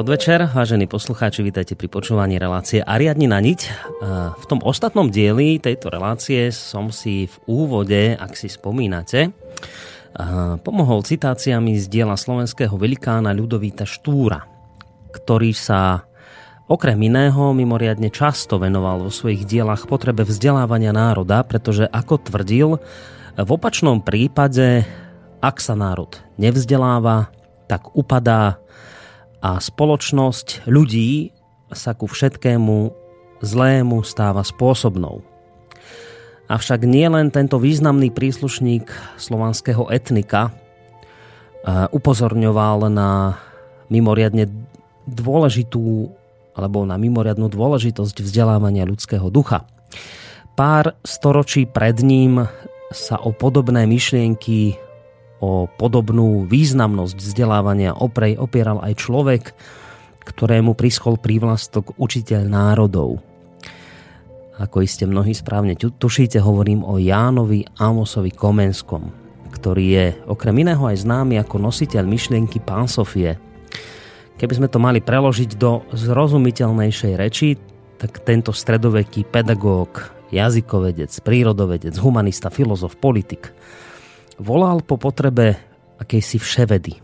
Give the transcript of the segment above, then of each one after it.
Podvečer, vážení poslucháči, vítajte pri počúvaní relácie Ariadni na niť. V tom ostatnom dieli tejto relácie som si v úvode, ak si spomínate, pomohol citáciami z diela slovenského velikána Ľudovíta Štúra, ktorý sa okrem iného mimoriadne často venoval vo svojich dielach potrebe vzdelávania národa, pretože ako tvrdil, v opačnom prípade, ak sa národ nevzdeláva, tak upadá a spoločnosť ľudí sa ku všetkému zlému stáva spôsobnou. Avšak nie len tento významný príslušník slovanského etnika eh, upozorňoval na mimoriadne dôležitú alebo na mimoriadnú dôležitosť vzdelávania ľudského ducha. Pár storočí pred ním sa o podobné myšlienky o podobnú významnosť vzdelávania oprej opieral aj človek, ktorému prischol prívlastok učiteľ národov. Ako iste mnohí správne tušíte, hovorím o Jánovi Amosovi Komenskom, ktorý je okrem iného aj známy ako nositeľ myšlienky Pán Sofie. Keby sme to mali preložiť do zrozumiteľnejšej reči, tak tento stredoveký pedagóg, jazykovedec, prírodovedec, humanista, filozof, politik – volal po potrebe akejsi vševedy.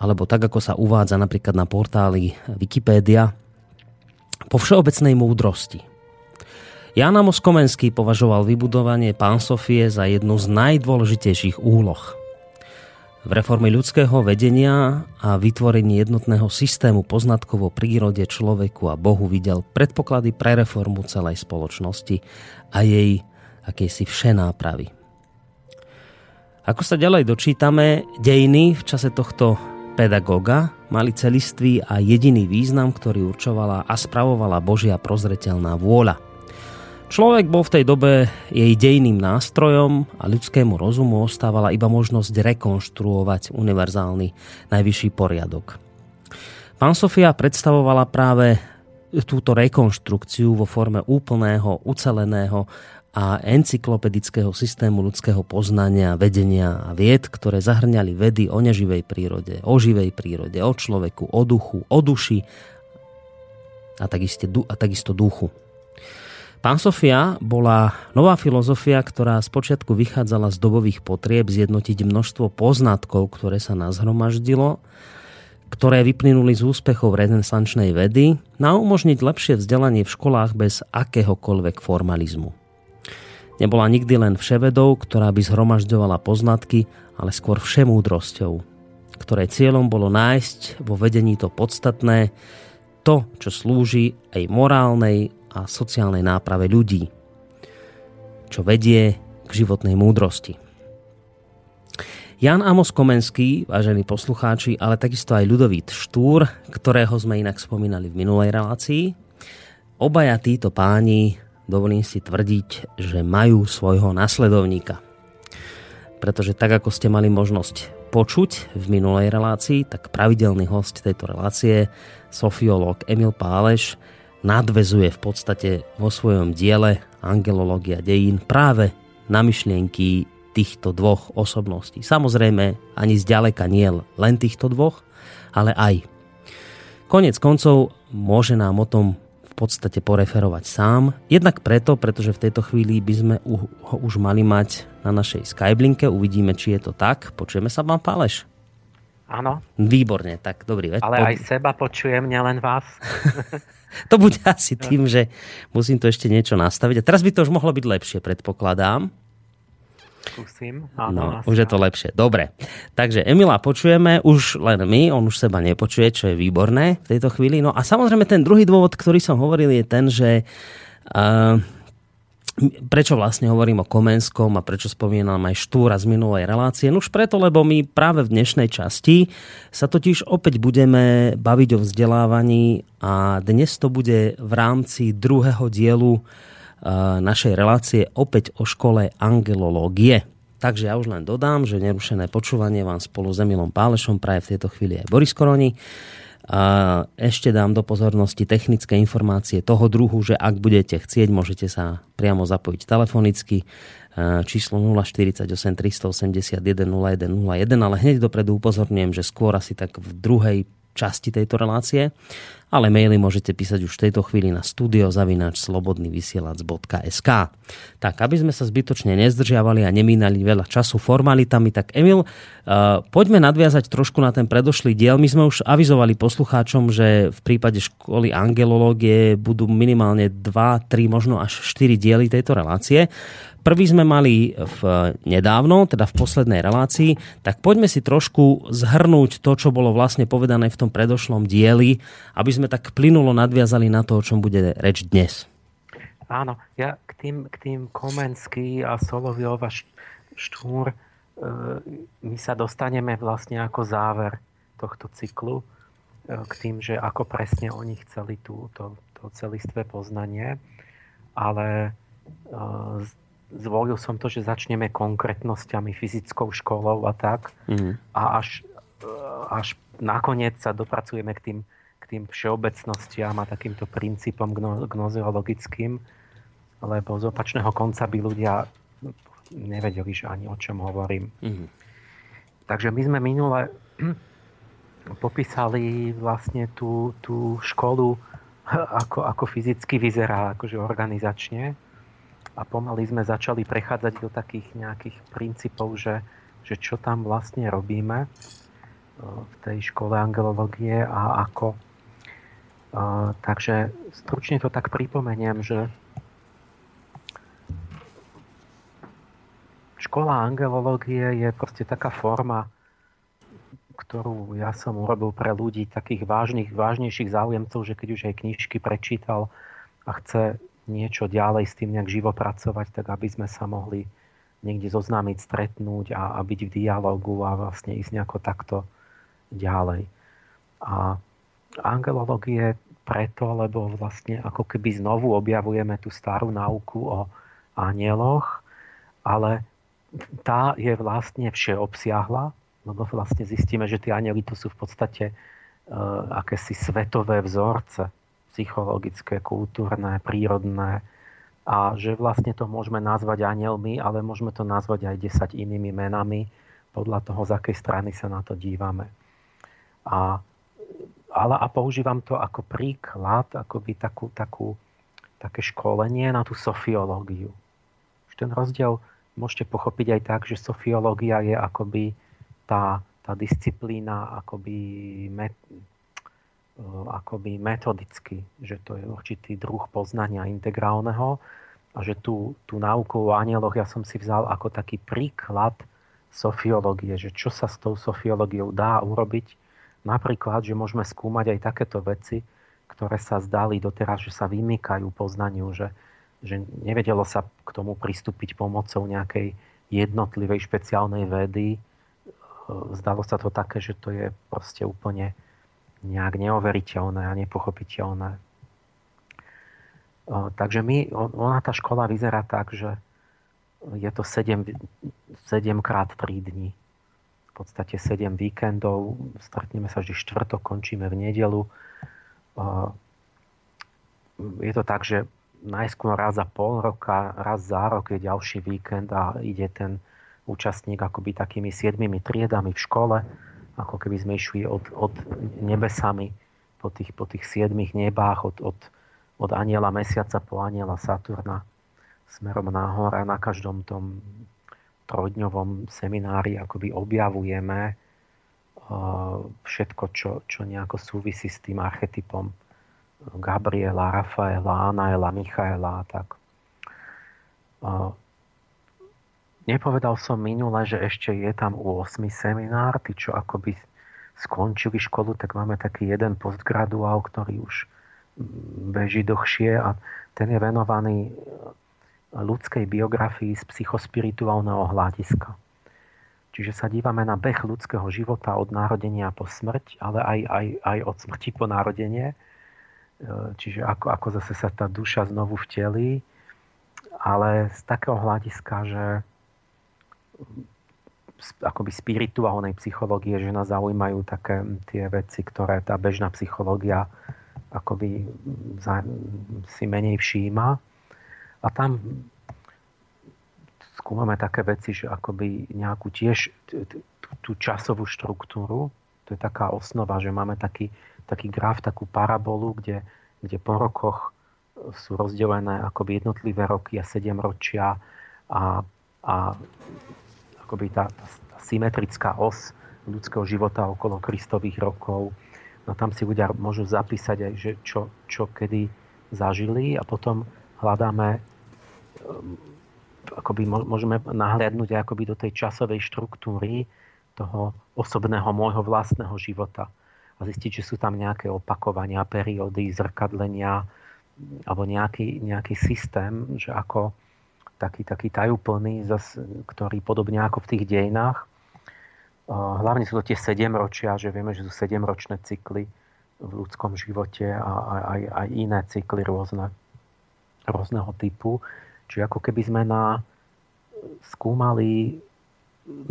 Alebo tak, ako sa uvádza napríklad na portáli Wikipédia, po všeobecnej múdrosti. Jan Amos Komenský považoval vybudovanie Pán Sofie za jednu z najdôležitejších úloh. V reforme ľudského vedenia a vytvorení jednotného systému poznatkov prírode, človeku a Bohu videl predpoklady pre reformu celej spoločnosti a jej akejsi všenápravy. Ako sa ďalej dočítame, dejiny v čase tohto pedagóga mali celistvý a jediný význam, ktorý určovala a spravovala Božia prozreteľná vôľa. Človek bol v tej dobe jej dejným nástrojom a ľudskému rozumu ostávala iba možnosť rekonštruovať univerzálny najvyšší poriadok. Pán Sofia predstavovala práve túto rekonštrukciu vo forme úplného, uceleného a encyklopedického systému ľudského poznania, vedenia a vied, ktoré zahrňali vedy o neživej prírode, o živej prírode, o človeku, o duchu, o duši a takisto, a takisto duchu. Pán Sofia bola nová filozofia, ktorá spočiatku vychádzala z dobových potrieb zjednotiť množstvo poznatkov, ktoré sa nazhromaždilo, ktoré vyplynuli z úspechov renesančnej vedy, na umožniť lepšie vzdelanie v školách bez akéhokoľvek formalizmu. Nebola nikdy len vševedou, ktorá by zhromažďovala poznatky, ale skôr všemúdrosťou, ktorej cieľom bolo nájsť vo vedení to podstatné, to, čo slúži aj morálnej a sociálnej náprave ľudí, čo vedie k životnej múdrosti. Jan Amos Komenský, vážení poslucháči, ale takisto aj Ľudovít Štúr, ktorého sme inak spomínali v minulej relácii. Obaja títo páni, dovolím si tvrdiť, že majú svojho nasledovníka. Pretože tak, ako ste mali možnosť počuť v minulej relácii, tak pravidelný host tejto relácie, sofiológ Emil Páleš, nadvezuje v podstate vo svojom diele Angelológia dejín práve na myšlienky týchto dvoch osobností. Samozrejme, ani zďaleka nie len týchto dvoch, ale aj. Konec koncov môže nám o tom v podstate poreferovať sám. Jednak preto, pretože v tejto chvíli by sme ho už mali mať na našej Skyblinke. Uvidíme, či je to tak. Počujeme sa vám, Páleš? Áno. Výborne, tak dobrý vec. Ale aj seba počujem, nielen vás. to bude asi tým, že musím to ešte niečo nastaviť. A teraz by to už mohlo byť lepšie, predpokladám. Skúsim. Áno, no, už je to lepšie. Dobre. Takže Emila počujeme už len my, on už seba nepočuje, čo je výborné v tejto chvíli. No a samozrejme ten druhý dôvod, ktorý som hovoril, je ten, že uh, prečo vlastne hovorím o Komenskom a prečo spomínam aj Štúra z minulej relácie? No už preto, lebo my práve v dnešnej časti sa totiž opäť budeme baviť o vzdelávaní a dnes to bude v rámci druhého dielu našej relácie opäť o škole angelológie. Takže ja už len dodám, že nerušené počúvanie vám spolu s Emilom Pálešom praje v tejto chvíli aj Boris Koroni. Ešte dám do pozornosti technické informácie toho druhu, že ak budete chcieť, môžete sa priamo zapojiť telefonicky číslo 048 381 0101, ale hneď dopredu upozorňujem, že skôr asi tak v druhej časti tejto relácie ale maily môžete písať už v tejto chvíli na studiozavináčslobodnyvysielac.sk Tak, aby sme sa zbytočne nezdržiavali a nemínali veľa času formalitami, tak Emil, uh, poďme nadviazať trošku na ten predošlý diel. My sme už avizovali poslucháčom, že v prípade školy angelológie budú minimálne 2, 3, možno až 4 diely tejto relácie. Prvý sme mali v nedávno, teda v poslednej relácii, tak poďme si trošku zhrnúť to, čo bolo vlastne povedané v tom predošlom dieli, aby sme tak plynulo nadviazali na to, o čom bude reč dnes. Áno, ja k tým, k tým Komenský a Soloviova Štúr, e, my sa dostaneme vlastne ako záver tohto cyklu e, k tým, že ako presne oni chceli tú, to, to celistvé poznanie, ale zvolil som to, že začneme konkrétnosťami, fyzickou školou a tak. Mm. A až, až nakoniec sa dopracujeme k tým, k tým všeobecnostiam a takýmto princípom gno, gnozeologickým, lebo z opačného konca by ľudia nevedeli, že ani o čom hovorím. Mm. Takže my sme minule popísali vlastne tú, tú školu, ako, ako fyzicky vyzerá, akože organizačne a pomaly sme začali prechádzať do takých nejakých princípov, že, že čo tam vlastne robíme e, v tej škole angelológie a ako. E, takže stručne to tak pripomeniem, že škola angelológie je proste taká forma, ktorú ja som urobil pre ľudí, takých vážnych, vážnejších záujemcov, že keď už aj knižky prečítal a chce niečo ďalej s tým nejak živo pracovať, tak aby sme sa mohli niekde zoznámiť, stretnúť a, a byť v dialogu a vlastne ísť nejako takto ďalej. A angelológie preto, lebo vlastne ako keby znovu objavujeme tú starú náuku o anieloch, ale tá je vlastne všeobsiahla, lebo vlastne zistíme, že tie anieli to sú v podstate uh, akési svetové vzorce psychologické, kultúrne, prírodné a že vlastne to môžeme nazvať anielmi, ale môžeme to nazvať aj 10 inými menami podľa toho, z akej strany sa na to dívame. A, ale, a používam to ako príklad, by takú, takú, také školenie na tú sofiológiu. Už ten rozdiel môžete pochopiť aj tak, že sofiológia je akoby tá, tá disciplína akoby akoby metodicky, že to je určitý druh poznania integrálneho a že tú, tú náuku o anieloch ja som si vzal ako taký príklad sofiológie, že čo sa s tou sofiológiou dá urobiť. Napríklad, že môžeme skúmať aj takéto veci, ktoré sa zdali doteraz, že sa vymýkajú poznaniu, že, že nevedelo sa k tomu pristúpiť pomocou nejakej jednotlivej špeciálnej vedy. Zdalo sa to také, že to je proste úplne nejak neoveriteľné a nepochopiteľné. Takže my, ona tá škola vyzerá tak, že je to 7, 7 krát 3 dní. V podstate 7 víkendov. Stretneme sa vždy štvrtok, končíme v nedelu. Je to tak, že najskôr raz za pol roka, raz za rok je ďalší víkend a ide ten účastník akoby takými siedmimi triedami v škole, ako keby sme išli od, od nebesami po tých, po tých siedmých nebách, od, od od aniela mesiaca po aniela Saturna smerom nahor a na každom tom trojdňovom seminári akoby objavujeme uh, všetko, čo, čo nejako súvisí s tým archetypom Gabriela, Rafaela, Anaela, Michaela a tak. Nepovedal som minule, že ešte je tam 8. seminár, tí, čo akoby skončili školu, tak máme taký jeden postgraduál, ktorý už beží dlhšie a ten je venovaný ľudskej biografii z psychospirituálneho hľadiska. Čiže sa dívame na beh ľudského života od narodenia po smrť, ale aj, aj, aj od smrti po narodenie. Čiže ako, ako zase sa tá duša znovu vtelí, ale z takého hľadiska, že akoby spirituálnej psychológie, že nás zaujímajú také tie veci, ktoré tá bežná psychológia akoby si menej všíma. A tam skúmame také veci, že akoby nejakú tiež tú časovú štruktúru, to je taká osnova, že máme taký, taký graf, takú parabolu, kde, kde po rokoch sú rozdelené akoby jednotlivé roky a sedem ročia a, a akoby tá, tá symetrická os ľudského života okolo Kristových rokov. No tam si ľudia môžu zapísať aj, že čo, čo kedy zažili a potom hľadáme, um, akoby môžeme nahliadnúť akoby do tej časovej štruktúry toho osobného môjho vlastného života a zistiť, že sú tam nejaké opakovania, periódy, zrkadlenia alebo nejaký, nejaký systém, že ako taký, taký tajúplný, ktorý podobne ako v tých dejinách Hlavne sú to tie 7 ročia, že vieme, že sú 7 ročné cykly v ľudskom živote a aj, aj iné cykly rôzne, rôzneho typu. Čiže ako keby sme na, skúmali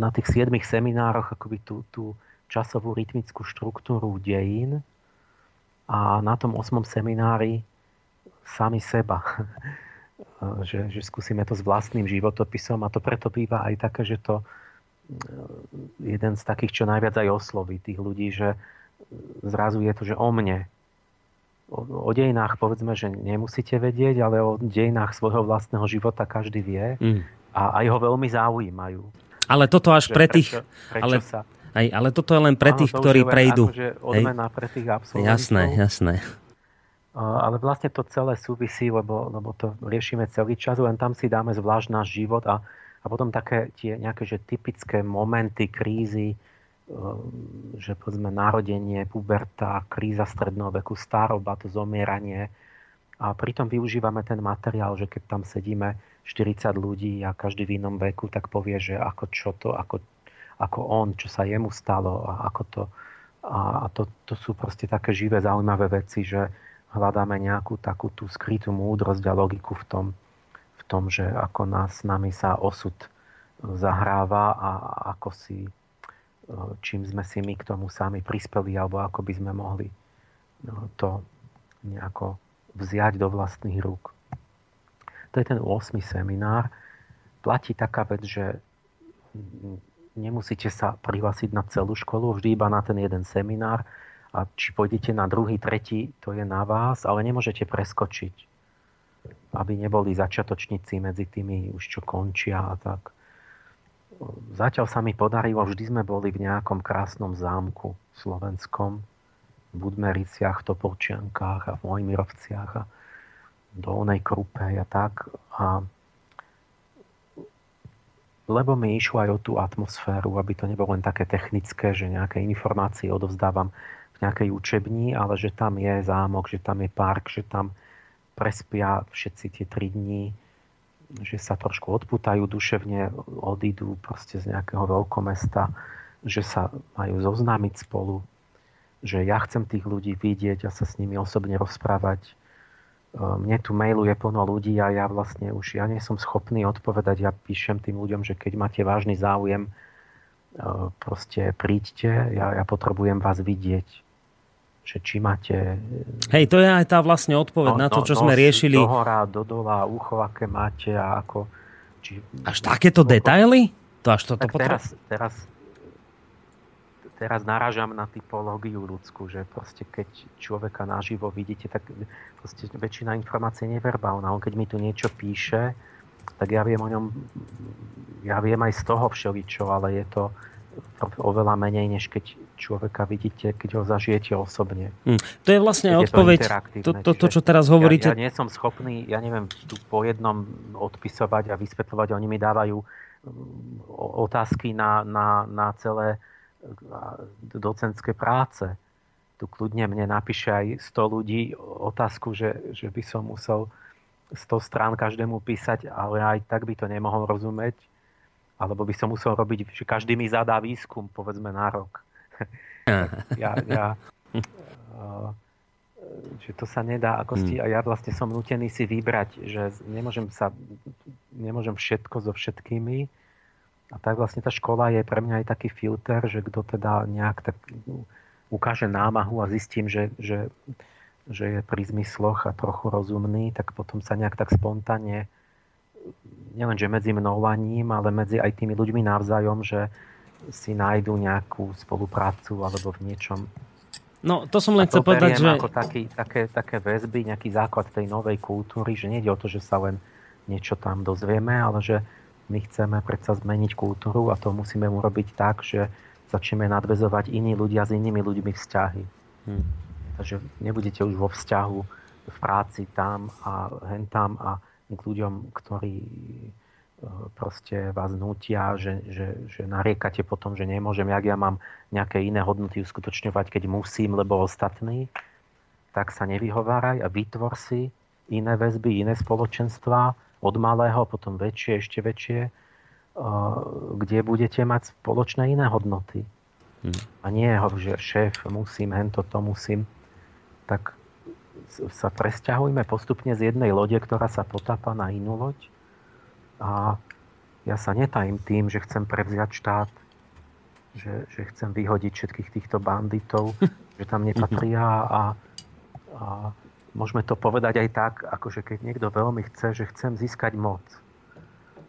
na tých 7 seminároch akoby tú, tú časovú rytmickú štruktúru dejín a na tom 8. seminári sami seba. že, že skúsime to s vlastným životopisom a to preto býva aj také, že to jeden z takých, čo najviac aj osloví tých ľudí, že zrazu je to, že o mne. O, o dejinách povedzme, že nemusíte vedieť, ale o dejinách svojho vlastného života každý vie mm. a aj ho veľmi zaujímajú. Ale toto až že pre tých... Prečo, prečo ale, sa... aj, ale toto je len pre tých, Áno, ktorí prejdú. Akože odmena pre tých absolventov. Jasné, jasné. Ale vlastne to celé súvisí, lebo, lebo to riešime celý čas, len tam si dáme zvlášť náš život a a potom také tie nejaké že typické momenty krízy, ehm, že povedzme narodenie, puberta, kríza stredného veku, staroba, to zomieranie. A pritom využívame ten materiál, že keď tam sedíme 40 ľudí a každý v inom veku, tak povie, že ako čo to, ako, ako on, čo sa jemu stalo a ako to. A, a to, to sú proste také živé, zaujímavé veci, že hľadáme nejakú takú tú skrytú múdrosť a logiku v tom, tom, že ako nás s nami sa osud zahráva a ako si, e, čím sme si my k tomu sami prispeli, alebo ako by sme mohli no, to nejako vziať do vlastných rúk. To je ten 8. seminár. Platí taká vec, že nemusíte sa prihlásiť na celú školu, vždy iba na ten jeden seminár a či pôjdete na druhý, tretí, to je na vás, ale nemôžete preskočiť aby neboli začiatočníci medzi tými už čo končia a tak. Zatiaľ sa mi podarilo, vždy sme boli v nejakom krásnom zámku slovenskom, v Budmericiach, Topolčiankách a v Mojmirovciach. A dolnej krupe a tak. A lebo mi išlo aj o tú atmosféru, aby to nebolo len také technické, že nejaké informácie odovzdávam v nejakej učebni, ale že tam je zámok, že tam je park, že tam prespia všetci tie tri dní, že sa trošku odputajú duševne, odídu proste z nejakého veľkomesta, že sa majú zoznámiť spolu, že ja chcem tých ľudí vidieť a sa s nimi osobne rozprávať. E, mne tu mailuje plno ľudí a ja vlastne už ja nie som schopný odpovedať. Ja píšem tým ľuďom, že keď máte vážny záujem, e, proste príďte, ja, ja potrebujem vás vidieť. Že či máte... Hej, to je aj tá vlastne odpoveď no, na to, čo no, sme riešili. Do hora, do dola, ucho, aké máte a ako... Či, až takéto detaily? To až toto tak teraz, teraz teraz narážam na typológiu ľudskú, že proste keď človeka naživo vidíte, tak proste väčšina informácií je neverbálna. On keď mi tu niečo píše, tak ja viem o ňom, ja viem aj z toho všeličo, ale je to oveľa menej, než keď človeka vidíte, keď ho zažijete osobne. Hmm. To je vlastne keď odpoveď, je to, to, to, to, čo teraz hovoríte. Ja, ja nie som schopný, ja neviem, tu po jednom odpisovať a vysvetľovať, oni mi dávajú otázky na, na, na celé docentské práce. Tu kľudne mne napíše aj 100 ľudí otázku, že, že by som musel 100 strán každému písať, ale aj tak by to nemohol rozumieť. Alebo by som musel robiť, že každý mi zadá výskum, povedzme na rok. Ja, ja, uh, že to sa nedá, ako si, hmm. a ja vlastne som nutený si vybrať, že nemôžem sa, nemôžem všetko so všetkými, a tak vlastne tá škola je pre mňa aj taký filter, že kto teda nejak tak ukáže námahu a zistím, že, že, že je pri zmysloch a trochu rozumný, tak potom sa nejak tak spontánne nielenže medzi mnou a ním, ale medzi aj tými ľuďmi navzájom, že si nájdu nejakú spoluprácu alebo v niečom. No, to som len chcel povedať, že... ako taký, také, také väzby, nejaký základ tej novej kultúry, že nejde o to, že sa len niečo tam dozvieme, ale že my chceme predsa zmeniť kultúru a to musíme urobiť tak, že začneme nadvezovať iní ľudia s inými ľuďmi vzťahy. Hmm. Takže nebudete už vo vzťahu v práci tam a hen tam a k ľuďom, ktorí proste vás nutia, že, že, že nariekate potom, že nemôžem, jak ja mám nejaké iné hodnoty uskutočňovať, keď musím, lebo ostatní, tak sa nevyhováraj a vytvor si iné väzby, iné spoločenstva, od malého, potom väčšie, ešte väčšie, kde budete mať spoločné iné hodnoty. Hmm. A nie, že šéf, musím, hento to musím. Tak sa presťahujme postupne z jednej lode, ktorá sa potápa na inú loď. A ja sa netajím tým, že chcem prevziať štát, že, že chcem vyhodiť všetkých týchto banditov, že tam nepatria a, a môžeme to povedať aj tak, akože keď niekto veľmi chce, že chcem získať moc.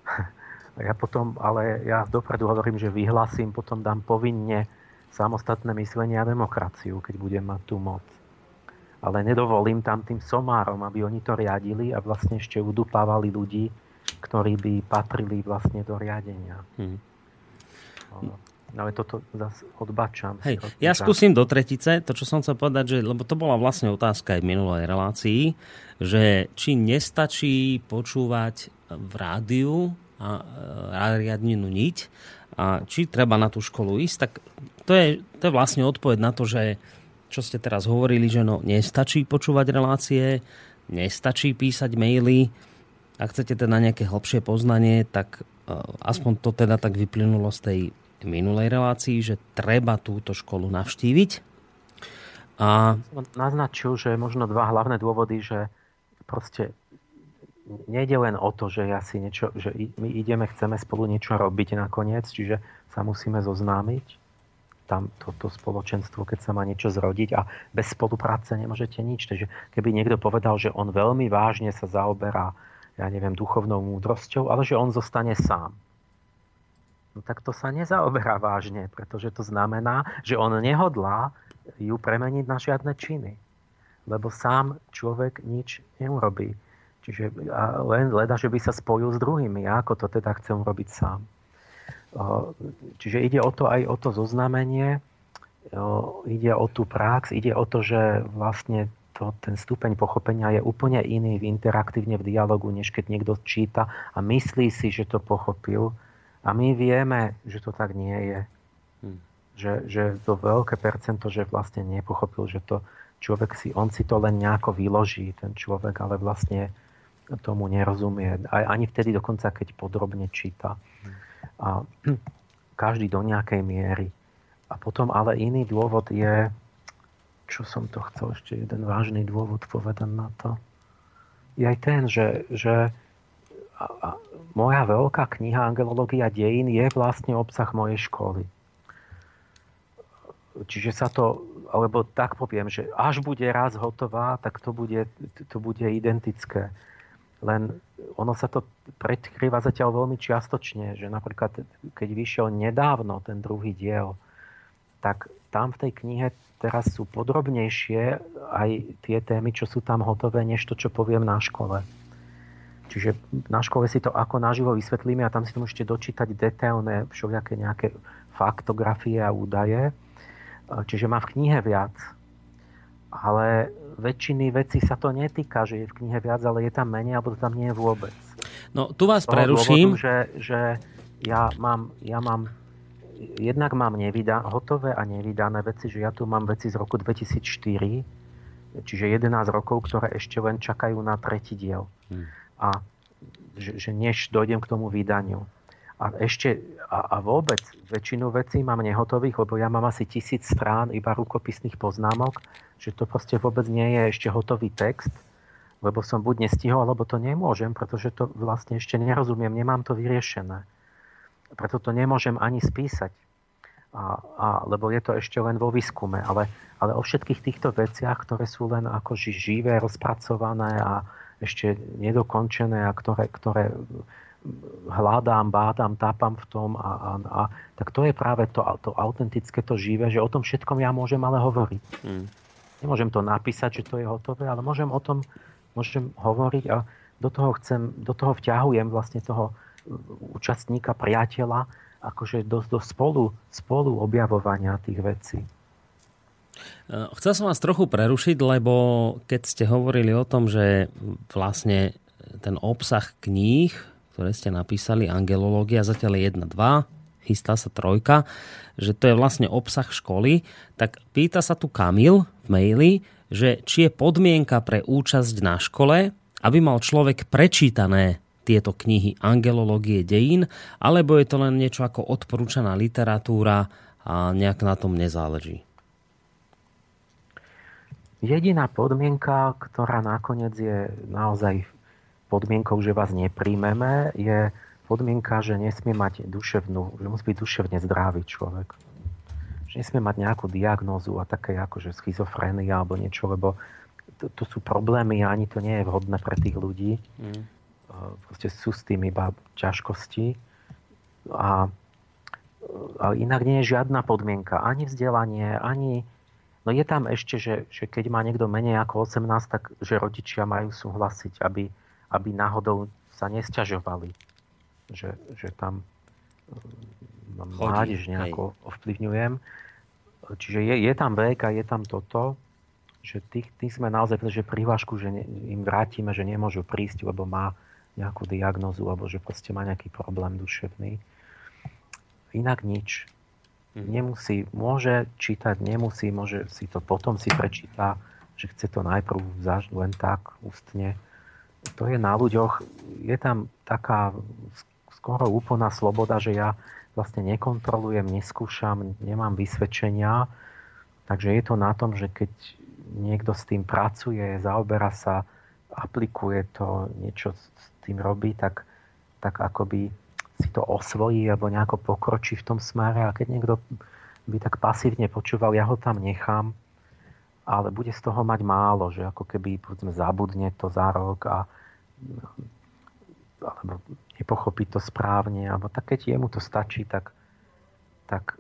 A ja potom, ale ja dopredu hovorím, že vyhlasím, potom dám povinne samostatné myslenie a demokraciu, keď budem mať tú moc. Ale nedovolím tam tým somárom, aby oni to riadili a vlastne ešte udupávali ľudí, ktorí by patrili vlastne do riadenia. Hmm. Ale toto zase odbačam. Hej, ja skúsim do tretice, to čo som chcel povedať, že, lebo to bola vlastne otázka aj v minulej relácii, že či nestačí počúvať v rádiu a, a riadninu niť a či treba na tú školu ísť, tak to je, to je vlastne odpoveď na to, že čo ste teraz hovorili, že no, nestačí počúvať relácie, nestačí písať maily, ak chcete teda nejaké hlbšie poznanie, tak uh, aspoň to teda tak vyplynulo z tej minulej relácii, že treba túto školu navštíviť. A... Naznačil, že možno dva hlavné dôvody, že proste nejde len o to, že, ja si niečo, že my ideme, chceme spolu niečo robiť nakoniec, čiže sa musíme zoznámiť tam toto spoločenstvo, keď sa má niečo zrodiť a bez spolupráce nemôžete nič. Takže keby niekto povedal, že on veľmi vážne sa zaoberá, ja neviem, duchovnou múdrosťou, ale že on zostane sám no tak to sa nezaoberá vážne, pretože to znamená, že on nehodlá ju premeniť na žiadne činy. Lebo sám človek nič neurobí. Čiže len leda, že by sa spojil s druhými. Ja ako to teda chcem urobiť sám. Čiže ide o to aj o to zoznamenie, ide o tú prax, ide o to, že vlastne to, ten stupeň pochopenia je úplne iný v interaktívne v dialogu, než keď niekto číta a myslí si, že to pochopil. A my vieme, že to tak nie je. Hm. Že, že to veľké percento, že vlastne nepochopil, že to človek si, on si to len nejako vyloží, ten človek, ale vlastne tomu nerozumie. Ani vtedy dokonca, keď podrobne číta. A každý do nejakej miery. A potom ale iný dôvod je, čo som to chcel, ešte jeden vážny dôvod povedať na to, je aj ten, že, že a, a moja veľká kniha Angelológia dejín je vlastne obsah mojej školy. Čiže sa to, alebo tak poviem, že až bude raz hotová, tak to bude, to bude identické. Len ono sa to predkrýva zatiaľ veľmi čiastočne, že napríklad keď vyšiel nedávno ten druhý diel, tak tam v tej knihe teraz sú podrobnejšie aj tie témy, čo sú tam hotové, než to, čo poviem na škole. Čiže na škole si to ako naživo vysvetlíme a tam si to môžete dočítať detailné všelijaké nejaké faktografie a údaje. Čiže má v knihe viac. Ale väčšiny vecí sa to netýka, že je v knihe viac, ale je tam menej, alebo to tam nie je vôbec. No, tu vás preruším. Dôvodu, že, že ja mám, ja mám jednak mám nevydá, hotové a nevydané veci, že ja tu mám veci z roku 2004, čiže 11 rokov, ktoré ešte len čakajú na tretí diel. Hmm. A že, že než dojdem k tomu vydaniu. A ešte, a, a vôbec väčšinu vecí mám nehotových, lebo ja mám asi tisíc strán iba rukopisných poznámok, že to proste vôbec nie je ešte hotový text, lebo som buď nestihol, alebo to nemôžem, pretože to vlastne ešte nerozumiem, nemám to vyriešené preto to nemôžem ani spísať, a, a, lebo je to ešte len vo výskume. Ale, ale o všetkých týchto veciach, ktoré sú len ako živé, rozpracované a ešte nedokončené a ktoré, ktoré hľadám, bádam, tápam v tom a, a, a tak to je práve to, to autentické, to živé, že o tom všetkom ja môžem ale hovoriť. Mm. Nemôžem to napísať, že to je hotové, ale môžem o tom môžem hovoriť a do toho chcem, do toho vťahujem vlastne toho, účastníka, priateľa, akože do, do spolu, spolu objavovania tých vecí. E, chcel som vás trochu prerušiť, lebo keď ste hovorili o tom, že vlastne ten obsah kníh, ktoré ste napísali, angelológia, zatiaľ je 1, 2, chystá sa trojka, že to je vlastne obsah školy, tak pýta sa tu Kamil v maili, že či je podmienka pre účasť na škole, aby mal človek prečítané tieto knihy Angelológie dejín, alebo je to len niečo ako odporúčaná literatúra a nejak na tom nezáleží? Jediná podmienka, ktorá nakoniec je naozaj podmienkou, že vás nepríjmeme, je podmienka, že nesmie mať duševnú, že musí byť duševne zdravý človek. Že nesmie mať nejakú diagnózu a také ako, že schizofrénia alebo niečo, lebo to, to sú problémy a ani to nie je vhodné pre tých ľudí. Mm proste sú s tým iba ťažkosti. A, ale inak nie je žiadna podmienka. Ani vzdelanie, ani... No je tam ešte, že, že keď má niekto menej ako 18, tak že rodičia majú súhlasiť, aby, aby náhodou sa nesťažovali. Že, že tam no, mládež nejako hej. ovplyvňujem. Čiže je, je tam vek a je tam toto, že tých, tých sme naozaj, pretože prihlášku, že ne, im vrátime, že nemôžu prísť, lebo má nejakú diagnozu alebo že proste má nejaký problém duševný. Inak nič. Mhm. Nemusí, môže čítať, nemusí, môže si to potom si prečíta, že chce to najprv zaž, len tak, ústne. To je na ľuďoch, je tam taká skoro úplná sloboda, že ja vlastne nekontrolujem, neskúšam, nemám vysvedčenia, takže je to na tom, že keď niekto s tým pracuje, zaoberá sa, aplikuje to, niečo tým robí, tak, tak akoby si to osvojí alebo nejako pokročí v tom smere. A keď niekto by tak pasívne počúval, ja ho tam nechám, ale bude z toho mať málo, že ako keby povedzme, zabudne to za rok a alebo nepochopí to správne, alebo tak keď jemu to stačí, tak, tak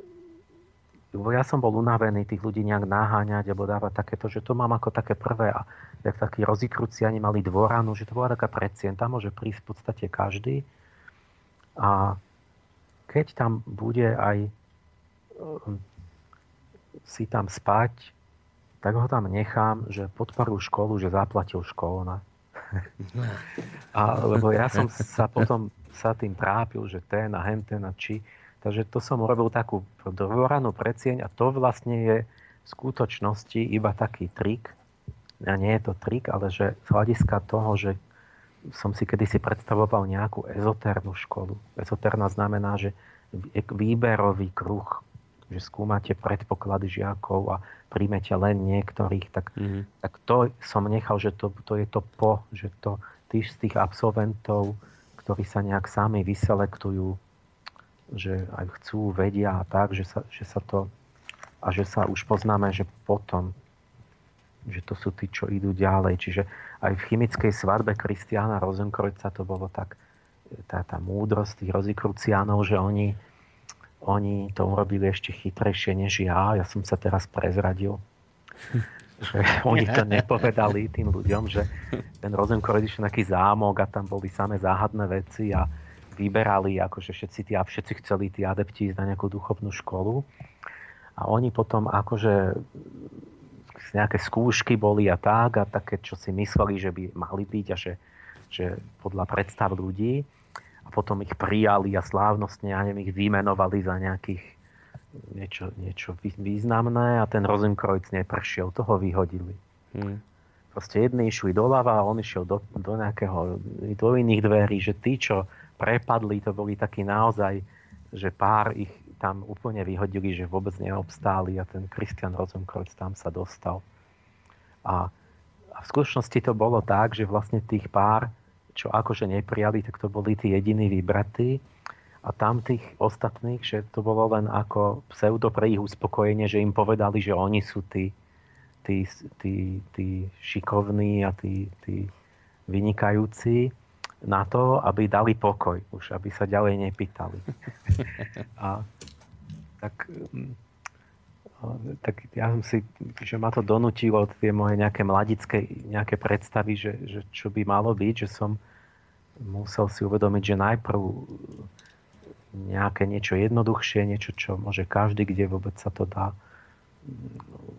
lebo ja som bol unavený tých ľudí nejak naháňať alebo dávať takéto, že to mám ako také prvé a jak takí rozikruciani mali dvoranu, že to bola taká predsien, tam môže prísť v podstate každý a keď tam bude aj um, si tam spať, tak ho tam nechám, že podporu školu, že zaplatil školu. Ne? a, lebo ja som sa potom sa tým trápil, že ten a henten a či. Takže to som urobil takú dvoranú precieň a to vlastne je v skutočnosti iba taký trik. A nie je to trik, ale že z hľadiska toho, že som si kedysi predstavoval nejakú ezoternú školu. Ezoterná znamená, že výberový kruh, že skúmate predpoklady žiakov a príjmete len niektorých, tak, mm-hmm. tak to som nechal, že to, to je to po, že to tí z tých absolventov, ktorí sa nejak sami vyselektujú, že aj chcú, vedia a tak, že sa, že sa to a že sa už poznáme, že potom že to sú tí, čo idú ďalej. Čiže aj v chemickej svadbe Kristiána Rozenkrojca to bolo tak, tá, tá múdrosť tých rozikruciánov, že oni, oni to urobili ešte chytrejšie než ja. Ja som sa teraz prezradil. že oni to nepovedali tým ľuďom, že ten Rozenkrojc išiel nejaký zámok a tam boli samé záhadné veci a vyberali, akože všetci, tí, všetci chceli tí adepti ísť na nejakú duchovnú školu. A oni potom akože nejaké skúšky boli a tak a také, čo si mysleli, že by mali byť a že, že podľa predstav ľudí a potom ich prijali a slávnostne, ja neviem, ich vymenovali za nejakých niečo, niečo významné a ten Rosenkreuz nepršiel, toho vyhodili. Hmm. Proste jedni išli doľava a on išiel do, do nejakého, do iných dverí, že tí, čo prepadli, to boli takí naozaj, že pár ich tam úplne vyhodili, že vôbec neobstáli a ten Christian Rosenkreuz tam sa dostal. A, a v skutočnosti to bolo tak, že vlastne tých pár, čo akože neprijali, tak to boli tí jediní vybratí a tam tých ostatných, že to bolo len ako pseudo pre ich uspokojenie, že im povedali, že oni sú tí, tí, tí, tí šikovní a tí, tí vynikajúci na to, aby dali pokoj, už aby sa ďalej nepýtali. A tak, tak ja som si, že ma to donutilo tie moje nejaké mladické nejaké predstavy, že, že čo by malo byť, že som musel si uvedomiť, že najprv nejaké niečo jednoduchšie, niečo, čo môže každý, kde vôbec sa to dá,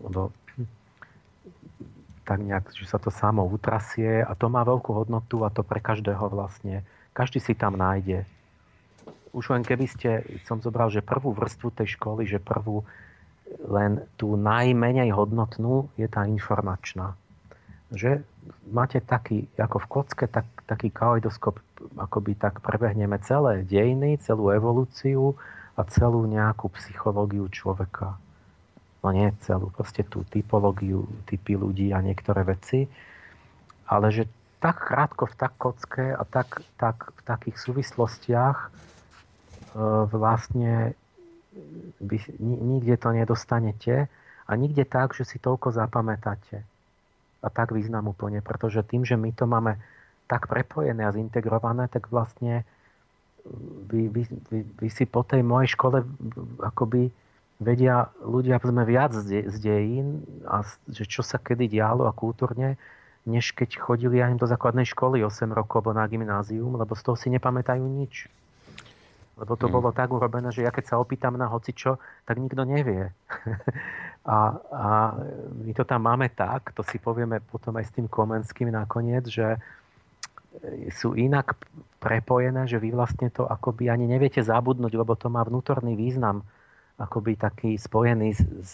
lebo tak nejak, že sa to samo utrasie a to má veľkú hodnotu a to pre každého vlastne, každý si tam nájde. Už len keby ste, som zobral, že prvú vrstvu tej školy, že prvú len tú najmenej hodnotnú je tá informačná. Že máte taký, ako v kocke, tak, taký kaleidoskop, akoby tak prebehneme celé dejiny, celú evolúciu a celú nejakú psychológiu človeka no nie celú, proste tú typológiu, typy ľudí a niektoré veci, ale že tak krátko v tak kocke a tak, tak v takých súvislostiach e, vlastne by, nikde to nedostanete a nikde tak, že si toľko zapamätáte a tak význam úplne, pretože tým, že my to máme tak prepojené a zintegrované, tak vlastne vy, vy, vy, vy si po tej mojej škole akoby vedia ľudia sme viac z, z dejín a že čo sa kedy dialo a kultúrne, než keď chodili aj do základnej školy 8 rokov alebo na gymnázium, lebo z toho si nepamätajú nič. Lebo to hmm. bolo tak urobené, že ja keď sa opýtam na hocičo, tak nikto nevie. a, a my to tam máme tak, to si povieme potom aj s tým Komenským nakoniec, že sú inak prepojené, že vy vlastne to akoby ani neviete zabudnúť, lebo to má vnútorný význam akoby taký spojený s, s,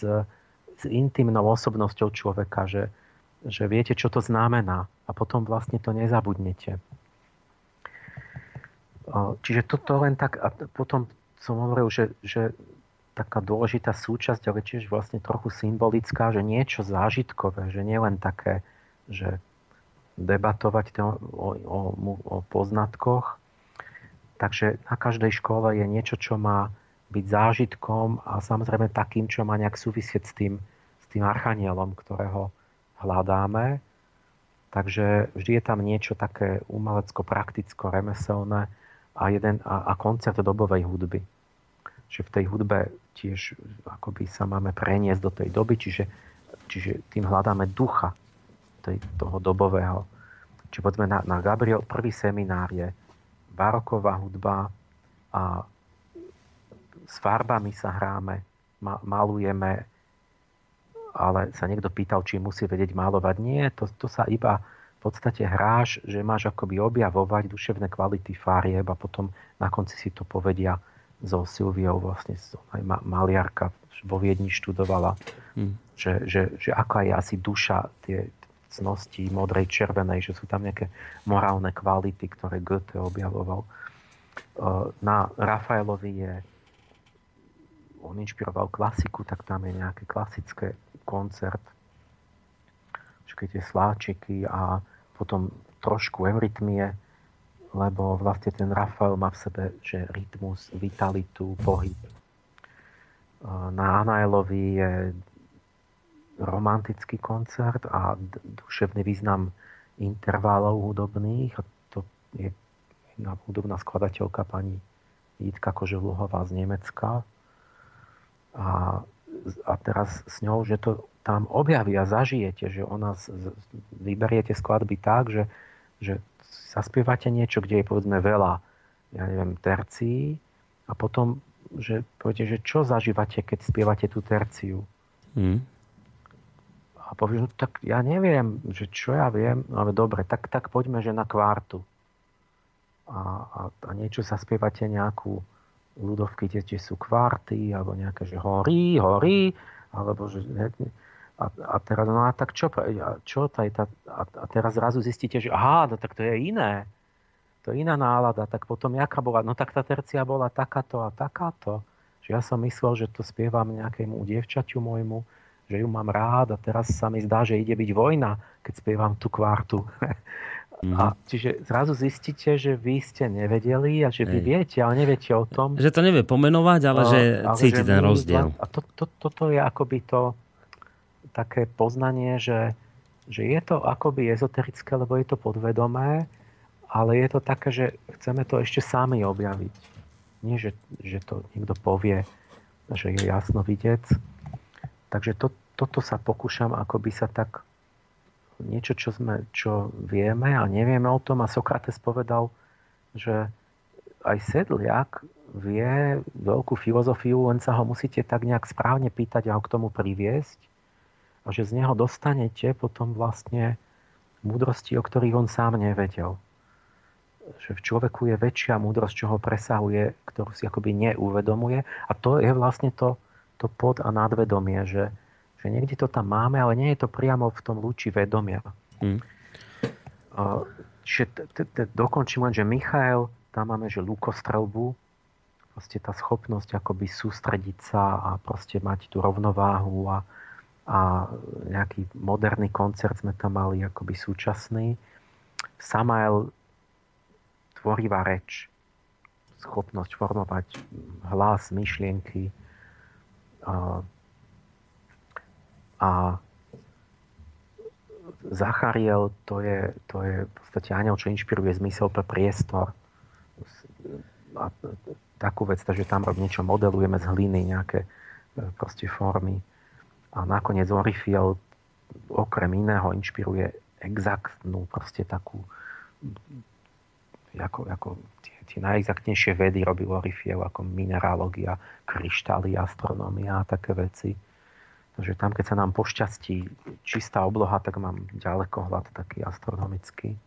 intimnou osobnosťou človeka, že, že viete, čo to znamená a potom vlastne to nezabudnete. Čiže toto len tak, a potom som hovoril, že, že taká dôležitá súčasť, ale tiež vlastne trochu symbolická, že niečo zážitkové, že nielen také, že debatovať to o, o, o poznatkoch. Takže na každej škole je niečo, čo má byť zážitkom a samozrejme takým, čo má nejak súvisieť s tým, s tým archanielom, ktorého hľadáme. Takže vždy je tam niečo také umelecko-prakticko, remeselné a, jeden, a, a koncert dobovej hudby. Že v tej hudbe tiež akoby sa máme preniesť do tej doby, čiže, čiže tým hľadáme ducha tej, toho dobového. Čiže poďme na, na Gabriel, prvý seminár je baroková hudba a s farbami sa hráme, malujeme ale sa niekto pýtal, či musí vedieť malovať. Nie, to, to sa iba v podstate hráš, že máš akoby objavovať duševné kvality farieb a potom na konci si to povedia so Silviou, vlastne aj maliarka vo Viedni študovala, hmm. že, že, že aká je asi duša tie cnosti modrej, červenej, že sú tam nejaké morálne kvality, ktoré Goethe objavoval. Na Rafaelovi je on inšpiroval klasiku, tak tam je nejaké klasické koncert, všetky tie sláčiky a potom trošku eurytmie, lebo vlastne ten Rafael má v sebe že rytmus, vitalitu, pohyb. Na Anaelovi je romantický koncert a duševný význam intervalov hudobných. A to je hudobná skladateľka pani Jitka Koželuhová z Nemecka. A, a teraz s ňou, že to tam objaví a zažijete, že ona z, vyberiete skladby tak, že, že zaspievate niečo, kde je povedzme veľa, ja neviem, tercií a potom, že poviete, že čo zažívate, keď spievate tú terciu. Mm. A povieš, no tak ja neviem, že čo ja viem, no ale dobre, tak, tak poďme, že na kvártu. A, a, a niečo zaspievate nejakú ľudovky, kde sú kvarty, alebo nejaké, že horí, horí, alebo že... A, a teraz, no a tak čo, čo taj, tá, a, a teraz zrazu zistíte, že aha, no tak to je iné. To je iná nálada. Tak potom jaká bola? No tak tá tercia bola takáto a takáto. Že ja som myslel, že to spievam nejakému dievčaťu môjmu, že ju mám rád a teraz sa mi zdá, že ide byť vojna, keď spievam tú kvartu. Mm. A čiže zrazu zistíte, že vy ste nevedeli a že vy Ej. viete, ale neviete o tom. Že to nevie pomenovať, ale že ale cíti že ten rozdiel. A to, to, toto je akoby to také poznanie, že, že je to akoby ezoterické, lebo je to podvedomé, ale je to také, že chceme to ešte sami objaviť. Nie, že, že to niekto povie, že je jasno vidieť. Takže to, toto sa pokúšam akoby sa tak niečo, čo, sme, čo vieme a nevieme o tom. A Sokrates povedal, že aj sedliak vie veľkú filozofiu, len sa ho musíte tak nejak správne pýtať a ho k tomu priviesť. A že z neho dostanete potom vlastne múdrosti, o ktorých on sám nevedel. Že v človeku je väčšia múdrosť, čo ho presahuje, ktorú si akoby neuvedomuje. A to je vlastne to, to pod a nadvedomie, že, že niekde to tam máme, ale nie je to priamo v tom lúči vedomia. Čiže dokončím len, že Michael, tam máme, že lukostrelbu, proste tá schopnosť akoby sústrediť sa a proste mať tú rovnováhu a, a nejaký moderný koncert sme tam mali akoby súčasný. Samael tvorivá reč, schopnosť formovať hlas, myšlienky, a Zachariel to je, to je v podstate aniel, čo inšpiruje zmysel pre priestor. A takú vec, že tam niečo modelujeme z hliny, nejaké e, proste formy. A nakoniec Orifiel okrem iného inšpiruje exaktnú, proste takú ako, ako tie, tie najexaktnejšie vedy robil Orifiel, ako mineralógia, kryštály, astronómia a také veci Takže tam, keď sa nám pošťastí čistá obloha, tak mám ďalekohľad taký astronomický.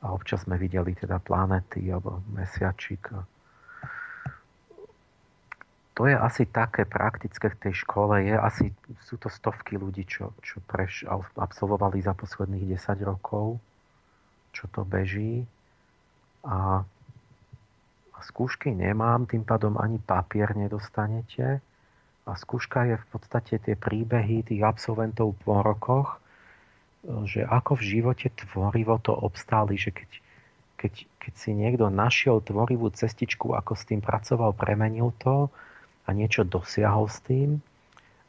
A občas sme videli teda planety alebo mesiačik. To je asi také praktické v tej škole. Je asi, sú to stovky ľudí, čo, čo preš, absolvovali za posledných 10 rokov, čo to beží. A, a skúšky nemám, tým pádom ani papier nedostanete a skúška je v podstate tie príbehy tých absolventov po rokoch, že ako v živote tvorivo to obstáli, že keď, keď, keď si niekto našiel tvorivú cestičku, ako s tým pracoval, premenil to a niečo dosiahol s tým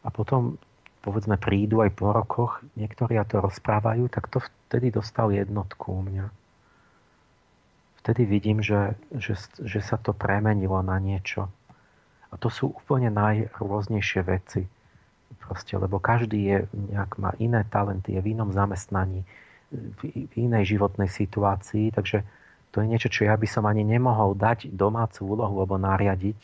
a potom povedzme prídu aj po rokoch, niektorí a to rozprávajú, tak to vtedy dostal jednotku u mňa. Vtedy vidím, že, že, že sa to premenilo na niečo. A to sú úplne najrôznejšie veci. Proste, lebo každý je, nejak má iné talenty, je v inom zamestnaní, v, inej životnej situácii, takže to je niečo, čo ja by som ani nemohol dať domácu úlohu alebo nariadiť.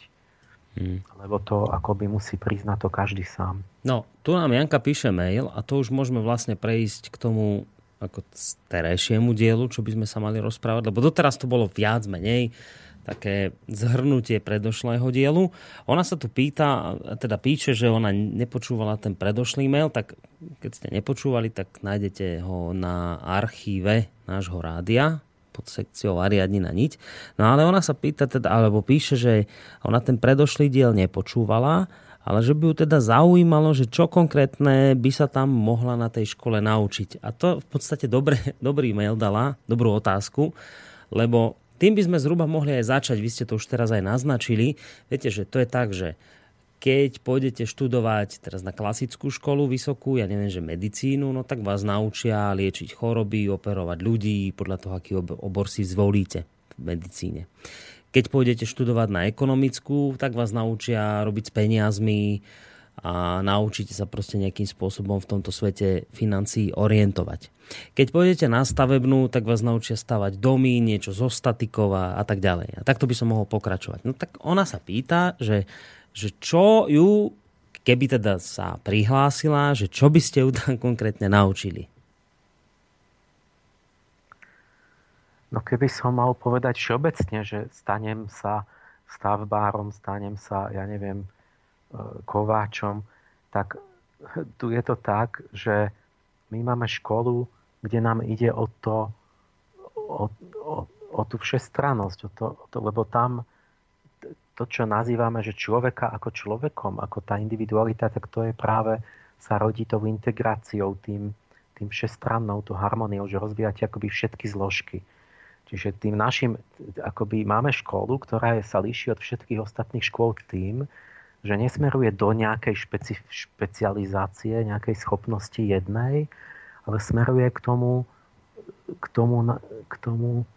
Hmm. Lebo to akoby musí priznať to každý sám. No, tu nám Janka píše mail a to už môžeme vlastne prejsť k tomu ako terajšiemu dielu, čo by sme sa mali rozprávať, lebo doteraz to bolo viac menej také zhrnutie predošlého dielu. Ona sa tu pýta, teda píše, že ona nepočúvala ten predošlý mail, tak keď ste nepočúvali, tak nájdete ho na archíve nášho rádia pod sekciou Ariadnina niť. No ale ona sa pýta, teda, alebo píše, že ona ten predošlý diel nepočúvala, ale že by ju teda zaujímalo, že čo konkrétne by sa tam mohla na tej škole naučiť. A to v podstate dobre, dobrý mail dala, dobrú otázku, lebo tým by sme zhruba mohli aj začať, vy ste to už teraz aj naznačili. Viete, že to je tak, že keď pôjdete študovať teraz na klasickú školu vysokú, ja neviem, že medicínu, no tak vás naučia liečiť choroby, operovať ľudí podľa toho, aký obor si zvolíte v medicíne. Keď pôjdete študovať na ekonomickú, tak vás naučia robiť s peniazmi, a naučíte sa proste nejakým spôsobom v tomto svete financií orientovať. Keď pôjdete na stavebnú, tak vás naučia stavať domy, niečo zo statikov a, a tak ďalej. A takto by som mohol pokračovať. No tak ona sa pýta, že, že čo ju, keby teda sa prihlásila, že čo by ste ju tam konkrétne naučili? No keby som mal povedať všeobecne, že stanem sa stavbárom, stanem sa, ja neviem, kováčom, tak tu je to tak, že my máme školu, kde nám ide o to, o, o, o tú všestrannosť, o to, o to, lebo tam to, čo nazývame, že človeka ako človekom, ako tá individualita, tak to je práve, sa rodí tou integráciou, tým, tým všestrannou, tú harmóniou, že rozvíjate akoby všetky zložky. Čiže tým našim, akoby máme školu, ktorá je, sa líši od všetkých ostatných škôl tým, že nesmeruje do nejakej špeci- špecializácie, nejakej schopnosti jednej, ale smeruje k tomu, k tomu, k tomu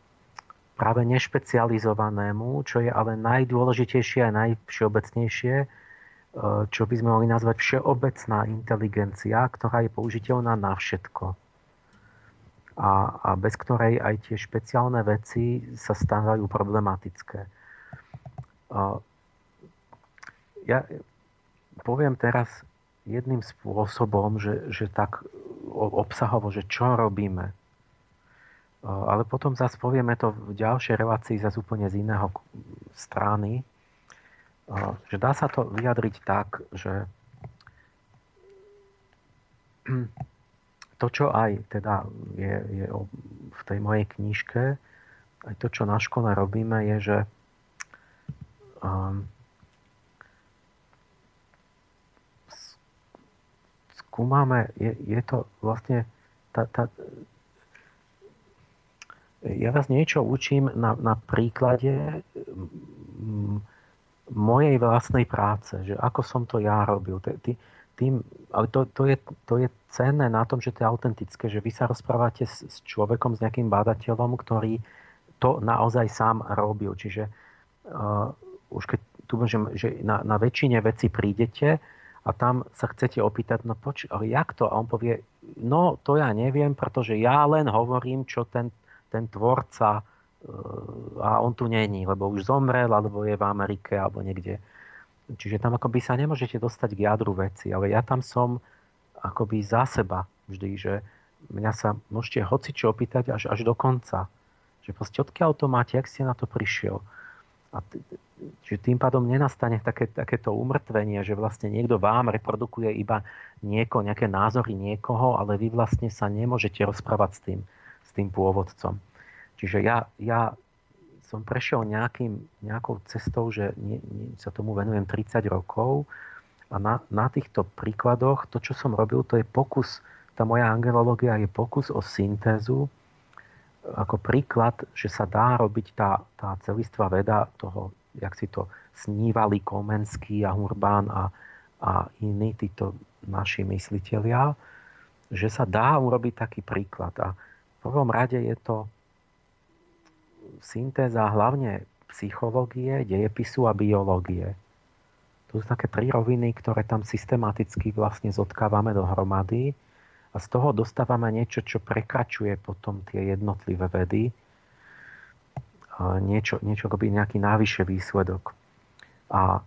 práve nešpecializovanému, čo je ale najdôležitejšie a najvšeobecnejšie, e, čo by sme mohli nazvať všeobecná inteligencia, ktorá je použiteľná na všetko. A, a bez ktorej aj tie špeciálne veci sa stávajú problematické. Ja poviem teraz jedným spôsobom, že, že tak obsahovo, že čo robíme. Ale potom zase povieme to v ďalšej relácii zase úplne z iného strany. Že dá sa to vyjadriť tak, že to, čo aj teda je, je v tej mojej knižke, aj to, čo na škole robíme, je, že um, skúmame, je, je to vlastne tá, tá, ja vás niečo učím na, na príklade mojej vlastnej práce, že ako som to ja robil. Tým, ale to, to, je, to je cenné na tom, že to je autentické, že vy sa rozprávate s, s človekom, s nejakým bádateľom, ktorý to naozaj sám robil. Čiže uh, už keď tu môžem, že na, na väčšine veci prídete, a tam sa chcete opýtať, no poč, ale jak to? A on povie, no to ja neviem, pretože ja len hovorím, čo ten, ten tvorca e, a on tu není, lebo už zomrel, alebo je v Amerike, alebo niekde. Čiže tam akoby sa nemôžete dostať k jadru veci, ale ja tam som akoby za seba vždy, že mňa sa môžete hocičo opýtať až, až do konca. Že proste odkiaľ to máte, jak ste na to prišiel. A t- čiže tým pádom nenastane také, takéto umrtvenie, že vlastne niekto vám reprodukuje iba nieko, nejaké názory niekoho, ale vy vlastne sa nemôžete rozprávať s tým, s tým pôvodcom. Čiže ja, ja som prešiel nejakým, nejakou cestou, že nie, nie, sa tomu venujem 30 rokov a na, na týchto príkladoch to, čo som robil, to je pokus, tá moja angelológia je pokus o syntézu ako príklad, že sa dá robiť tá, tá celistvá veda toho, jak si to snívali Komenský a Urbán a, a iní títo naši mysliteľia, že sa dá urobiť taký príklad. A v prvom rade je to syntéza hlavne psychológie, dejepisu a biológie. To sú také tri roviny, ktoré tam systematicky vlastne zotkávame dohromady a z toho dostávame niečo, čo prekračuje potom tie jednotlivé vedy. Niečo, niečo akoby nejaký návyššie výsledok. A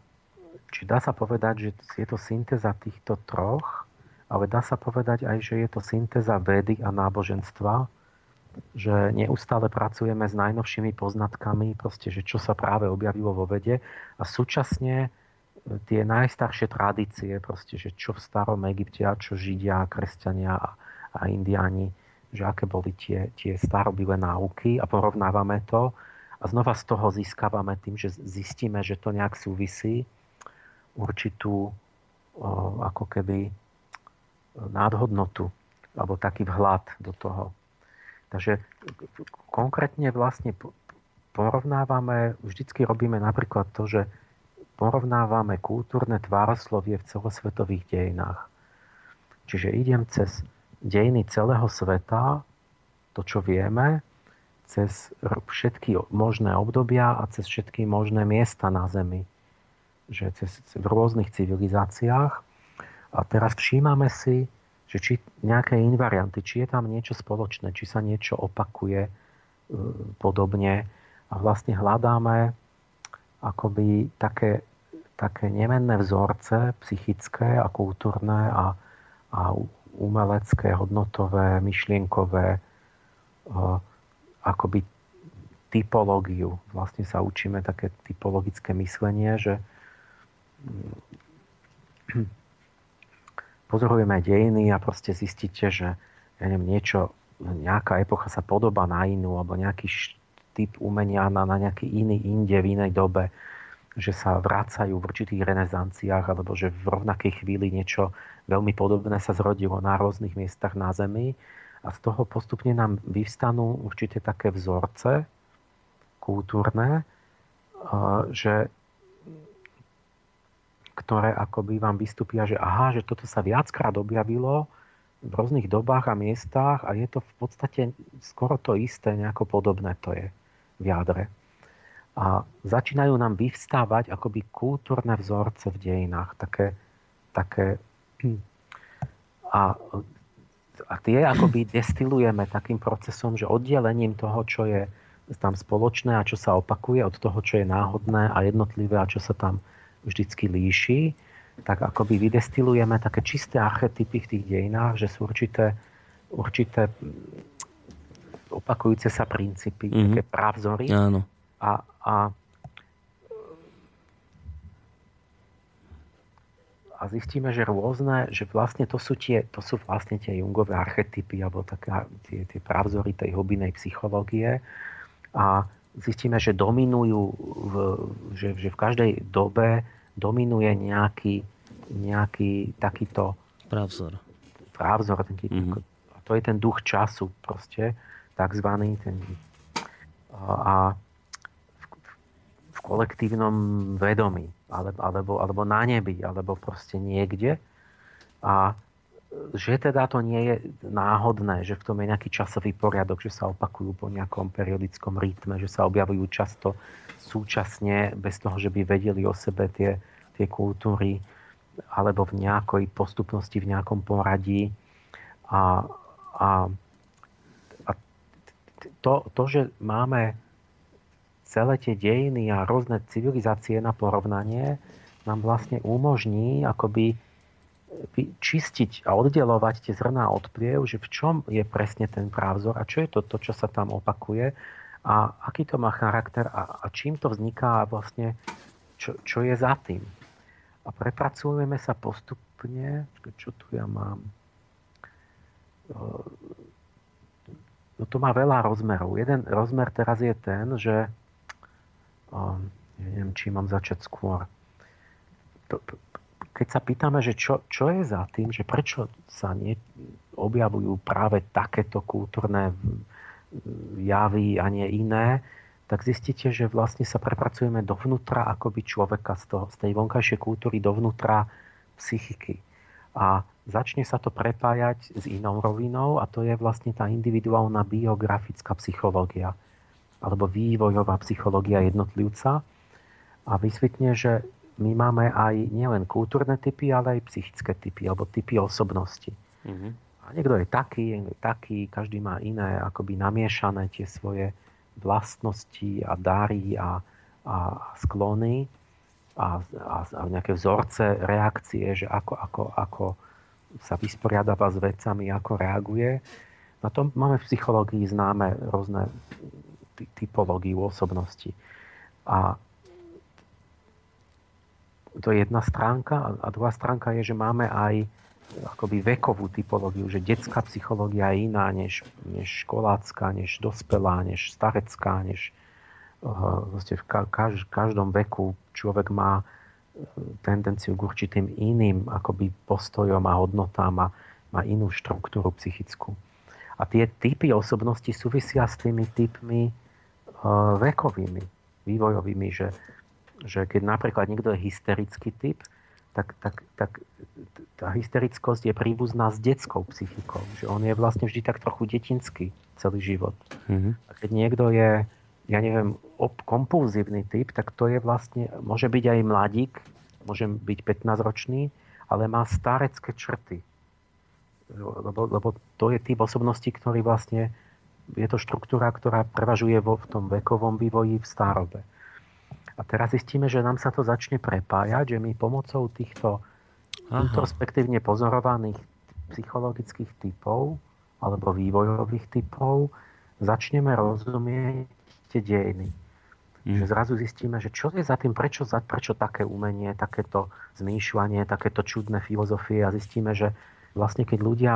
či dá sa povedať, že je to syntéza týchto troch, ale dá sa povedať aj, že je to syntéza vedy a náboženstva, že neustále pracujeme s najnovšími poznatkami, proste, že čo sa práve objavilo vo vede a súčasne tie najstaršie tradície, proste, že čo v starom Egypte a čo Židia, kresťania a, a Indiáni, že aké boli tie, tie starobilé náuky a porovnávame to a znova z toho získavame tým, že zistíme, že to nejak súvisí určitú ako keby nádhodnotu alebo taký vhľad do toho. Takže konkrétne vlastne porovnávame, vždycky robíme napríklad to, že porovnávame kultúrne tvároslovie v celosvetových dejinách. Čiže idem cez dejiny celého sveta, to čo vieme, cez všetky možné obdobia a cez všetky možné miesta na Zemi. Že cez, v rôznych civilizáciách. A teraz všímame si, že či nejaké invarianty, či je tam niečo spoločné, či sa niečo opakuje e, podobne. A vlastne hľadáme akoby také, také nemenné vzorce psychické a kultúrne a, a umelecké, hodnotové, myšlienkové, e, akoby typológiu. Vlastne sa učíme také typologické myslenie, že mm, pozorujeme dejiny a proste zistíte, že ja neviem, niečo, nejaká epocha sa podoba na inú, alebo nejaký typ umenia na, na nejaký iný inde, v inej dobe, že sa vracajú v určitých renesanciách, alebo že v rovnakej chvíli niečo veľmi podobné sa zrodilo na rôznych miestach na Zemi. A z toho postupne nám vyvstanú určite také vzorce kultúrne, že, ktoré akoby vám vystúpia, že aha, že toto sa viackrát objavilo v rôznych dobách a miestach a je to v podstate skoro to isté, nejako podobné to je v jadre. A začínajú nám vyvstávať akoby kultúrne vzorce v dejinách, také, také a a tie akoby destilujeme takým procesom, že oddelením toho, čo je tam spoločné a čo sa opakuje od toho, čo je náhodné a jednotlivé a čo sa tam vždycky líši, tak akoby vydestilujeme také čisté archetypy v tých dejinách, že sú určité, určité opakujúce sa princípy, mm-hmm. také právzory. Áno. A, a a zistíme, že rôzne, že vlastne to sú, tie, to sú vlastne tie Jungové archetypy alebo také, tie, tie právzory tej hubinej psychológie a zistíme, že dominujú, v, že, že v každej dobe dominuje nejaký, nejaký takýto právzor. Právzor, ten, mm-hmm. to je ten duch času proste, takzvaný ten a v kolektívnom vedomí alebo, alebo, alebo na nebi, alebo proste niekde. A že teda to nie je náhodné, že v tom je nejaký časový poriadok, že sa opakujú po nejakom periodickom rytme, že sa objavujú často súčasne, bez toho, že by vedeli o sebe tie, tie kultúry, alebo v nejakej postupnosti, v nejakom poradí. A, a to, to, že máme celé tie dejiny a rôzne civilizácie na porovnanie nám vlastne umožní akoby čistiť a oddelovať tie zrná od pliev, že v čom je presne ten právzor a čo je to, to čo sa tam opakuje a aký to má charakter a, a čím to vzniká a vlastne čo, čo je za tým. A prepracujeme sa postupne, čo tu ja mám, no to má veľa rozmerov. Jeden rozmer teraz je ten, že ja neviem, či mám začať skôr. Keď sa pýtame, že čo, čo je za tým, že prečo sa nie, objavujú práve takéto kultúrne javy a nie iné, tak zistíte, že vlastne sa prepracujeme dovnútra akoby človeka z, toho, z tej vonkajšej kultúry dovnútra psychiky. A začne sa to prepájať s inou rovinou a to je vlastne tá individuálna biografická psychológia alebo vývojová psychológia jednotlivca a vysvetne, že my máme aj nielen kultúrne typy, ale aj psychické typy alebo typy osobnosti. Mm-hmm. A niekto je taký, niekto je taký, každý má iné, akoby namiešané tie svoje vlastnosti a dary a, a sklony. a, a, a nejaké vzorce reakcie, že ako, ako, ako sa vysporiadáva s vecami, ako reaguje. Na tom máme v psychológii známe rôzne typológiu osobnosti. A to je jedna stránka. A druhá stránka je, že máme aj akoby vekovú typológiu, že detská psychológia je iná než, než školácká, než dospelá, než starecká, než uh, v kaž, každom veku človek má tendenciu k určitým iným akoby postojom a hodnotám a má inú štruktúru psychickú. A tie typy osobnosti súvisia s tými typmi uh, vekovými, vývojovými, že, že keď napríklad niekto je hysterický typ, tak, tak, tak tá hysterickosť je príbuzná s detskou psychikou. Že on je vlastne vždy tak trochu detinský celý život. Mm-hmm. A keď niekto je, ja neviem, kompulzívny typ, tak to je vlastne, môže byť aj mladík, môže byť 15-ročný, ale má starecké črty. Lebo, lebo to je typ osobnosti, ktorý vlastne, je to štruktúra, ktorá prevažuje vo, v tom vekovom vývoji v starobe. A teraz zistíme, že nám sa to začne prepájať, že my pomocou týchto Aha. introspektívne pozorovaných psychologických typov alebo vývojových typov začneme rozumieť tie dejiny. Mm. Že zrazu zistíme, že čo je za tým, prečo, za, prečo také umenie, takéto zmýšľanie, takéto čudné filozofie a zistíme, že vlastne keď ľudia,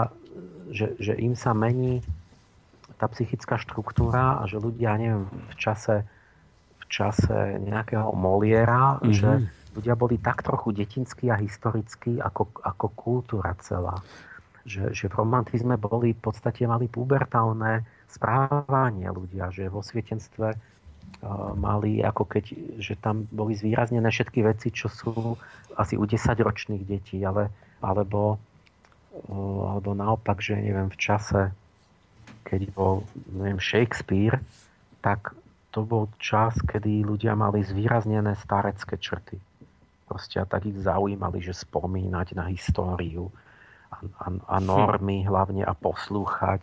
že, že im sa mení tá psychická štruktúra a že ľudia, neviem, v čase čase nejakého Moliera, mm-hmm. že ľudia boli tak trochu detinskí a historickí ako, ako kultúra celá. Že, že v romantizme boli v podstate mali pubertálne správanie ľudia, že vo svietenstve uh, mali ako keď, že tam boli zvýraznené všetky veci, čo sú asi u 10-ročných detí, ale, alebo, uh, alebo naopak, že neviem, v čase, keď bol neviem, Shakespeare, tak to bol čas, kedy ľudia mali zvýraznené starecké črty. Proste a tak ich zaujímali, že spomínať na históriu a, a, a normy hlavne a poslúchať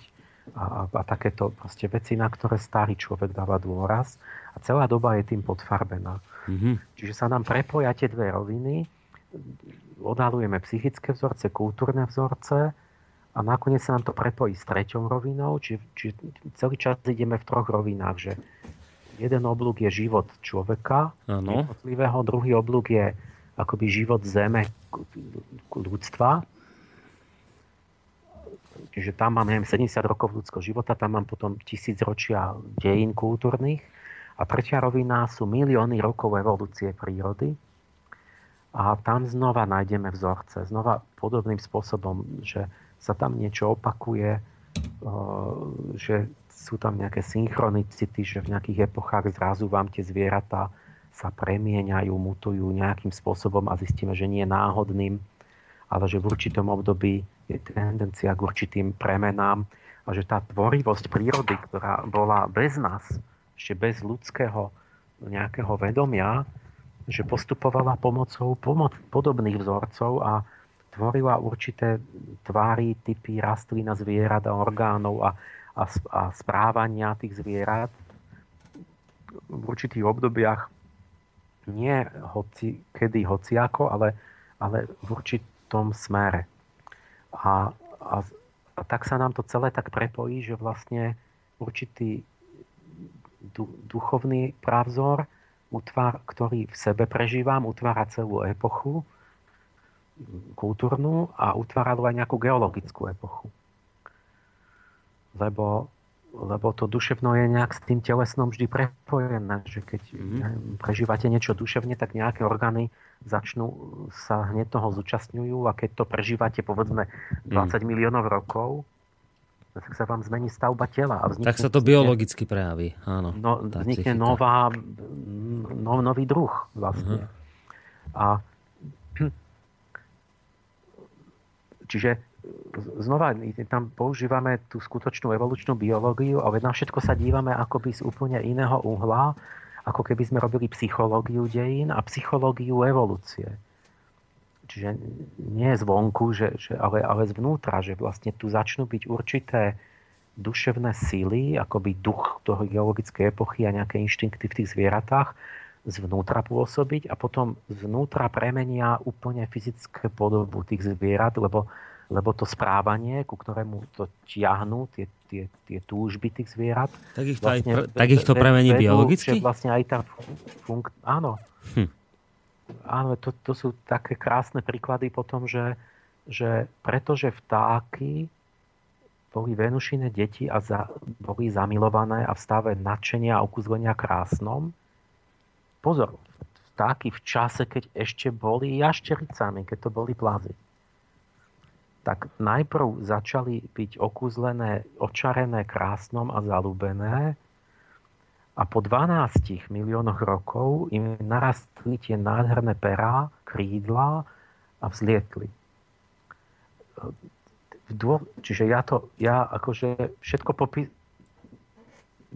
a, a, takéto proste veci, na ktoré starý človek dáva dôraz a celá doba je tým podfarbená. Mm-hmm. Čiže sa nám prepoja tie dve roviny, odhalujeme psychické vzorce, kultúrne vzorce a nakoniec sa nám to prepojí s treťou rovinou, či, či celý čas ideme v troch rovinách, že jeden oblúk je život človeka, jednotlivého, druhý oblúk je akoby život zeme ľudstva. Čiže tam mám, neviem, 70 rokov ľudského života, tam mám potom tisíc ročia dejín kultúrnych. A tretia rovina sú milióny rokov evolúcie prírody. A tam znova nájdeme vzorce. Znova podobným spôsobom, že sa tam niečo opakuje, že sú tam nejaké synchronicity, že v nejakých epochách zrazu vám tie zvieratá sa premieňajú, mutujú nejakým spôsobom a zistíme, že nie náhodným, ale že v určitom období je tendencia k určitým premenám a že tá tvorivosť prírody, ktorá bola bez nás, ešte bez ľudského nejakého vedomia, že postupovala pomocou pomoc, podobných vzorcov a tvorila určité tvary, typy rastlín a zvierat a orgánov a a, a správania tých zvierat v určitých obdobiach nie hoci, kedy hociako, ale, ale v určitom smere. A, a, a tak sa nám to celé tak prepojí, že vlastne určitý du, duchovný právzor, utvár, ktorý v sebe prežívam, utvára celú epochu kultúrnu a utvára aj nejakú geologickú epochu. Lebo, lebo to duševno je nejak s tým telesnom vždy prepojené, že keď mm-hmm. prežívate niečo duševne, tak nejaké orgány začnú sa hneď toho zúčastňujú a keď to prežívate povedzme 20 mm. miliónov rokov, tak sa vám zmení stavba tela. A tak sa to biologicky prejaví, áno. No, vznikne nová, no, nový druh vlastne. Mm-hmm. A čiže znova tam používame tú skutočnú evolučnú biológiu, ale na všetko sa dívame akoby z úplne iného uhla, ako keby sme robili psychológiu dejín a psychológiu evolúcie. Čiže nie zvonku, že, že, ale, ale zvnútra, že vlastne tu začnú byť určité duševné síly, akoby duch toho geologickej epochy a nejaké inštinkty v tých zvieratách, zvnútra pôsobiť a potom zvnútra premenia úplne fyzické podobu tých zvierat, lebo, lebo to správanie, ku ktorému to ťahnú, tie, tie, tie túžby tých zvierat. Tak ich to, vlastne, aj, tak ich to premení vedú, biologicky? Že vlastne aj tá funk... Áno. Hm. Áno, to, to sú také krásne príklady potom, že, že pretože vtáky boli Venušine deti a za, boli zamilované a v stave nadšenia a okuzlenia krásnom, Pozor, vtáky v čase, keď ešte boli jaštericami, keď to boli plazy. Tak najprv začali byť okúzlené, očarené krásnom a zalúbené a po 12 miliónoch rokov im narastli tie nádherné perá, krídla a vzlietli. Čiže ja to, ja akože všetko popis,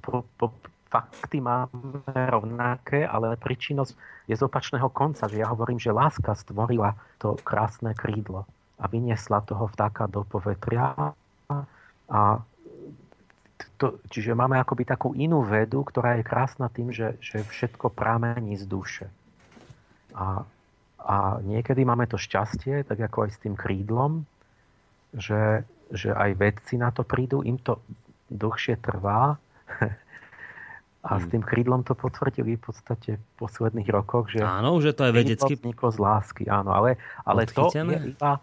po, po, fakty máme rovnaké, ale príčinnosť je z opačného konca, že ja hovorím, že láska stvorila to krásne krídlo a vyniesla toho vtáka do povetria. A to, čiže máme akoby takú inú vedu, ktorá je krásna tým, že, že všetko pramení z duše. A, a niekedy máme to šťastie, tak ako aj s tým krídlom, že, že aj vedci na to prídu, im to dlhšie trvá, a s tým krídlom to potvrdili v podstate v posledných rokoch, že... Áno, že to je vedecky... Vzniklo z lásky, áno, ale, ale to je iba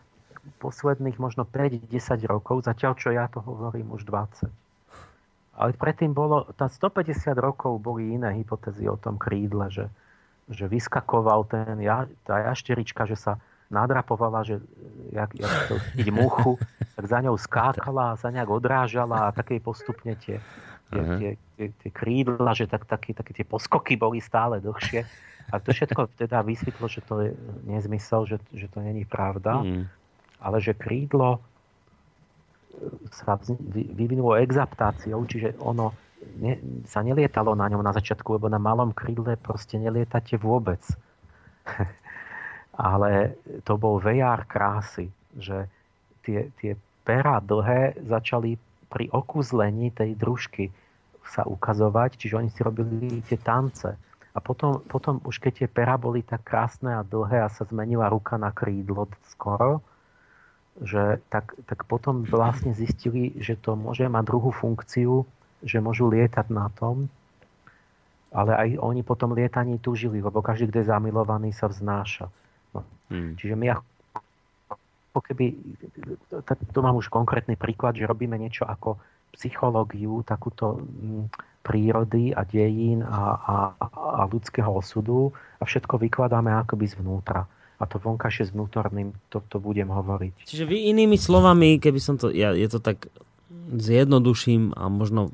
posledných možno 5-10 rokov, zatiaľ čo ja to hovorím už 20. Ale predtým bolo, tá 150 rokov boli iné hypotézy o tom krídle, že, že vyskakoval ten, ja, tá jašterička, že sa nadrapovala, že jak, jak to muchu, tak za ňou skákala sa nejak odrážala a také postupne tie tie, tie, tie, tie krídla, že tak, také, také tie poskoky boli stále dlhšie. A to všetko teda vysvetlo, že to je nezmysel, že, že to není pravda. Mm. Ale že krídlo sa vyvinulo exaptáciou, čiže ono ne, sa nelietalo na ňom na začiatku, lebo na malom krídle proste nelietate vôbec. Ale to bol VR krásy, že tie, tie pera dlhé začali pri okúzlení tej družky sa ukazovať, čiže oni si robili tie tance. A potom, potom už keď tie pera boli tak krásne a dlhé a sa zmenila ruka na krídlo skoro, že tak, tak potom vlastne zistili, že to môže mať druhú funkciu, že môžu lietať na tom, ale aj oni potom lietaní túžili, lebo každý, kto je zamilovaný, sa vznáša. No. Hmm. Čiže my ako keby, to mám už konkrétny príklad, že robíme niečo ako psychológiu takúto mm, prírody a dejín a, a, a ľudského osudu a všetko vykladáme akoby zvnútra. A to vonkajšie s vnútorným, to, to budem hovoriť. Čiže vy inými slovami, keby som to, ja, je to tak zjednoduším a možno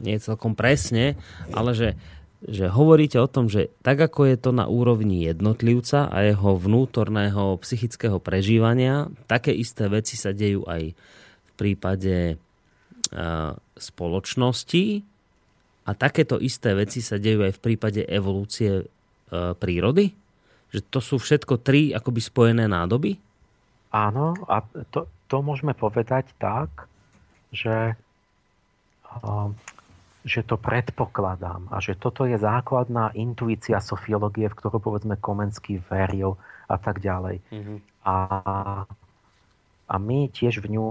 nie celkom presne, ale že, že hovoríte o tom, že tak ako je to na úrovni jednotlivca a jeho vnútorného psychického prežívania, také isté veci sa dejú aj v prípade spoločnosti a takéto isté veci sa dejú aj v prípade evolúcie e, prírody? Že to sú všetko tri akoby spojené nádoby? Áno, a to, to môžeme povedať tak, že, že to predpokladám a že toto je základná intuícia sofiológie, v ktorú povedzme Komenský veril a tak ďalej. Mm-hmm. A, a my tiež v ňu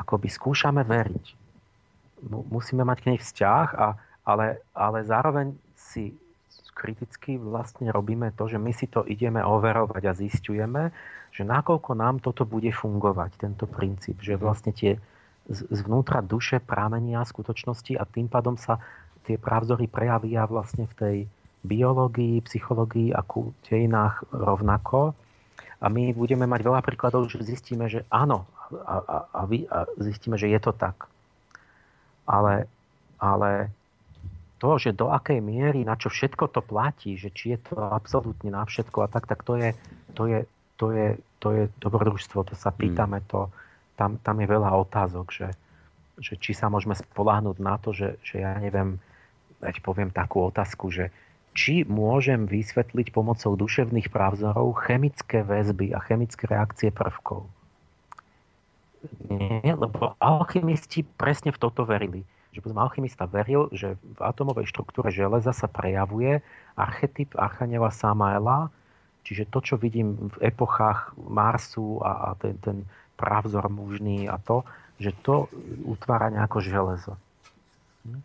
akoby skúšame veriť. Musíme mať k nej vzťah, a, ale, ale zároveň si kriticky vlastne robíme to, že my si to ideme overovať a zistujeme, že nakoľko nám toto bude fungovať, tento princíp, že vlastne tie zvnútra duše prámenia skutočnosti a tým pádom sa tie pravzory prejavia vlastne v tej biológii, psychológii a dejinách rovnako. A my budeme mať veľa príkladov, že zistíme, že áno, a, a, a, vy, a zistíme, že je to tak. Ale, ale to, že do akej miery, na čo všetko to platí, že či je to absolútne na všetko a tak, tak to je, to je, to je, to je dobrodružstvo, to sa hmm. pýtame, to, tam, tam je veľa otázok, že, že či sa môžeme spoláhnuť na to, že, že ja neviem, veď poviem takú otázku, že či môžem vysvetliť pomocou duševných právzorov chemické väzby a chemické reakcie prvkov. Nie, lebo alchymisti presne v toto verili. Že potom alchymista veril, že v atomovej štruktúre železa sa prejavuje archetyp Archaniela Samaela, čiže to, čo vidím v epochách Marsu a, a ten, ten pravzor mužný a to, že to utvára nejako železo. Hm?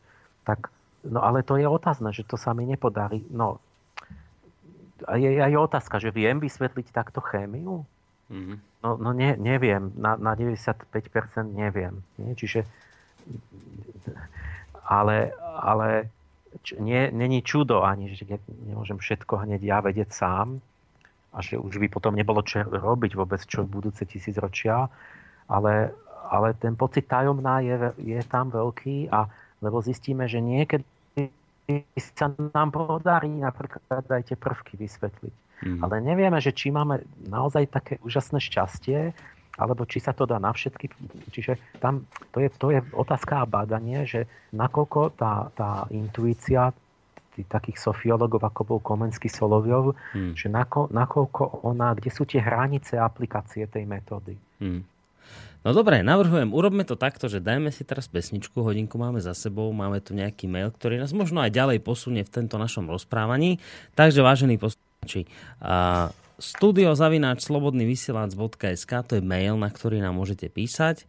Tak, no ale to je otázne, že to sa mi nepodarí. No, a je aj otázka, že viem vysvetliť takto chémiu? Mm-hmm. No, no ne, neviem, na, na 95% neviem. Nie? Čiže, ale, ale č, nie, není čudo ani, že ne, nemôžem všetko hneď ja vedieť sám a že už by potom nebolo čo robiť vôbec čo v budúce tisícročia, ale, ale ten pocit tajomná je, je tam veľký a lebo zistíme, že niekedy sa nám podarí napríklad aj tie prvky vysvetliť. Mm. Ale nevieme, že či máme naozaj také úžasné šťastie, alebo či sa to dá na všetky. Čiže tam to je, to je otázka a bádanie, že nakoľko tá, tá intuícia tých takých sofiologov, ako bol Komenský Soloviov, mm. že nako, nakoľko ona, kde sú tie hranice aplikácie tej metódy. Mm. No dobre, navrhujem, urobme to takto, že dajme si teraz pesničku, hodinku máme za sebou, máme tu nejaký mail, ktorý nás možno aj ďalej posunie v tento našom rozprávaní. Takže vážení poslucháči, studiozavináč slobodnyvysielac.sk to je mail, na ktorý nám môžete písať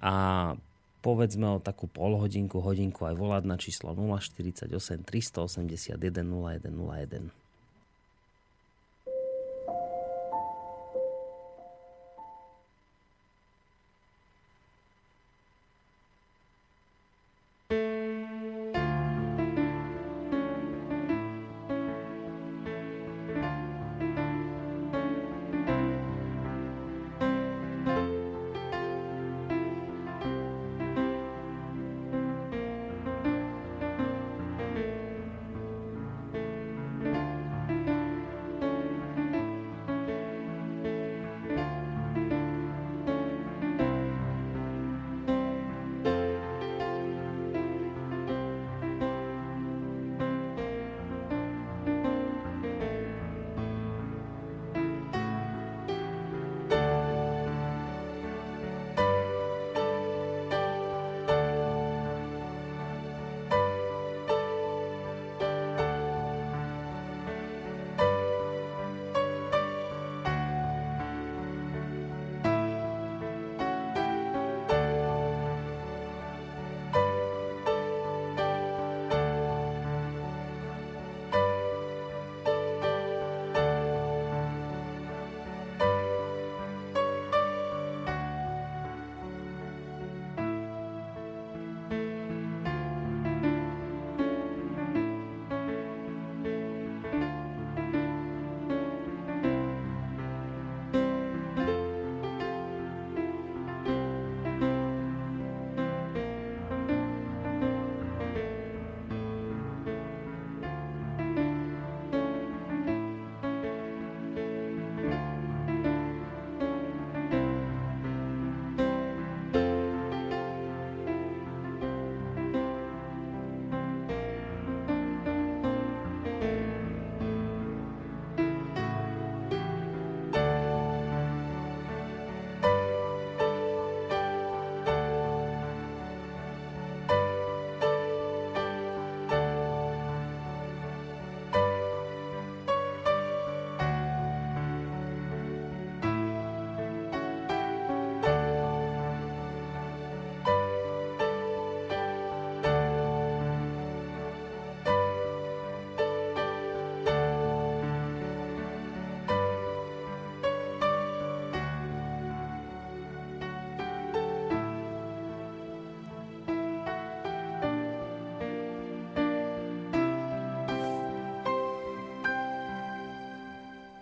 a povedzme o takú polhodinku, hodinku aj volať na číslo 048 381 0101.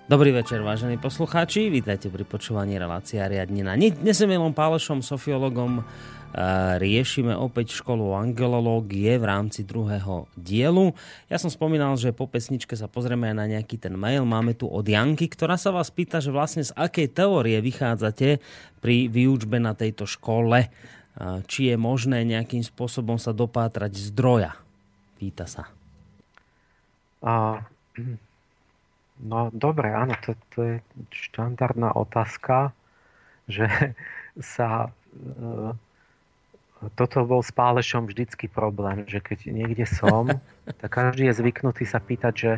Dobrý večer, vážení poslucháči. Vítajte pri počúvaní relácia Riadnina. Dnes s Emilom Pálošom, sofiologom, e, riešime opäť školu angelológie v rámci druhého dielu. Ja som spomínal, že po pesničke sa pozrieme na nejaký ten mail. Máme tu od Janky, ktorá sa vás pýta, že vlastne z akej teórie vychádzate pri výučbe na tejto škole. E, či je možné nejakým spôsobom sa dopátrať zdroja? Pýta sa. Uh, No dobre, áno, to, to je štandardná otázka, že sa e, toto bol s Pálešom vždycky problém, že keď niekde som, tak každý je zvyknutý sa pýtať, že,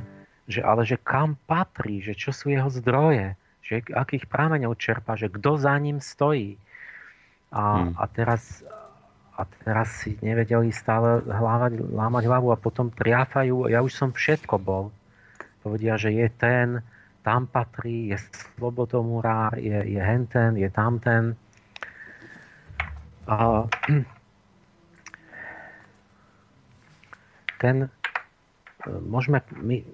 že ale že kam patrí, že čo sú jeho zdroje, že akých prámeňov čerpa, že kto za ním stojí. A, hmm. a, teraz, a teraz si nevedeli stále hlávať, lámať hlavu a potom triafajú, ja už som všetko bol. Povedia, že je ten, tam patrí, je slobodomurár, je, je henten, je tamten. A ten e, môžeme my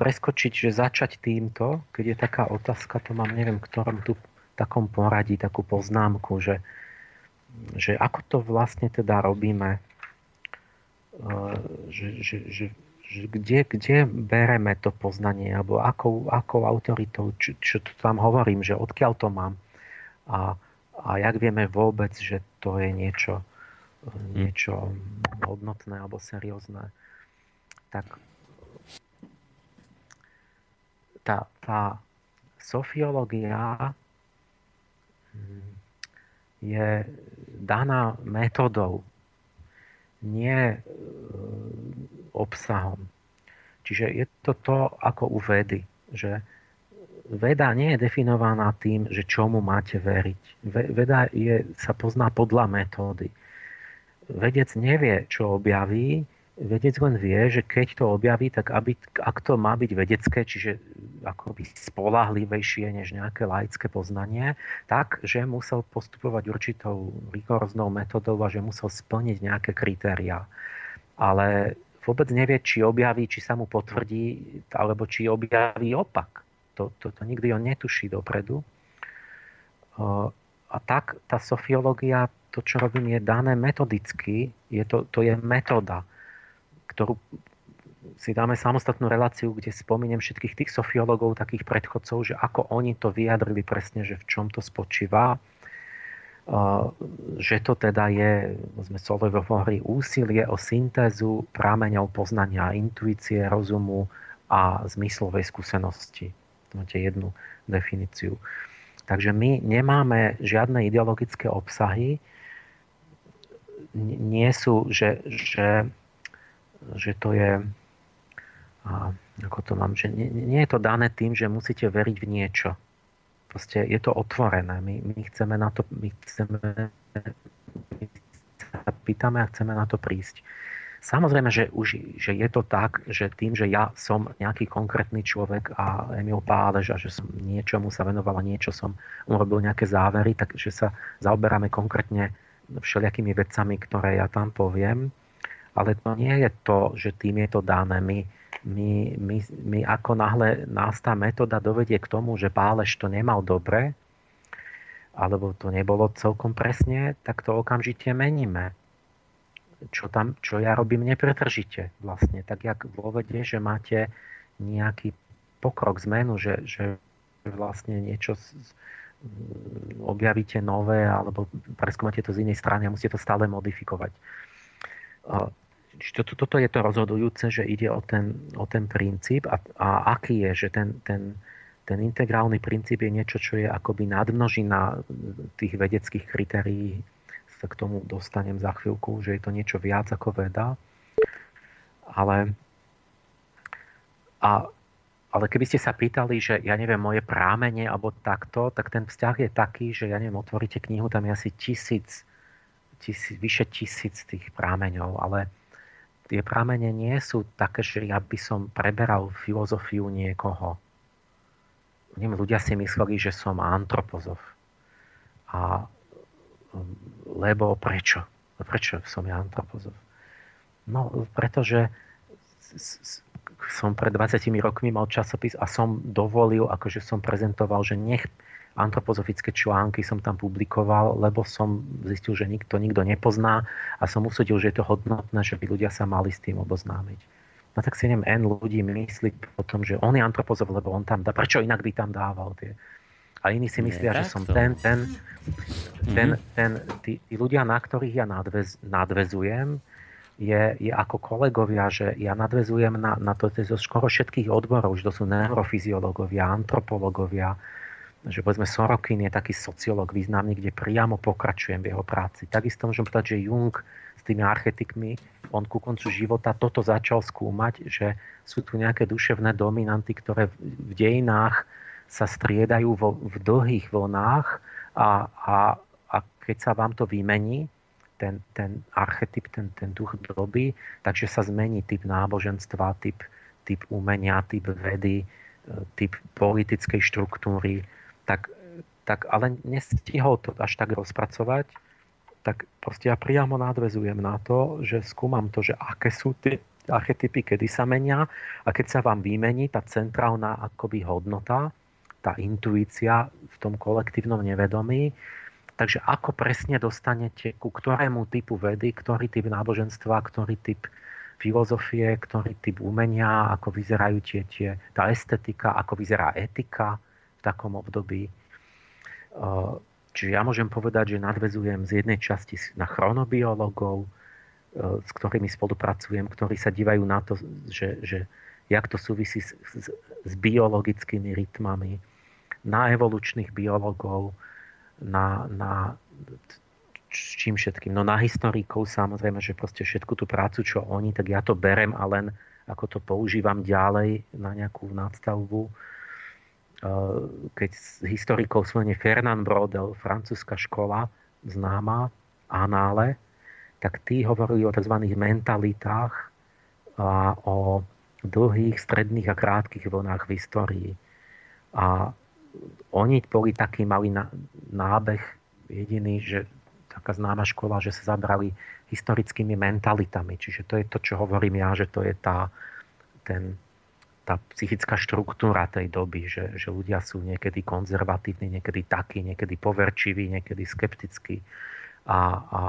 preskočiť, že začať týmto, keď je taká otázka, to mám neviem, ktorom tu takom poradí takú poznámku, že, že ako to vlastne teda robíme, e, že, že, že kde, kde bereme to poznanie, alebo akou, akou autoritou, čo, čo tam hovorím, že odkiaľ to mám. A, a jak vieme vôbec, že to je niečo, hm. niečo hodnotné alebo seriózne. Tak tá, tá sofiológia hm, je daná metodou, nie obsahom. Čiže je to to ako u vedy, že veda nie je definovaná tým, že čomu máte veriť. Veda je, sa pozná podľa metódy. Vedec nevie, čo objaví, vedec len vie, že keď to objaví, tak aby, ak to má byť vedecké, čiže akoby spolahlivejšie než nejaké laické poznanie, tak, že musel postupovať určitou rigoróznou metodou a že musel splniť nejaké kritériá. Ale vôbec nevie, či objaví, či sa mu potvrdí, alebo či objaví opak. To, to, to nikdy on netuší dopredu. A tak tá sofiológia, to, čo robím, je dané metodicky, je to, to je metóda, ktorú si dáme samostatnú reláciu, kde spomeniem všetkých tých sofiológov, takých predchodcov, že ako oni to vyjadrili presne, že v čom to spočíva. Že to teda je, sme Solevo hovorí, úsilie o syntézu prámeňov poznania, intuície, rozumu a zmyslovej skúsenosti máte jednu definíciu. Takže my nemáme žiadne ideologické obsahy, nie sú, že, že, že to je, ako to mám, že nie, nie je to dané tým, že musíte veriť v niečo. Proste je to otvorené. My, my chceme na to, my chceme, my sa pýtame a chceme na to prísť. Samozrejme, že, už, že je to tak, že tým, že ja som nejaký konkrétny človek a Emil Pálež a že som niečomu sa venoval a niečo som urobil nejaké závery, takže sa zaoberáme konkrétne všelijakými vecami, ktoré ja tam poviem. Ale to nie je to, že tým je to dané. My, my, my, my ako náhle nás tá metóda dovedie k tomu, že Pálež to nemal dobre, alebo to nebolo celkom presne, tak to okamžite meníme čo, tam, čo ja robím nepretržite vlastne. Tak jak vo vede, že máte nejaký pokrok, zmenu, že, že vlastne niečo objavíte nové alebo preskúmate to z inej strany a musíte to stále modifikovať. Toto, toto je to rozhodujúce, že ide o ten, o ten princíp a, a aký je, že ten, ten, ten integrálny princíp je niečo, čo je akoby nadmnožina tých vedeckých kritérií sa k tomu dostanem za chvíľku, že je to niečo viac ako veda. Ale, a, ale keby ste sa pýtali, že ja neviem, moje prámenie alebo takto, tak ten vzťah je taký, že ja neviem, otvoríte knihu, tam je asi tisíc, tisíc vyše tisíc tých prámeňov, ale tie prámene nie sú také, že ja by som preberal filozofiu niekoho. Neviem, ľudia si mysleli, že som antropozof. A lebo prečo? Prečo som ja antropozof? No, pretože som pred 20 rokmi mal časopis a som dovolil, akože som prezentoval, že nech antropozofické články som tam publikoval, lebo som zistil, že nikto nikto nepozná a som usúdil, že je to hodnotné, že by ľudia sa mali s tým oboznámiť. No tak si neviem, N ľudí myslí potom, že on je antropozof, lebo on tam dá. Prečo inak by tam dával tie a iní si myslia, že som ten, ten, ten, mhm. ten tí, tí ľudia, na ktorých ja nadvez, nadvezujem, je, je ako kolegovia, že ja nadvezujem na, na to zo skoro všetkých odborov, že to sú neurofyziológovia, antropológovia, že povedzme Sorokin je taký sociológ významný, kde priamo pokračujem v jeho práci. Takisto môžem povedať, že Jung s tými archetypmi, on ku koncu života toto začal skúmať, že sú tu nejaké duševné dominanty, ktoré v dejinách sa striedajú vo, v dlhých vlnách a, a, a keď sa vám to vymení, ten, ten archetyp, ten, ten duch doby, takže sa zmení typ náboženstva, typ, typ umenia, typ vedy, e, typ politickej štruktúry, tak, tak ale nestihol to až tak rozpracovať, tak proste ja priamo nadvezujem na to, že skúmam to, že aké sú tie archetypy, kedy sa menia a keď sa vám vymení tá centrálna akoby hodnota, tá intuícia v tom kolektívnom nevedomí, Takže ako presne dostanete ku ktorému typu vedy, ktorý typ náboženstva, ktorý typ filozofie, ktorý typ umenia, ako vyzerajú tie, tie, tá estetika, ako vyzerá etika takom období. Čiže ja môžem povedať, že nadvezujem z jednej časti na chronobiologov, s ktorými spolupracujem, ktorí sa dívajú na to, že, že jak to súvisí s, s, s biologickými rytmami, na evolučných biologov, na, na čím všetkým. No na historikov samozrejme, že proste všetku tú prácu, čo oni, tak ja to berem a len ako to používam ďalej na nejakú nadstavbu. E, keď historikov svojne Fernand Brodel, francúzska škola, známa, anále, tak tí hovorili o tzv. mentalitách a o dlhých, stredných a krátkých vlnách v histórii. A oni boli taký malý nábeh jediný, že taká známa škola, že sa zabrali historickými mentalitami. Čiže to je to, čo hovorím ja, že to je tá, ten, tá psychická štruktúra tej doby, že, že ľudia sú niekedy konzervatívni, niekedy takí, niekedy poverčiví, niekedy skeptickí. A, a,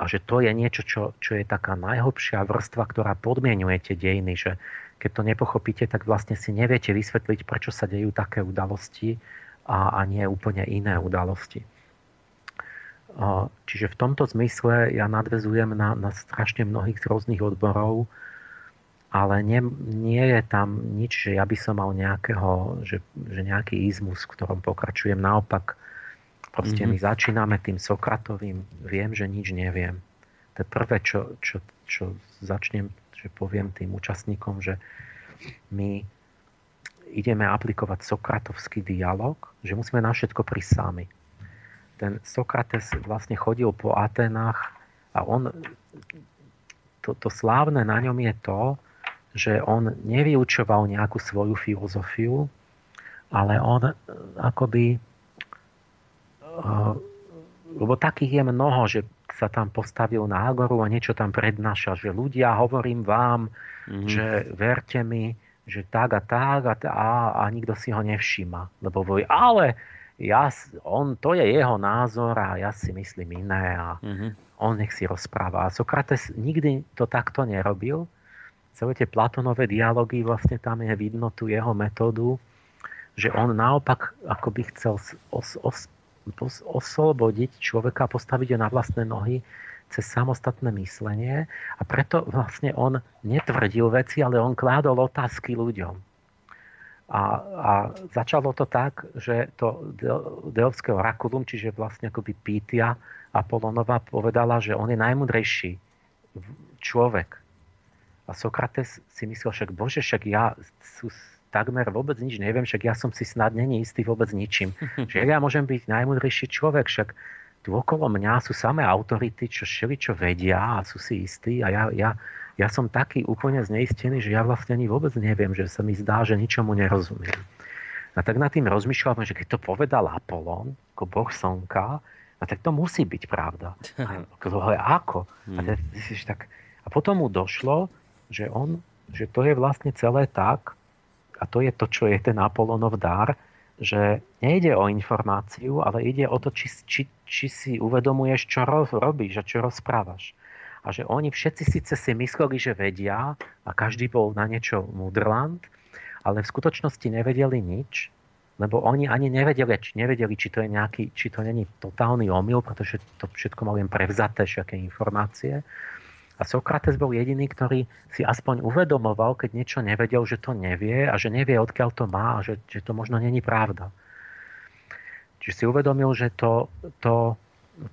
a že to je niečo, čo, čo je taká najhlbšia vrstva, ktorá podmienuje tie dejiny, že keď to nepochopíte, tak vlastne si neviete vysvetliť, prečo sa dejú také udalosti a, a nie úplne iné udalosti. Čiže v tomto zmysle ja nadvezujem na, na strašne mnohých rôznych odborov, ale nie, nie je tam nič, že ja by som mal nejakého, že, že nejaký izmus, v ktorom pokračujem. Naopak, proste mm-hmm. my začíname tým Sokratovým, viem, že nič neviem. To prvé, čo, čo, čo začnem že poviem tým účastníkom, že my ideme aplikovať sokratovský dialog, že musíme na všetko prísť sami. Ten Sokrates vlastne chodil po Atenách a on, to, to slávne na ňom je to, že on nevyučoval nejakú svoju filozofiu, ale on eh, akoby eh, lebo takých je mnoho, že sa tam postavil na Agoru a niečo tam prednáša, že ľudia, hovorím vám, mm-hmm. že verte mi, že tak a tak a, a, a nikto si ho nevšíma. Lebo voj, ale ja, on, to je jeho názor a ja si myslím iné a mm-hmm. on nech si rozpráva. A Sokrates nikdy to takto nerobil. Celé tie Platonové dialógy, vlastne tam je vidno tú jeho metódu, že on naopak akoby chcel os, os, oslobodiť človeka, postaviť ho na vlastné nohy cez samostatné myslenie a preto vlastne on netvrdil veci, ale on kládol otázky ľuďom. A, a začalo to tak, že to Delfské orakulum, čiže vlastne akoby Pítia Apolonova povedala, že on je najmudrejší človek. A Sokrates si myslel, však bože, však ja sú takmer vôbec nič neviem, však ja som si snad není istý vôbec ničím. Že ja môžem byť najmudrejší človek, však tu okolo mňa sú samé autority, čo šeli čo vedia a sú si istí a ja, ja, ja som taký úplne zneistený, že ja vlastne ani vôbec neviem, že sa mi zdá, že ničomu nerozumiem. A tak nad tým rozmýšľam, že keď to povedal Apolón, ako boh slnka, a tak to musí byť pravda. Ale ako? A, hmm. tak, a potom mu došlo, že, on, že to je vlastne celé tak, a to je to, čo je ten Apolonov dar, že nejde o informáciu, ale ide o to, či, či, či si uvedomuješ, čo robíš a čo rozprávaš. A že oni všetci síce si mysleli, že vedia a každý bol na niečo mudrland, ale v skutočnosti nevedeli nič, lebo oni ani nevedeli, či, nevedeli, či to je nejaký, či to není totálny omyl, pretože to všetko len prevzaté všetké informácie, a Sokrates bol jediný, ktorý si aspoň uvedomoval, keď niečo nevedel, že to nevie a že nevie, odkiaľ to má a že, že to možno není pravda. Čiže si uvedomil, že to, to,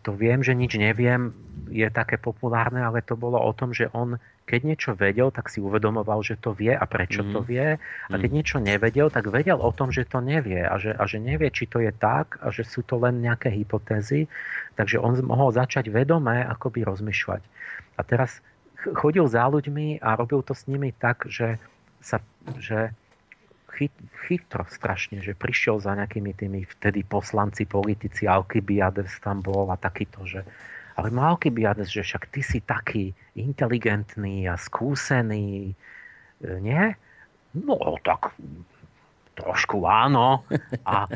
to viem, že nič neviem, je také populárne, ale to bolo o tom, že on keď niečo vedel, tak si uvedomoval, že to vie a prečo mm. to mhm. vie. A keď mm. niečo nevedel, tak vedel o tom, že to nevie a že, a že nevie, či to je tak a že sú to len nejaké hypotézy. Takže on mohol začať vedomé akoby rozmýšľať. A teraz chodil za ľuďmi a robil to s nimi tak, že sa, že chyt, chytro strašne, že prišiel za nejakými tými vtedy poslanci, politici, Alkybiades tam bol a takýto, že ale keby že však ty si taký inteligentný a skúsený, e, nie? No, tak trošku áno. A,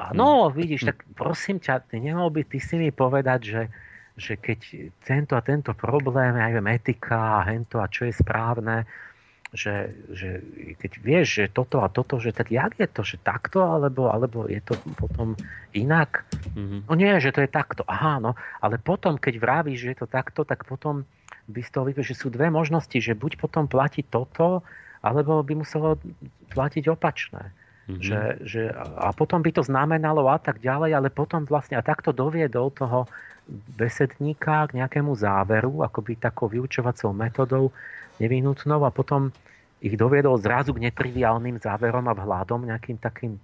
a no, vidíš, tak prosím ťa, ty nemohol by ty si mi povedať, že, že keď tento a tento problém, ja neviem, etika a hento a čo je správne, že, že keď vieš, že toto a toto, že tak jak je to, že takto, alebo, alebo je to potom inak? Mm-hmm. No nie, že to je takto. Aha, no, ale potom, keď vravíš, že je to takto, tak potom by z toho vypil, že sú dve možnosti, že buď potom platí toto, alebo by muselo platiť opačné. Mm-hmm. Že, že, a potom by to znamenalo a tak ďalej, ale potom vlastne a takto doviedol toho besedníka k nejakému záveru, akoby takou vyučovacou metodou, nevyhnutnou a potom ich doviedol zrazu k netriviálnym záverom a vhľadom, nejakým takým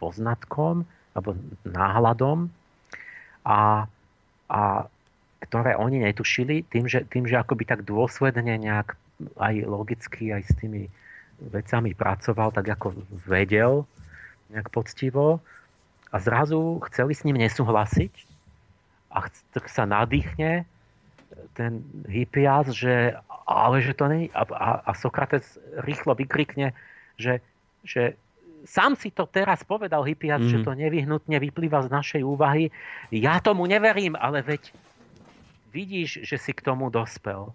poznatkom alebo náhľadom. A, a ktoré oni netušili tým, že, tým, že akoby tak dôsledne nejak aj logicky aj s tými vecami pracoval, tak ako vedel nejak poctivo. A zrazu chceli s ním nesúhlasiť a tak sa nadýchne ten Hippias, že ale že to není. A, a, a Sokrates rýchlo vykrikne, že, že sám si to teraz povedal Hippias, mm. že mhm. to nevyhnutne vyplýva z našej úvahy. Ja tomu neverím, ale veď vidíš, že si k tomu dospel.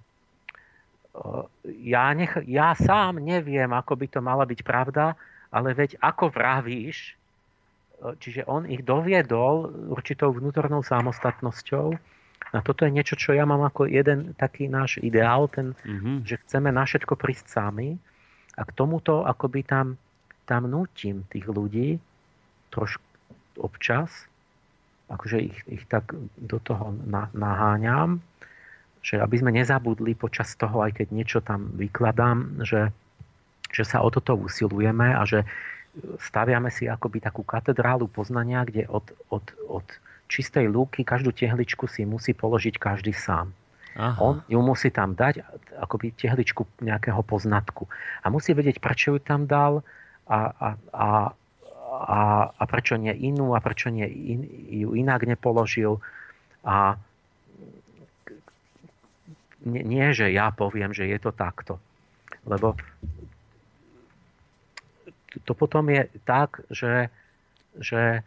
Ja, nech, ja sám neviem, ako by to mala byť pravda, ale veď ako vravíš, čiže on ich doviedol určitou vnútornou samostatnosťou, a toto je niečo, čo ja mám ako jeden taký náš ideál, ten, mm-hmm. že chceme na všetko prísť sami a k tomuto akoby tam, tam nutím tých ľudí trošku občas, akože ich, ich tak do toho na, naháňam, že aby sme nezabudli počas toho, aj keď niečo tam vykladám, že, že sa o toto usilujeme a že staviame si akoby takú katedrálu poznania, kde od, od, od čistej lúky každú tehličku si musí položiť každý sám. Aha. On ju musí tam dať, akoby tehličku nejakého poznatku. A musí vedieť, prečo ju tam dal a, a, a, a, a prečo nie inú a prečo nie in, ju inak nepoložil. A nie, nie, že ja poviem, že je to takto. Lebo to potom je tak, že, že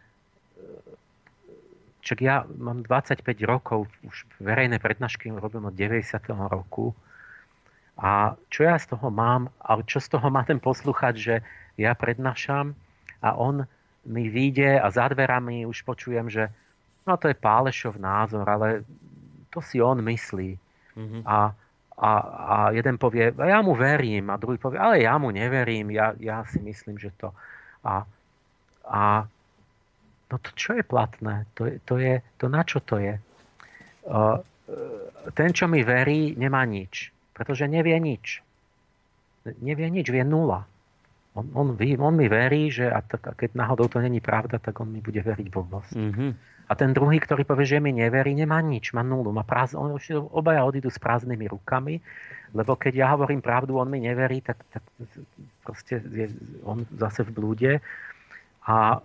Čak ja mám 25 rokov, už verejné prednášky robím od 90. roku. A čo ja z toho mám, a čo z toho má ten posluchať, že ja prednášam a on mi vyjde a za dverami už počujem, že no to je Pálešov názor, ale to si on myslí. Mm-hmm. A, a, a jeden povie, ja mu verím, a druhý povie, ale ja mu neverím, ja, ja si myslím, že to. A, a No to čo je platné? To, to, je, to na čo to je? Ten, čo mi verí, nemá nič. Pretože nevie nič. Nevie nič, vie nula. On, on, on mi verí, že a, tak, a keď náhodou to není pravda, tak on mi bude veriť blbosť. Mm-hmm. A ten druhý, ktorý povie, že mi neverí, nemá nič, má nulu. Má práz, on, obaja odídu s prázdnymi rukami, lebo keď ja hovorím pravdu, on mi neverí, tak, tak proste je on zase v blúde. A,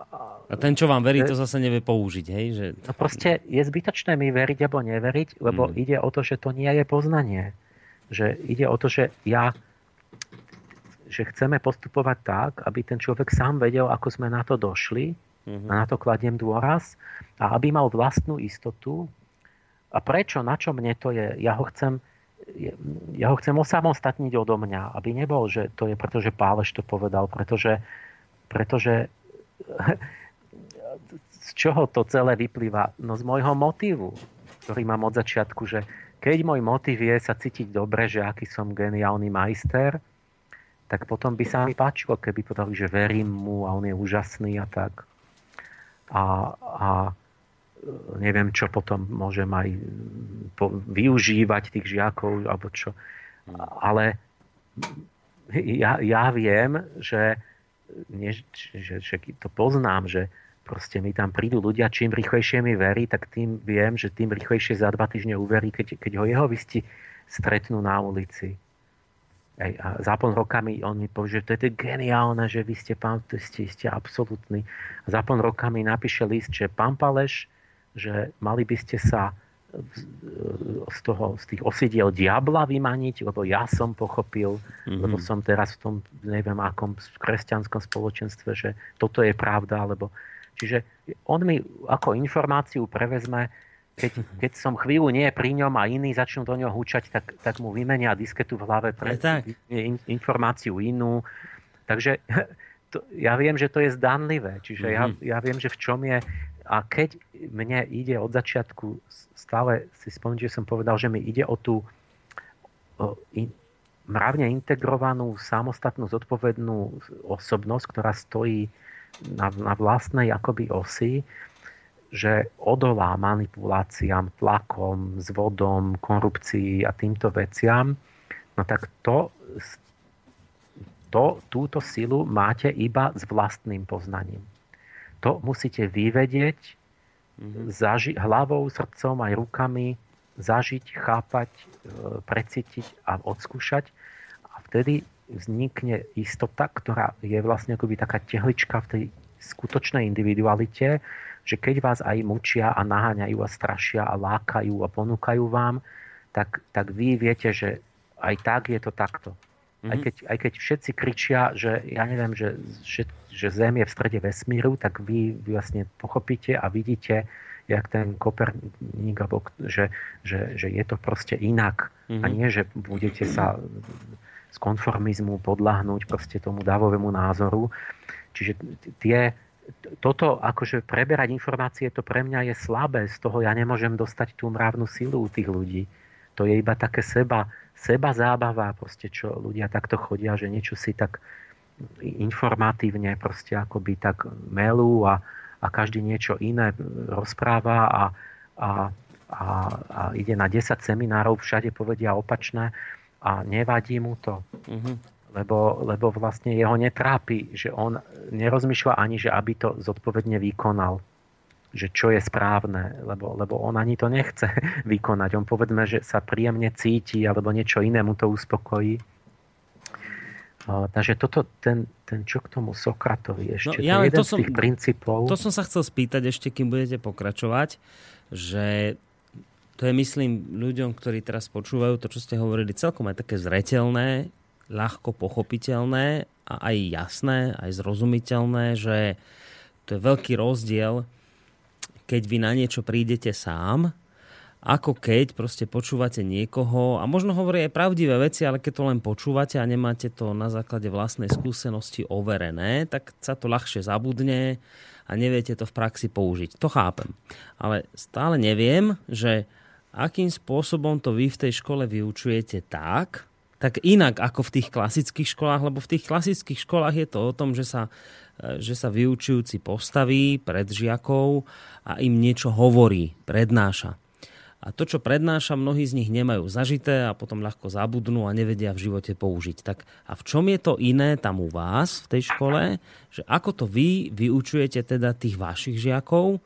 a ten, čo vám verí, to zase nevie použiť, hej? Že... No proste je zbytočné mi veriť alebo neveriť, lebo hmm. ide o to, že to nie je poznanie. Že ide o to, že ja že chceme postupovať tak, aby ten človek sám vedel, ako sme na to došli, mm-hmm. na to kladiem dôraz, a aby mal vlastnú istotu. A prečo, na čo mne to je? Ja ho chcem, ja ho chcem osamostatniť odo mňa, aby nebol, že to je preto, že Páleš to povedal, pretože, pretože z čoho to celé vyplýva? No z môjho motívu, ktorý mám od začiatku, že keď môj motív je sa cítiť dobre, že aký som geniálny majster, tak potom by sa mi páčilo, keby povedali, že verím mu a on je úžasný a tak. A, a neviem, čo potom môžem aj po, využívať tých žiakov, alebo čo. Ale ja, ja viem, že, nie, že, že to poznám, že proste mi tam prídu ľudia, čím rýchlejšie mi verí, tak tým viem, že tým rýchlejšie za dva týždne uverí, keď, keď ho jeho vysti stretnú na ulici. Ej, a za pol roka mi on mi povie, že to je geniálne, že vy ste pán, to ste, ste absolútni. A za pol roka mi napíše list, že pán Paleš, že mali by ste sa z, toho, z tých osidiel diabla vymaniť, lebo ja som pochopil, mm-hmm. lebo som teraz v tom, neviem akom kresťanskom spoločenstve, že toto je pravda, alebo Čiže on mi ako informáciu prevezme, keď, keď som chvíľu nie pri ňom a iní začnú do ňoho húčať, tak, tak mu vymenia disketu v hlave pre tak. informáciu inú. Takže to, ja viem, že to je zdanlivé. Čiže mm-hmm. ja, ja viem, že v čom je a keď mne ide od začiatku, stále si spomínam, že som povedal, že mi ide o tú o in, mravne integrovanú, samostatnú, zodpovednú osobnosť, ktorá stojí na, na vlastnej akoby osi, že odolá manipuláciám, tlakom, zvodom, korupcii a týmto veciam, no tak to, to, túto silu máte iba s vlastným poznaním to musíte vyvedieť mm-hmm. zaži- hlavou, srdcom aj rukami, zažiť, chápať, e, precítiť a odskúšať. A vtedy vznikne istota, ktorá je vlastne akoby taká tehlička v tej skutočnej individualite, že keď vás aj mučia a naháňajú a strašia a lákajú a ponúkajú vám, tak, tak vy viete, že aj tak je to takto. Mm-hmm. Aj, keď, aj keď všetci kričia, že ja neviem, že, že, že Zem je v strede vesmíru, tak vy vlastne pochopíte a vidíte, jak ten Koperník, že, že, že je to proste inak. Mm-hmm. A nie, že budete sa z konformizmu podľahnúť proste tomu dávovému názoru. Čiže tie, toto, akože preberať informácie, to pre mňa je slabé. Z toho ja nemôžem dostať tú mravnú silu u tých ľudí. To je iba také seba, seba zábava, proste, čo ľudia takto chodia, že niečo si tak informatívne proste akoby tak melú a, a každý niečo iné rozpráva a, a, a, a ide na 10 seminárov, všade povedia opačné a nevadí mu to. Mm-hmm. Lebo, lebo vlastne jeho netrápi, že on nerozmýšľa ani, že aby to zodpovedne vykonal že čo je správne, lebo, lebo on ani to nechce vykonať. On povedzme, že sa príjemne cíti alebo niečo iné mu to uspokojí. Uh, takže toto, ten, ten čo k tomu Sokratovi ešte, no, ja, to je jeden to som, z tých princípov. To som sa chcel spýtať ešte, kým budete pokračovať, že to je, myslím, ľuďom, ktorí teraz počúvajú to, čo ste hovorili, celkom aj také zretelné, ľahko pochopiteľné a aj jasné, aj zrozumiteľné, že to je veľký rozdiel keď vy na niečo prídete sám, ako keď proste počúvate niekoho a možno hovorí aj pravdivé veci, ale keď to len počúvate a nemáte to na základe vlastnej skúsenosti overené, tak sa to ľahšie zabudne a neviete to v praxi použiť. To chápem. Ale stále neviem, že akým spôsobom to vy v tej škole vyučujete tak, tak inak ako v tých klasických školách, lebo v tých klasických školách je to o tom, že sa že sa vyučujúci postaví pred žiakov a im niečo hovorí, prednáša. A to, čo prednáša, mnohí z nich nemajú zažité a potom ľahko zabudnú a nevedia v živote použiť. Tak a v čom je to iné tam u vás v tej škole, že ako to vy vyučujete teda tých vašich žiakov,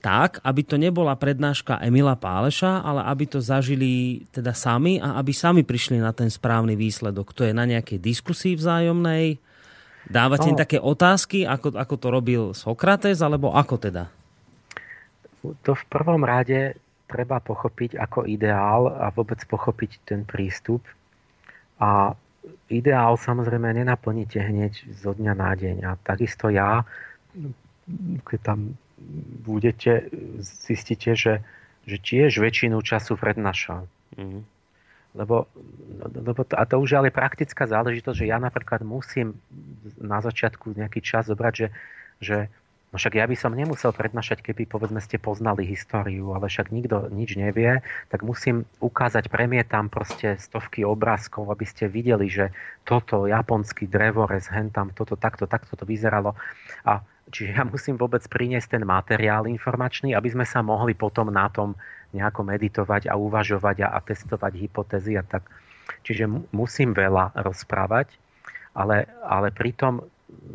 tak, aby to nebola prednáška Emila Páleša, ale aby to zažili teda sami a aby sami prišli na ten správny výsledok. To je na nejakej diskusii vzájomnej, Dávate no, im také otázky, ako, ako to robil Sokrates, alebo ako teda? To v prvom rade treba pochopiť ako ideál a vôbec pochopiť ten prístup. A ideál samozrejme nenaplníte hneď zo dňa na deň. A takisto ja, keď tam budete, zistíte, že, že tiež väčšinu času prednášam. Mm-hmm. Lebo, lebo to, a to už ale praktická záležitosť, že ja napríklad musím na začiatku nejaký čas zobrať, že, že no však ja by som nemusel prednášať, keby povedzme ste poznali históriu, ale však nikto nič nevie, tak musím ukázať, premietam proste stovky obrázkov, aby ste videli, že toto japonský drevorez, hentam, toto takto, takto to vyzeralo. A čiže ja musím vôbec priniesť ten materiál informačný, aby sme sa mohli potom na tom nejako meditovať a uvažovať a, a testovať hypotézy a tak. Čiže musím veľa rozprávať, ale, ale pritom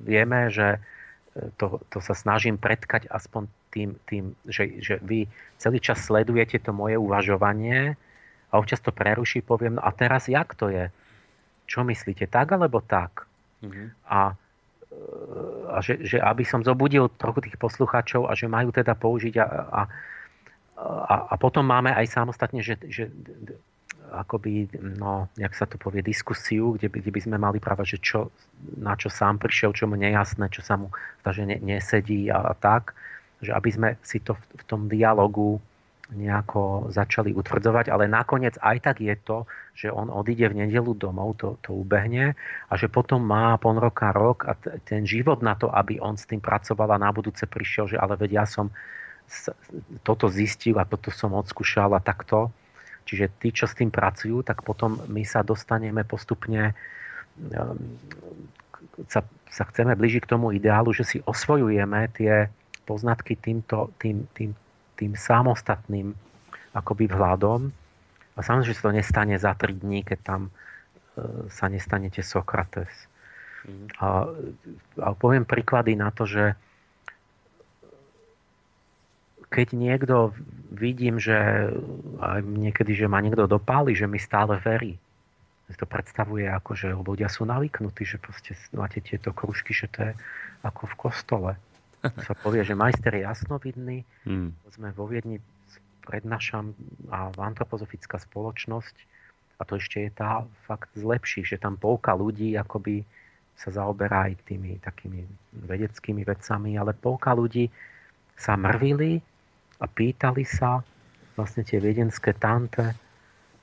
vieme, že e, to, to sa snažím predkať aspoň tým, tým že, že vy celý čas sledujete to moje uvažovanie a občas to preruší, poviem, no a teraz jak to je? Čo myslíte, tak alebo tak? Mm-hmm. A, a že, že aby som zobudil trochu tých poslucháčov a že majú teda použiť a, a, a, a potom máme aj samostatne, že, že akoby, no, jak sa to povie, diskusiu, kde by, kde by sme mali práve, že čo, na čo sám prišiel, čo mu nejasné, čo sa mu zdá, že ne, nesedí a, a tak, že aby sme si to v, v tom dialogu nejako začali utvrdzovať, ale nakoniec aj tak je to, že on odíde v nedelu domov, to, to ubehne a že potom má pol roka, rok a t- ten život na to, aby on s tým pracoval a na budúce prišiel, že ale veď ja som toto zistil a toto som odskúšal a takto, Čiže tí, čo s tým pracujú, tak potom my sa dostaneme postupne ehm, sa, sa chceme blížiť k tomu ideálu, že si osvojujeme tie poznatky týmto, tým, tým, tým samostatným akoby vhľadom. A samozrejme, že sa to nestane za 3 dní, keď tam e, sa nestanete Sokrates. Mm. A, a poviem príklady na to, že keď niekto vidím, že aj niekedy, že ma niekto dopáli, že mi stále verí. To predstavuje ako, že ľudia sú navyknutí, že proste máte tieto kružky, že to je ako v kostole. Sa povie, že majster je jasnovidný, hmm. sme vo Viedni prednášam a antropozofická spoločnosť. A to ešte je tá fakt zlepší, že tam polka ľudí akoby sa zaoberá aj tými takými vedeckými vecami, ale polka ľudí sa mrvili a pýtali sa vlastne tie viedenské tante,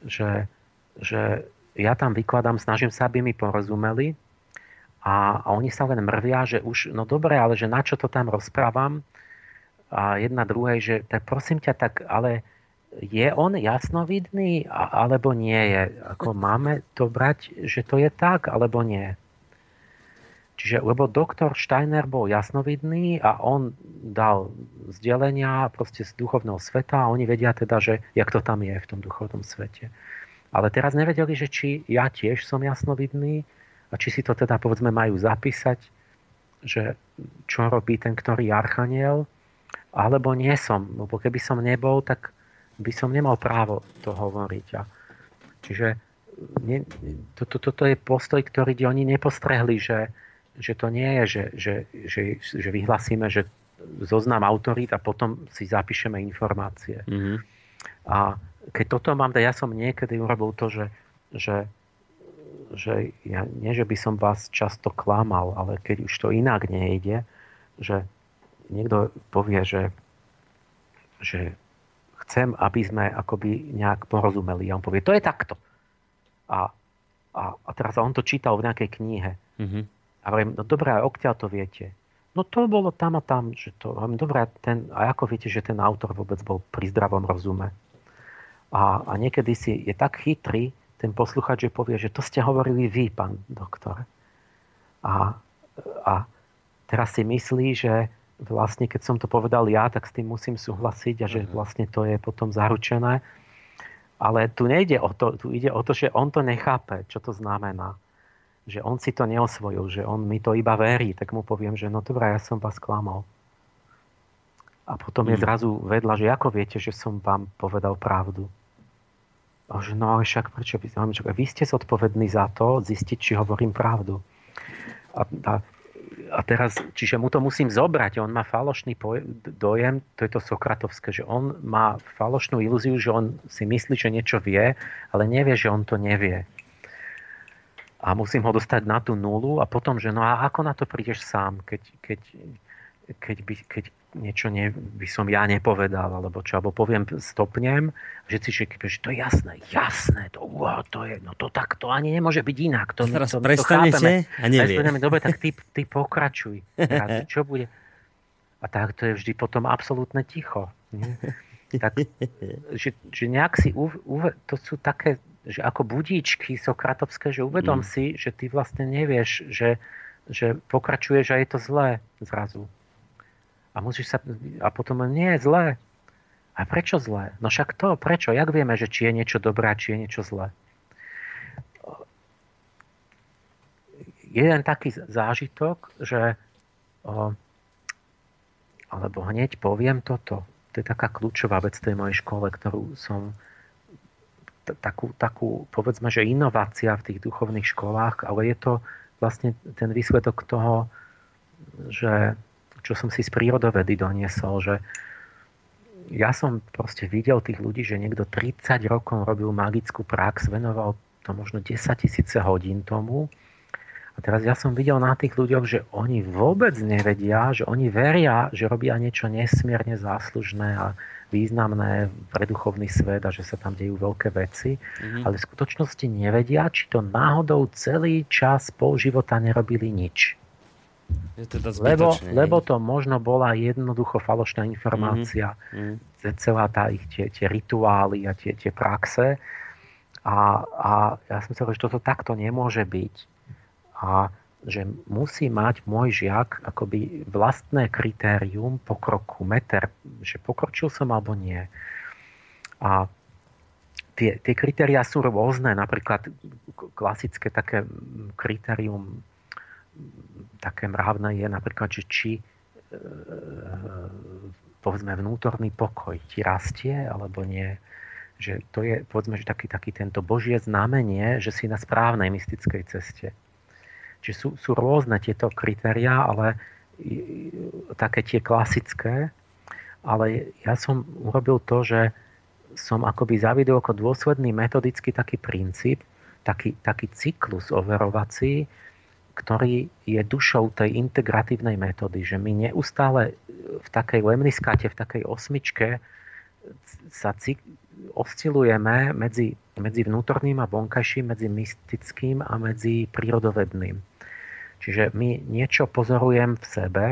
že, že ja tam vykladám, snažím sa, aby mi porozumeli a, a oni sa len mrvia, že už, no dobre, ale že na čo to tam rozprávam a jedna druhej, že tak prosím ťa, tak ale je on jasnovidný alebo nie je? Ako máme to brať, že to je tak alebo nie? Čiže, lebo doktor Steiner bol jasnovidný a on dal vzdelenia proste z duchovného sveta a oni vedia teda, že jak to tam je v tom duchovnom svete. Ale teraz nevedeli, že či ja tiež som jasnovidný a či si to teda povedzme majú zapísať, že čo robí ten ktorý archaniel, alebo nie som. Lebo keby som nebol, tak by som nemal právo to hovoriť. A čiže nie, to, to, toto je postoj, ktorý oni nepostrehli, že, že to nie je, že, že, že, že vyhlasíme, že zoznam autorít a potom si zapíšeme informácie. Mm-hmm. A keď toto mám, ja som niekedy urobil to, že, že, že ja, nie, že by som vás často klamal, ale keď už to inak nejde, že niekto povie, že, že chcem, aby sme akoby nejak porozumeli. A on povie, to je takto. A, a, a teraz on to čítal v nejakej knihe. Mm-hmm. A hovorím, no dobré, odkiaľ to viete? No to bolo tam a tam, že to, hovorím, dobré, ten, a ako viete, že ten autor vôbec bol pri zdravom rozume? A, a niekedy si je tak chytrý ten posluchač, že povie, že to ste hovorili vy, pán doktor. A, a teraz si myslí, že vlastne keď som to povedal ja, tak s tým musím súhlasiť a že mhm. vlastne to je potom zaručené. Ale tu nejde o to, tu ide o to, že on to nechápe, čo to znamená že on si to neosvojil, že on mi to iba verí, tak mu poviem, že no dobré, ja som vás klamal. A potom je zrazu vedľa, že ako viete, že som vám povedal pravdu. Že no ale však prečo by že vy ste zodpovední za to, zistiť, či hovorím pravdu. A, a, a teraz, čiže mu to musím zobrať, on má falošný dojem, to je to sokratovské, že on má falošnú ilúziu, že on si myslí, že niečo vie, ale nevie, že on to nevie a musím ho dostať na tú nulu a potom, že no a ako na to prídeš sám, keď, keď, keď, by, keď niečo ne, by som ja nepovedal, alebo čo, alebo poviem, stopnem, že si že, že to je jasné, jasné, to, uh, to je, no to tak, to ani nemôže byť inak. To, Teraz to, prestanete to a nevie. Dobre, tak ty, ty pokračuj. Teraz, čo bude? A tak to je vždy potom absolútne ticho. Nie? Tak, že, že nejak si, u, u, to sú také že ako budíčky sokratovské, že uvedom mm. si, že ty vlastne nevieš, že, že pokračuješ a je to zlé zrazu. A, musíš sa, a potom nie je zlé. A prečo zlé? No však to, prečo? Jak vieme, že či je niečo dobré či je niečo zlé? Jeden taký zážitok, že o, alebo hneď poviem toto. To je taká kľúčová vec tej mojej škole, ktorú som takú, takú, povedzme, že inovácia v tých duchovných školách, ale je to vlastne ten výsledok toho, že čo som si z prírodovedy doniesol, že ja som proste videl tých ľudí, že niekto 30 rokov robil magickú prax, venoval to možno 10 tisíce hodín tomu. A teraz ja som videl na tých ľuďoch, že oni vôbec nevedia, že oni veria, že robia niečo nesmierne záslužné a významné pre duchovný svet a že sa tam dejú veľké veci, mm-hmm. ale v skutočnosti nevedia, či to náhodou celý čas pol života nerobili nič. Je teda lebo, lebo to možno bola jednoducho falošná informácia, mm-hmm. celá tá ich tie, tie rituály a tie, tie praxe. A, a ja som hovoril, že toto takto nemôže byť. A že musí mať môj žiak akoby vlastné kritérium pokroku, meter, že pokročil som alebo nie. A tie, tie kritériá sú rôzne, napríklad klasické také kritérium také mravné je napríklad, že či e, povedzme vnútorný pokoj ti rastie alebo nie. Že to je povedzme, že taký, taký tento božie znamenie, že si na správnej mystickej ceste. Čiže sú, sú rôzne tieto kritériá, ale také tie klasické. Ale ja som urobil to, že som akoby zavidel ako dôsledný metodický taký princíp, taký, taký cyklus overovací, ktorý je dušou tej integratívnej metódy, že my neustále v takej lemniskate, v takej osmičke sa oscilujeme medzi, medzi vnútorným a vonkajším, medzi mystickým a medzi prírodovedným. Čiže my niečo pozorujem v sebe,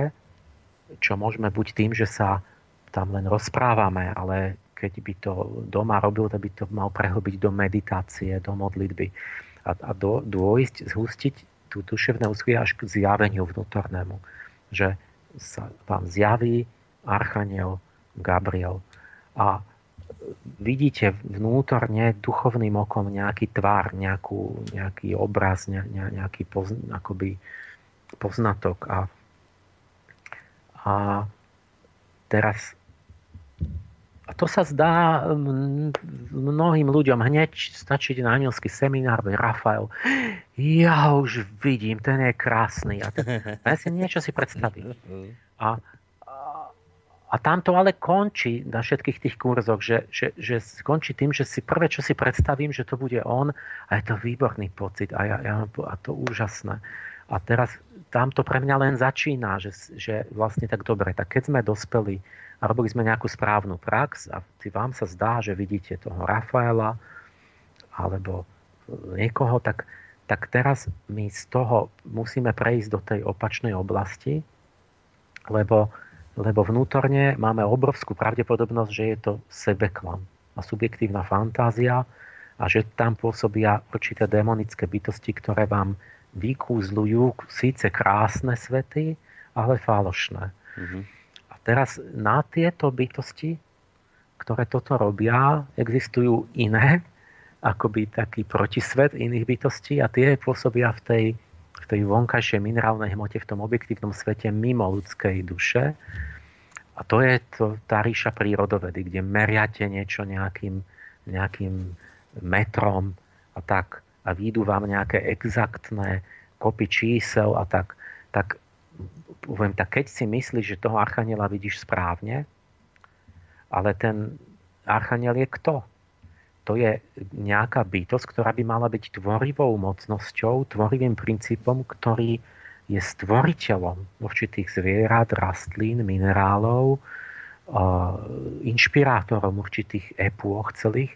čo môžeme buď tým, že sa tam len rozprávame, ale keď by to doma robil, tak by to mal prehlbiť do meditácie, do modlitby a, a do, dôjsť, zhustiť tú duševné úsilie až k zjaveniu vnútornému. Že sa vám zjaví Archaniel Gabriel a vidíte vnútorne duchovným okom nejaký tvar, nejakú, nejaký obraz, ne, nejaký poz, akoby poznatok. A, a teraz a to sa zdá mnohým ľuďom hneď stačiť na anielský seminár, Rafael, ja už vidím, ten je krásny. A ten, ja si niečo si predstavím. A, a, a tam to ale končí na všetkých tých kurzoch, že, že, že skončí tým, že si prvé, čo si predstavím, že to bude on a je to výborný pocit a, ja, ja, a to úžasné. A teraz tam to pre mňa len začína, že, že vlastne tak dobre, tak keď sme dospeli a robili sme nejakú správnu prax a vám sa zdá, že vidíte toho Rafaela alebo niekoho, tak, tak teraz my z toho musíme prejsť do tej opačnej oblasti, lebo, lebo vnútorne máme obrovskú pravdepodobnosť, že je to sebeklam a subjektívna fantázia a že tam pôsobia určité demonické bytosti, ktoré vám vykúzľujú síce krásne svety, ale falošné. Mm-hmm teraz na tieto bytosti, ktoré toto robia, existujú iné, akoby taký protisvet iných bytostí a tie pôsobia v tej, v tej vonkajšej minerálnej hmote, v tom objektívnom svete mimo ľudskej duše. A to je to, tá ríša prírodovedy, kde meriate niečo nejakým, nejakým metrom a tak a výjdu vám nejaké exaktné kopy čísel a tak, tak poviem tak, keď si myslíš, že toho archaniela vidíš správne, ale ten archaniel je kto? To je nejaká bytosť, ktorá by mala byť tvorivou mocnosťou, tvorivým princípom, ktorý je stvoriteľom určitých zvierat, rastlín, minerálov, inšpirátorom určitých epôch celých.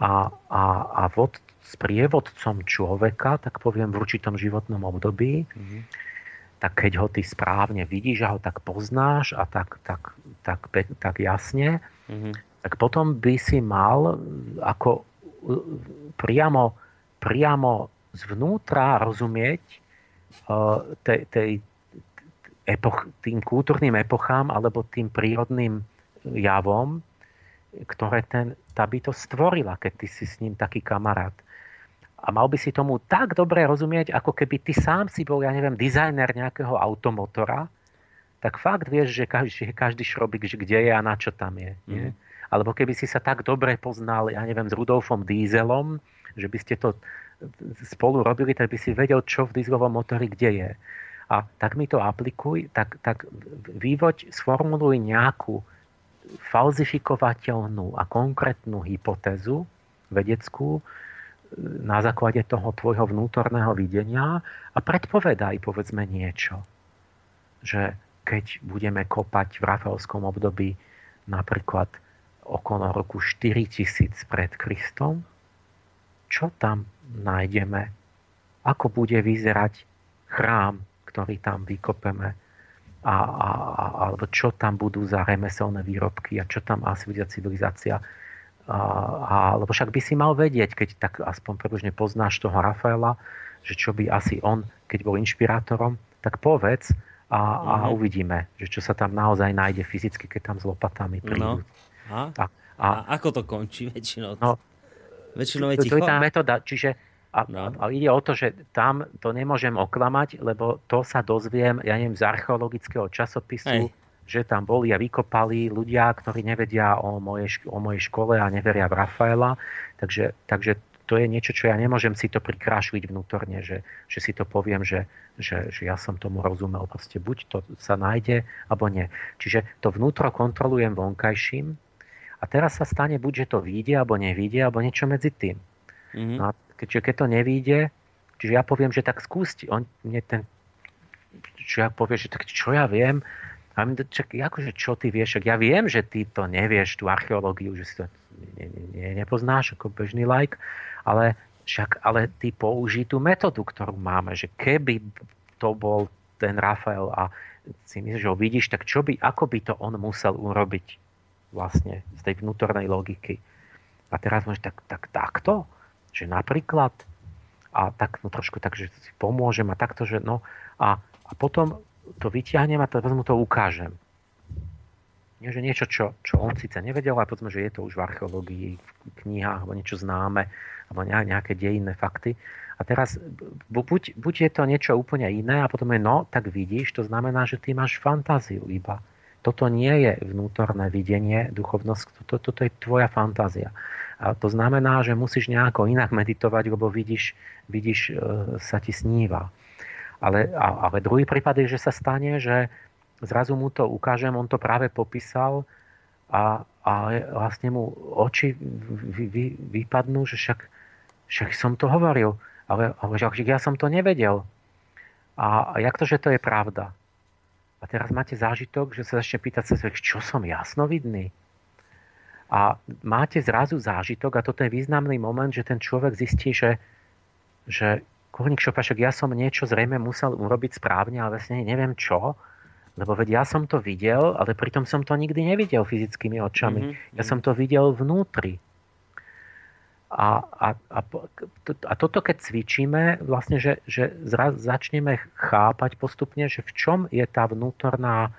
A, a, a vod, s prievodcom človeka, tak poviem v určitom životnom období, mm-hmm tak keď ho ty správne vidíš a ho tak poznáš a tak, tak, tak, tak jasne, mm-hmm. tak potom by si mal ako priamo, priamo zvnútra rozumieť uh, tej, tej epoch, tým kultúrnym epochám alebo tým prírodným javom, ktoré ten, tá bytosť stvorila, keď ty si s ním taký kamarát. A mal by si tomu tak dobre rozumieť, ako keby ty sám si bol, ja neviem, dizajner nejakého automotora, tak fakt vieš, že každý, každý šrobik, že kde je a na čo tam je. Nie? Mhm. Alebo keby si sa tak dobre poznal, ja neviem, s Rudolfom Dízelom, že by ste to spolu robili, tak by si vedel, čo v dieselovom motori kde je. A tak mi to aplikuj, tak, tak vývoď, sformuluj nejakú falzifikovateľnú a konkrétnu hypotézu vedeckú na základe toho tvojho vnútorného videnia a predpovedaj povedzme niečo. Že keď budeme kopať v Rafaelskom období napríklad okolo roku 4000 pred Kristom, čo tam nájdeme? Ako bude vyzerať chrám ktorý tam vykopeme a, a, a, alebo čo tam budú za remeselné výrobky a čo tam asi bude civilizácia. A, lebo však by si mal vedieť, keď tak aspoň približne poznáš toho Rafaela, že čo by asi on, keď bol inšpirátorom, tak povedz a, a uh-huh. uvidíme, že čo sa tam naozaj nájde fyzicky, keď tam s lopatami prídu. No. A, a, a, a ako to končí väčšinou? No, väčšinou je ticho? To je tá metóda, čiže a, no. a ide o to, že tam to nemôžem oklamať, lebo to sa dozviem, ja neviem, z archeologického časopisu, Hej. Že tam boli a vykopali ľudia, ktorí nevedia o mojej, o mojej škole a neveria v Rafaela. Takže, takže to je niečo, čo ja nemôžem si to prikrášliť vnútorne, že, že si to poviem, že, že, že ja som tomu rozumel. Proste buď to sa nájde, alebo nie. Čiže to vnútro kontrolujem vonkajším a teraz sa stane buď, že to vyjde, alebo nevyjde, alebo niečo medzi tým. Mm-hmm. No a Keďže keď to nevíde, čiže ja poviem, že tak skúste, on mne ten, čo ja povie, že tak čo ja viem, a my, čak, akože čo ty vieš, ja viem, že ty to nevieš, tú archeológiu, že si to ne, ne, nepoznáš ako bežný like, ale však, ale ty použij tú metódu, ktorú máme, že keby to bol ten Rafael a si myslíš, že ho vidíš, tak čo by, ako by to on musel urobiť vlastne z tej vnútornej logiky. A teraz môžeš tak, tak takto? že napríklad a tak no trošku tak, že si pomôžem a takto, že no a, a potom to vyťahnem a to, mu to ukážem. Nie, že niečo, čo, čo on síce nevedel, ale povedzme, že je to už v archeológii, v knihách, alebo niečo známe, alebo nejaké dejinné fakty. A teraz buď, buď je to niečo úplne iné a potom je no, tak vidíš, to znamená, že ty máš fantáziu iba. Toto nie je vnútorné videnie, duchovnosť, toto, toto je tvoja fantázia. A to znamená, že musíš nejako inak meditovať, lebo vidíš, vidíš e, sa ti sníva. Ale, ale druhý prípad je, že sa stane, že zrazu mu to ukážem, on to práve popísal a, a vlastne mu oči vy, vy, vypadnú, že však, však som to hovoril, ale, ale že ja som to nevedel. A, a jak to, že to je pravda? A teraz máte zážitok, že sa začne pýtať sa, čo som jasnovidný? A máte zrazu zážitok, a toto je významný moment, že ten človek zistí, že, že Kurník Šopašek, ja som niečo zrejme musel urobiť správne, ale vlastne neviem čo, lebo veď ja som to videl, ale pritom som to nikdy nevidel fyzickými očami. Mm-hmm. Ja som to videl vnútri. A, a, a, a toto keď cvičíme, vlastne, že, že zra, začneme chápať postupne, že v čom je tá vnútorná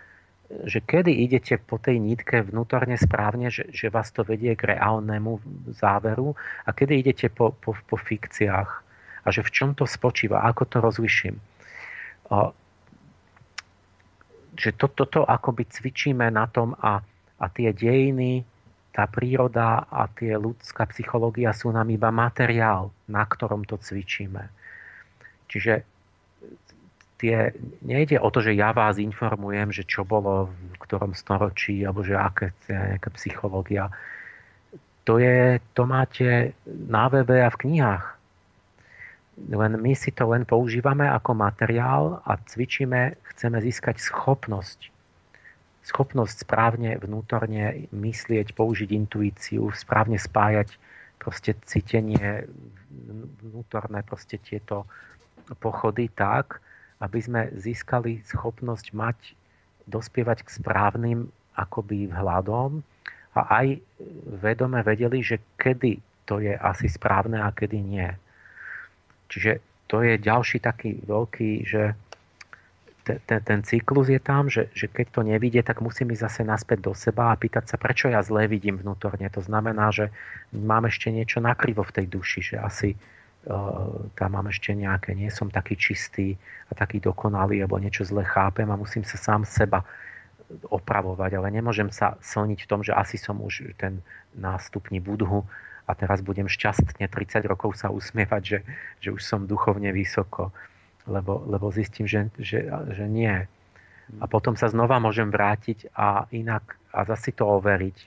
že kedy idete po tej nitke vnútorne správne, že, že vás to vedie k reálnemu záveru a kedy idete po, po, po fikciách a že v čom to spočíva, ako to rozliším. O, že to, toto akoby cvičíme na tom a, a tie dejiny, tá príroda a tie ľudská psychológia sú nám iba materiál, na ktorom to cvičíme. Čiže tie, nejde o to, že ja vás informujem, že čo bolo v ktorom storočí, alebo že aké nejaká psychológia. To, je, to máte na webe a v knihách. Len my si to len používame ako materiál a cvičíme, chceme získať schopnosť. Schopnosť správne vnútorne myslieť, použiť intuíciu, správne spájať proste cítenie vnútorné, proste tieto pochody tak, aby sme získali schopnosť mať, dospievať k správnym akoby vhľadom a aj vedome vedeli, že kedy to je asi správne a kedy nie. Čiže to je ďalší taký veľký, že ten, ten cyklus je tam, že, že keď to nevidie, tak musím ísť zase naspäť do seba a pýtať sa, prečo ja zle vidím vnútorne. To znamená, že mám ešte niečo nakrivo v tej duši, že asi uh, tam mám ešte nejaké, nie som taký čistý a taký dokonalý, alebo niečo zle chápem a musím sa sám seba opravovať, ale nemôžem sa slniť v tom, že asi som už ten na stupni budhu a teraz budem šťastne 30 rokov sa usmievať, že, že už som duchovne vysoko lebo, lebo zistím, že, že, že nie. A potom sa znova môžem vrátiť a inak a zase to overiť.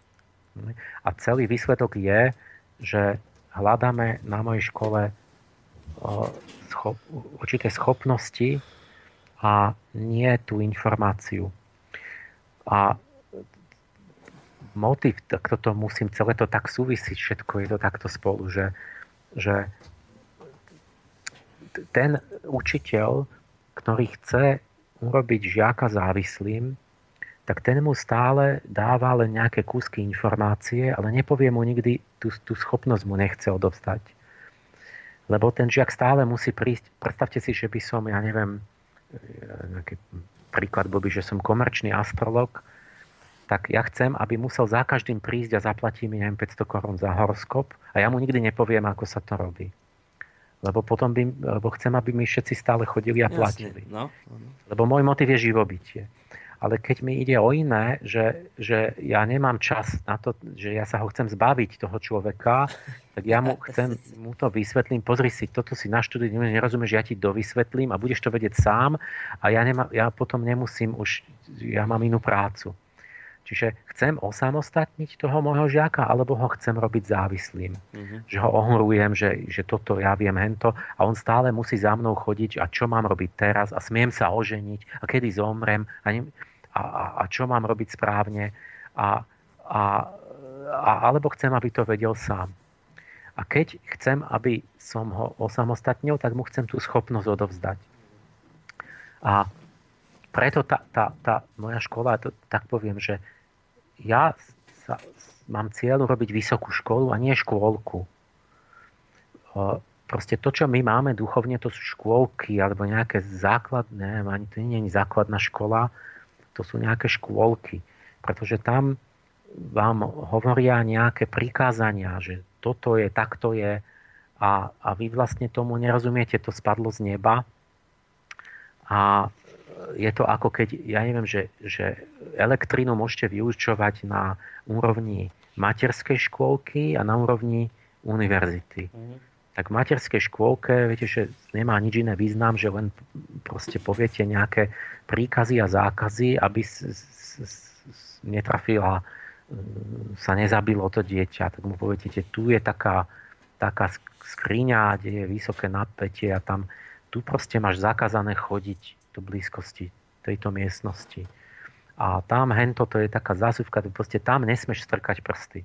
A celý výsledok je, že hľadáme na mojej škole schop, určité schopnosti a nie tú informáciu. A motiv, tak toto musím, celé to tak súvisiť, všetko je to takto spolu, že, že ten učiteľ, ktorý chce urobiť žiaka závislým, tak ten mu stále dáva len nejaké kúsky informácie, ale nepovie mu nikdy, tú, tú schopnosť mu nechce odovzdať. Lebo ten žiak stále musí prísť, predstavte si, že by som, ja neviem, nejaký príklad bol by, že som komerčný astrolog, tak ja chcem, aby musel za každým prísť a zaplatí mi, neviem, 500 korún za horoskop a ja mu nikdy nepoviem, ako sa to robí. Lebo potom by, lebo chcem, aby mi všetci stále chodili a platili. Jasne, no, no. Lebo môj motiv je živobytie. Ale keď mi ide o iné, že, že ja nemám čas na to, že ja sa ho chcem zbaviť, toho človeka, tak ja mu chcem, mu to vysvetlím, pozri si, toto si naštuduj, nerozumieš, ja ti dovysvetlím a budeš to vedieť sám a ja, nemá, ja potom nemusím už, ja mám inú prácu. Čiže chcem osamostatniť toho môjho žiaka, alebo ho chcem robiť závislým. Mm-hmm. Že ho ohrujem, že, že toto ja viem hento a on stále musí za mnou chodiť a čo mám robiť teraz a smiem sa oženiť a kedy zomrem a, ne, a, a, a čo mám robiť správne a, a, a, alebo chcem, aby to vedel sám. A keď chcem, aby som ho osamostatnil, tak mu chcem tú schopnosť odovzdať. A preto tá, tá, tá moja škola, to, tak poviem, že ja sa, mám cieľ urobiť vysokú školu a nie škôlku. Proste to, čo my máme duchovne, to sú škôlky alebo nejaké základné, ani to nie je základná škola, to sú nejaké škôlky. Pretože tam vám hovoria nejaké prikázania, že toto je, takto je a, a vy vlastne tomu nerozumiete, to spadlo z neba a je to ako keď, ja neviem, že, že elektrínu môžete vyučovať na úrovni materskej škôlky a na úrovni univerzity. Mm. Tak v materskej škôlke, viete, že nemá nič iné význam, že len proste poviete nejaké príkazy a zákazy, aby s, s, s, netrafila, sa nezabilo to dieťa. Tak mu poviete, tu je taká, taká skriňa, kde je vysoké napätie a tam tu proste máš zakázané chodiť do blízkosti tejto miestnosti. A tam hento, to je taká zásuvka, proste tam nesmeš strkať prsty.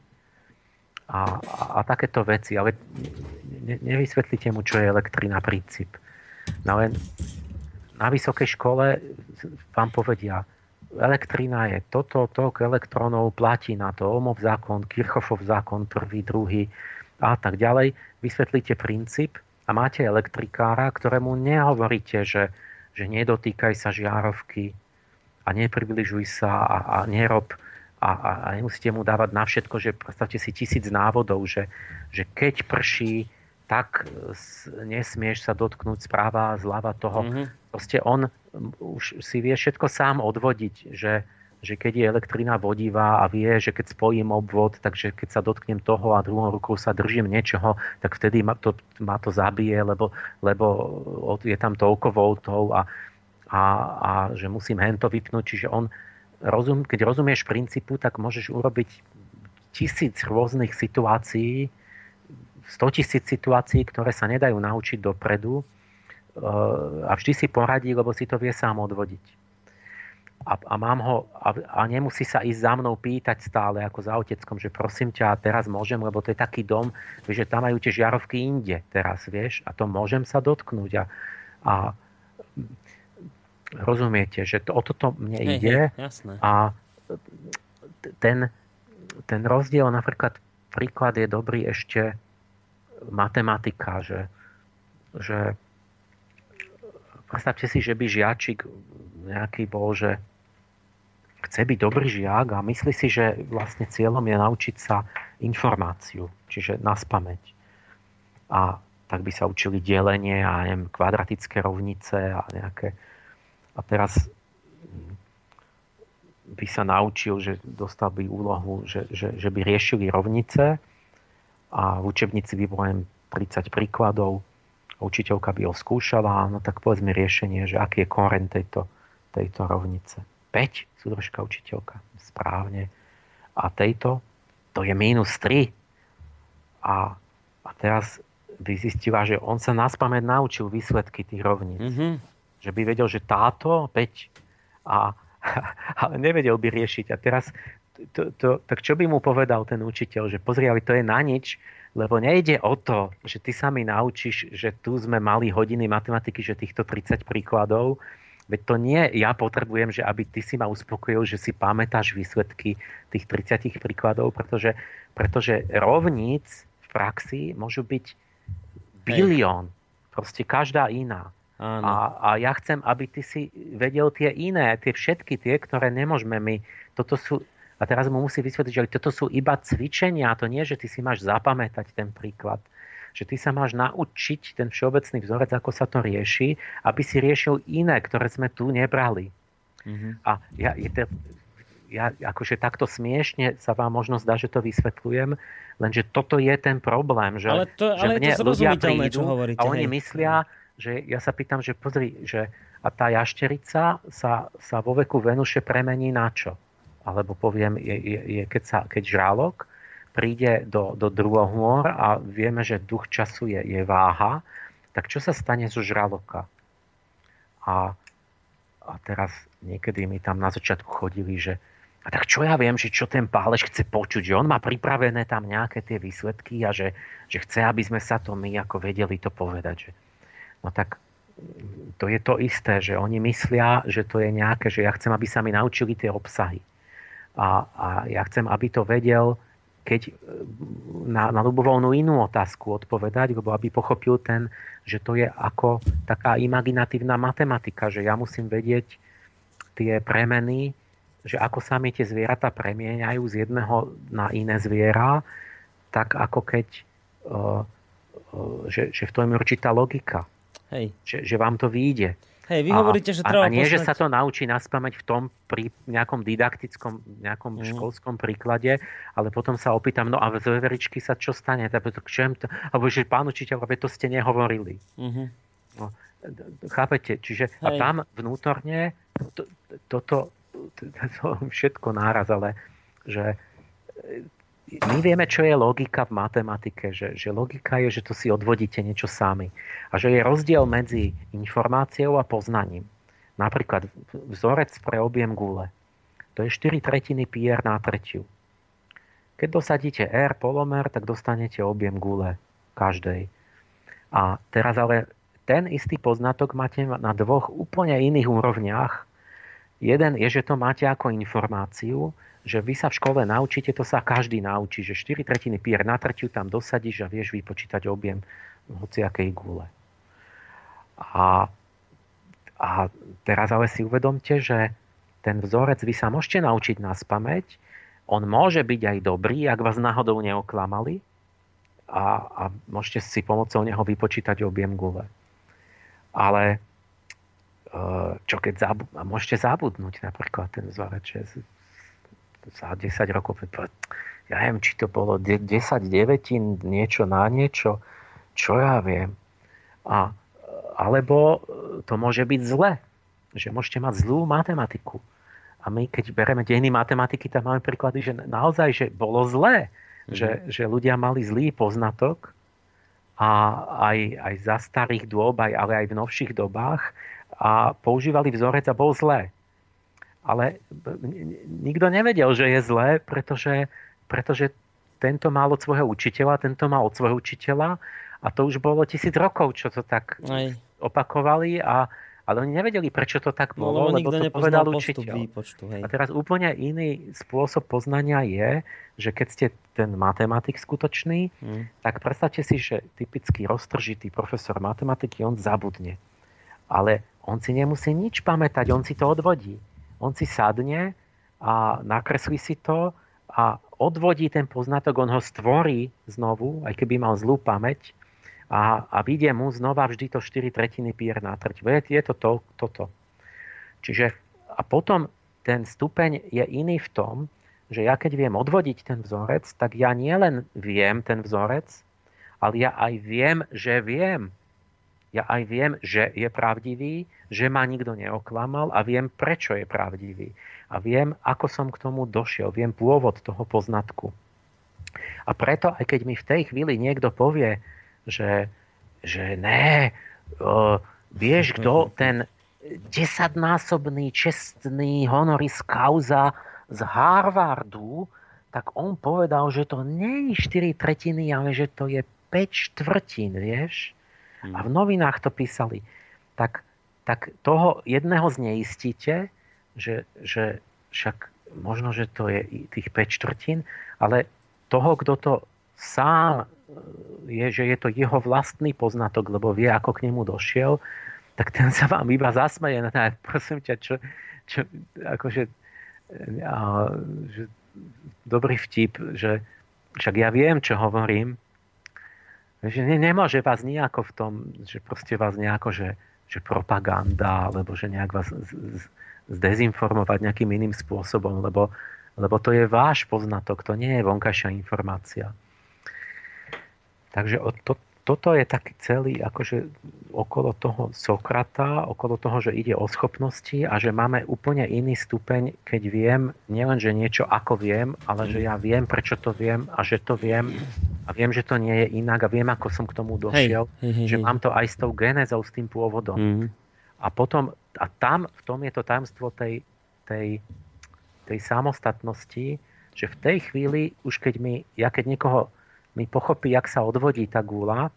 A, a, a takéto veci, ale ne, nevysvetlíte mu, čo je elektrina princíp. No len na vysokej škole vám povedia, elektrina je toto, tok platí na to Ohmov zákon, Kirchhoffov zákon, prvý, druhý a tak ďalej. Vysvetlíte princíp a máte elektrikára, ktorému nehovoríte, že že nedotýkaj sa žiarovky a nepribližuj sa a, a nerob a, a, a nemusíte mu dávať na všetko, že predstavte si tisíc návodov, že, že keď prší, tak nesmieš sa dotknúť správa zľava toho. Mm-hmm. Proste on už si vie všetko sám odvodiť, že, že keď je elektrina vodivá a vie, že keď spojím obvod, takže keď sa dotknem toho a druhou rukou sa držím niečoho, tak vtedy ma to, ma to zabije, lebo, lebo je tam toľko voltov a, a, a že musím hento vypnúť. Čiže on, rozum, keď rozumieš princípu, tak môžeš urobiť tisíc rôznych situácií, 100 tisíc situácií, ktoré sa nedajú naučiť dopredu eh, a vždy si poradí, lebo si to vie sám odvodiť a, a mám ho a, a nemusí sa ísť za mnou pýtať stále ako za oteckom, že prosím ťa, teraz môžem, lebo to je taký dom, že tam majú tie žiarovky inde teraz, vieš, a to môžem sa dotknúť a, a rozumiete, že to, o toto mne hey, ide hey, jasné. a ten, ten rozdiel, napríklad príklad je dobrý ešte matematika, že, že predstavte si, že by žiačik nejaký bol, že chce byť dobrý žiak a myslí si, že vlastne cieľom je naučiť sa informáciu, čiže na spameť. A tak by sa učili delenie a neviem, kvadratické rovnice a nejaké... A teraz by sa naučil, že dostal by úlohu, že, že, že by riešili rovnice a v učebnici by bolo 30 príkladov, učiteľka by ho skúšala, no tak povedzme riešenie, že aký je koren tejto, tejto rovnice. 5, súdržka učiteľka, správne. A tejto, to je minus 3. A, a teraz by zistila, že on sa nás pamäť naučil výsledky tých rovníc. Mm-hmm. Že by vedel, že táto 5 a ale nevedel by riešiť. A teraz, to, to, tak čo by mu povedal ten učiteľ? Že pozri, ale to je na nič, lebo nejde o to, že ty sa mi naučíš, že tu sme mali hodiny matematiky, že týchto 30 príkladov, veď to nie ja potrebujem, že aby ty si ma uspokojil, že si pamätáš výsledky tých 30 príkladov, pretože, pretože rovníc v praxi môžu byť bilión. Proste každá iná. A, a ja chcem, aby ty si vedel tie iné, tie všetky tie, ktoré nemôžeme my. Toto sú, a teraz mu musí vysvetliť, že toto sú iba cvičenia, to nie, že ty si máš zapamätať ten príklad. Že ty sa máš naučiť ten všeobecný vzorec, ako sa to rieši, aby si riešil iné, ktoré sme tu nebrali. Mm-hmm. A ja, to, ja akože takto smiešne sa vám možno zdá, že to vysvetľujem, lenže toto je ten problém, že, ale to, ale že mne to ľudia prídu hovoríte, a oni hej. myslia, že ja sa pýtam, že pozri, že a tá jašterica sa, sa vo veku Venuše premení na čo? Alebo poviem, je, je, je, keď, sa, keď žralok príde do, do druhohôr a vieme, že duch času je, je váha, tak čo sa stane zo žraloka? A, a teraz niekedy mi tam na začiatku chodili, že a tak čo ja viem, že čo ten pálež chce počuť, že on má pripravené tam nejaké tie výsledky a že, že chce, aby sme sa to my ako vedeli to povedať. Že, No tak to je to isté, že oni myslia, že to je nejaké, že ja chcem, aby sa mi naučili tie obsahy. A, a ja chcem, aby to vedel, keď na, na ľubovoľnú inú otázku odpovedať, lebo aby pochopil ten, že to je ako taká imaginatívna matematika, že ja musím vedieť tie premeny, že ako sa mi tie zvieratá premieňajú z jedného na iné zviera, tak ako keď, uh, uh, že, že v tom je určitá logika. Hej. Že, že vám to vyjde. Hej, vy hovoríte, že treba A, a nie, poznať... že sa to naučí naspamäť v tom pri nejakom didaktickom, nejakom mm. školskom príklade, ale potom sa opýtam, no a z veveričky sa čo stane? To? Alebo že pán učiteľ, to ste nehovorili. Mm-hmm. No, chápete? Čiže Hej. a tam vnútorne to, toto to, to, to, všetko náraz, ale že my vieme, čo je logika v matematike, že, že logika je, že to si odvodíte niečo sami. A že je rozdiel medzi informáciou a poznaním. Napríklad vzorec pre objem gule. To je 4 tretiny PR na tretiu. Keď dosadíte R polomer, tak dostanete objem gule každej. A teraz ale ten istý poznatok máte na dvoch úplne iných úrovniach. Jeden je, že to máte ako informáciu, že vy sa v škole naučíte, to sa každý naučí, že 4 tretiny pier na tretiu tam dosadíš a vieš vypočítať objem hociakej gule. A, a teraz ale si uvedomte, že ten vzorec vy sa môžete naučiť na spameť, on môže byť aj dobrý, ak vás náhodou neoklamali a, a môžete si pomocou neho vypočítať objem gule. Ale e, čo keď zabu- môžete zabudnúť napríklad ten vzorec, že za 10 rokov, ja neviem, či to bolo 10 devetín, niečo na niečo, čo ja viem. A, alebo to môže byť zle, že môžete mať zlú matematiku. A my, keď bereme dejiny matematiky, tam máme príklady, že naozaj, že bolo zlé, mm. že, že ľudia mali zlý poznatok a aj, aj za starých dôb, aj, ale aj v novších dobách a používali vzorec a bol zlé ale nikto nevedel, že je zlé, pretože, pretože tento mal od svojho učiteľa, tento mal od svojho učiteľa a to už bolo tisíc rokov, čo to tak Aj. opakovali a ale oni nevedeli, prečo to tak no, bolo, no, lebo to povedal učiteľ. Výpočtu, hej. A teraz úplne iný spôsob poznania je, že keď ste ten matematik skutočný, hmm. tak predstavte si, že typický roztržitý profesor matematiky, on zabudne. Ale on si nemusí nič pamätať, on si to odvodí. On si sadne a nakreslí si to a odvodí ten poznatok, on ho stvorí znovu, aj keby mal zlú pamäť a, a vyjde mu znova vždy to 4 tretiny pier na trť. Je to, to toto. Čiže a potom ten stupeň je iný v tom, že ja keď viem odvodiť ten vzorec, tak ja nielen viem ten vzorec, ale ja aj viem, že viem. Ja aj viem, že je pravdivý, že ma nikto neoklamal a viem, prečo je pravdivý. A viem, ako som k tomu došiel. Viem pôvod toho poznatku. A preto, aj keď mi v tej chvíli niekto povie, že, že ne, uh, vieš, kto ten desaťnásobný čestný honoris causa z Harvardu, tak on povedal, že to nie je 4 tretiny, ale že to je 5 štvrtín, vieš? Hmm. A v novinách to písali. Tak, tak toho jedného zneistíte, že, že však možno, že to je tých 5 štvrtín, ale toho, kto to sám je, že je to jeho vlastný poznatok, lebo vie, ako k nemu došiel, tak ten sa vám iba zasmeje. No, prosím ťa, čo, čo akože a, že, dobrý vtip, že však ja viem, čo hovorím, že ne, nemôže vás nejako v tom, že proste vás nejako, že, že propaganda, alebo že nejak vás z, z, zdezinformovať nejakým iným spôsobom, lebo, lebo to je váš poznatok, to nie je vonkajšia informácia. Takže to, toto je taký celý akože okolo toho Sokrata, okolo toho, že ide o schopnosti a že máme úplne iný stupeň, keď viem, nielen, že niečo ako viem, ale že ja viem, prečo to viem a že to viem a viem, že to nie je inak a viem, ako som k tomu došiel, hej, hej, hej, že mám to aj s tou genézou, s tým pôvodom. Mm. A potom, a tam, v tom je to tajomstvo tej, tej, tej samostatnosti, že v tej chvíli, už keď mi, ja keď niekoho mi pochopí, jak sa odvodí tá gula,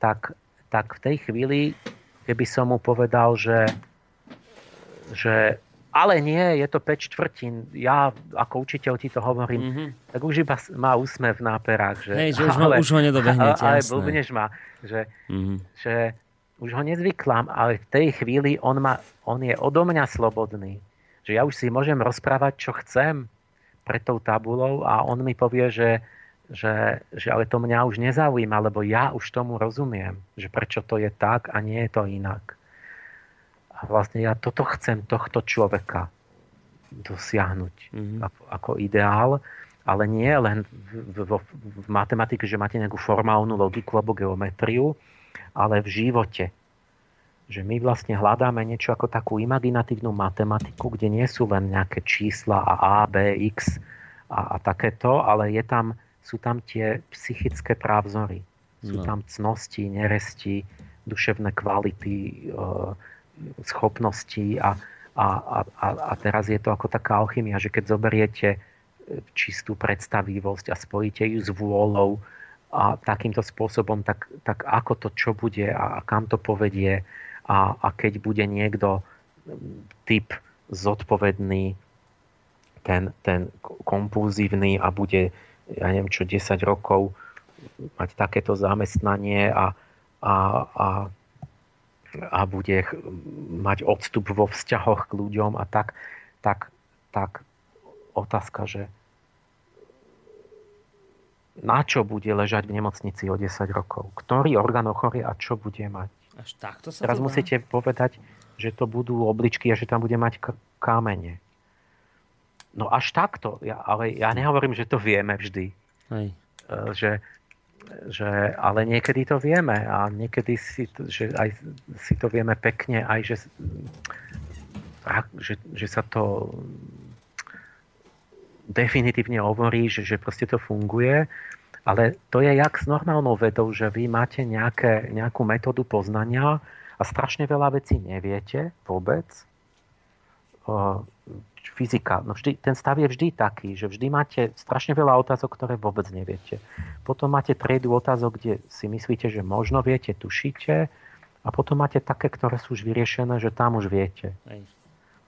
tak, tak v tej chvíli, keby som mu povedal, že, že ale nie, je to 5 štvrtín, ja ako učiteľ ti to hovorím, mm-hmm. tak už iba má úsmev na perách. Že, Hej, že už, ale, ho, už ho nedobehnete, Ale blbneš ma, že, mm-hmm. že už ho nezvyklám, ale v tej chvíli on, ma, on je odo mňa slobodný. Že ja už si môžem rozprávať, čo chcem pred tou tabulou a on mi povie, že, že, že ale to mňa už nezaujíma, lebo ja už tomu rozumiem, že prečo to je tak a nie je to inak. A vlastne ja toto chcem tohto človeka dosiahnuť mm-hmm. ako, ako ideál, ale nie len v, v, v matematike, že máte nejakú formálnu logiku alebo geometriu, ale v živote. Že my vlastne hľadáme niečo ako takú imaginatívnu matematiku, kde nie sú len nejaké čísla a A, B, X a, a takéto, ale je tam sú tam tie psychické právzory. Sú no. tam cnosti, neresti, duševné kvality, e, schopnosti a, a, a, a teraz je to ako taká alchymia, že keď zoberiete e, čistú predstavivosť a spojíte ju s vôľou a takýmto spôsobom, tak, tak ako to čo bude a, a kam to povedie a, a keď bude niekto typ zodpovedný, ten, ten kompulzívny a bude ja neviem čo, 10 rokov mať takéto zamestnanie a, a, a, a bude mať odstup vo vzťahoch k ľuďom a tak, tak, tak otázka, že na čo bude ležať v nemocnici o 10 rokov? Ktorý orgán ochorie a čo bude mať? Až takto sa Teraz musíte povedať, že to budú obličky a že tam bude mať k- kamene. No až takto, ja, ale ja nehovorím, že to vieme vždy. Hej. E, že, že, ale niekedy to vieme a niekedy si to, že aj si to vieme pekne, aj že, že, že sa to definitívne hovorí, že, že proste to funguje, ale to je jak s normálnou vedou, že vy máte nejaké, nejakú metódu poznania a strašne veľa vecí neviete vôbec fyzika. No vždy, ten stav je vždy taký, že vždy máte strašne veľa otázok, ktoré vôbec neviete. Potom máte triedu otázok, kde si myslíte, že možno viete, tušíte a potom máte také, ktoré sú už vyriešené, že tam už viete.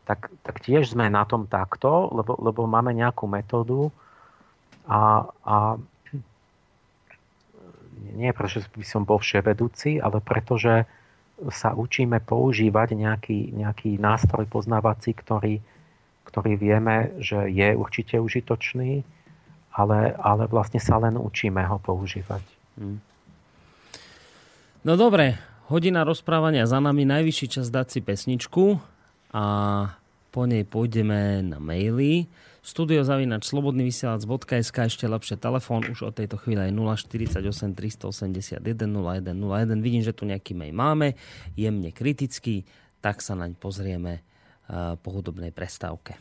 Tak, tak tiež sme na tom takto, lebo, lebo máme nejakú metódu a, a nie preto, že by som bol vševedúci, ale preto, že sa učíme používať nejaký, nejaký nástroj poznávací, ktorý, ktorý vieme, že je určite užitočný, ale, ale vlastne sa len učíme ho používať. Hmm. No dobre, hodina rozprávania za nami, najvyšší čas dať si pesničku a po nej pôjdeme na maily studiozavinač slobodnyvysielac.sk ešte lepšie telefón, už od tejto chvíle je 048 381 0101. Vidím, že tu nejaký mail máme, jemne kritický, tak sa naň pozrieme po hudobnej prestávke.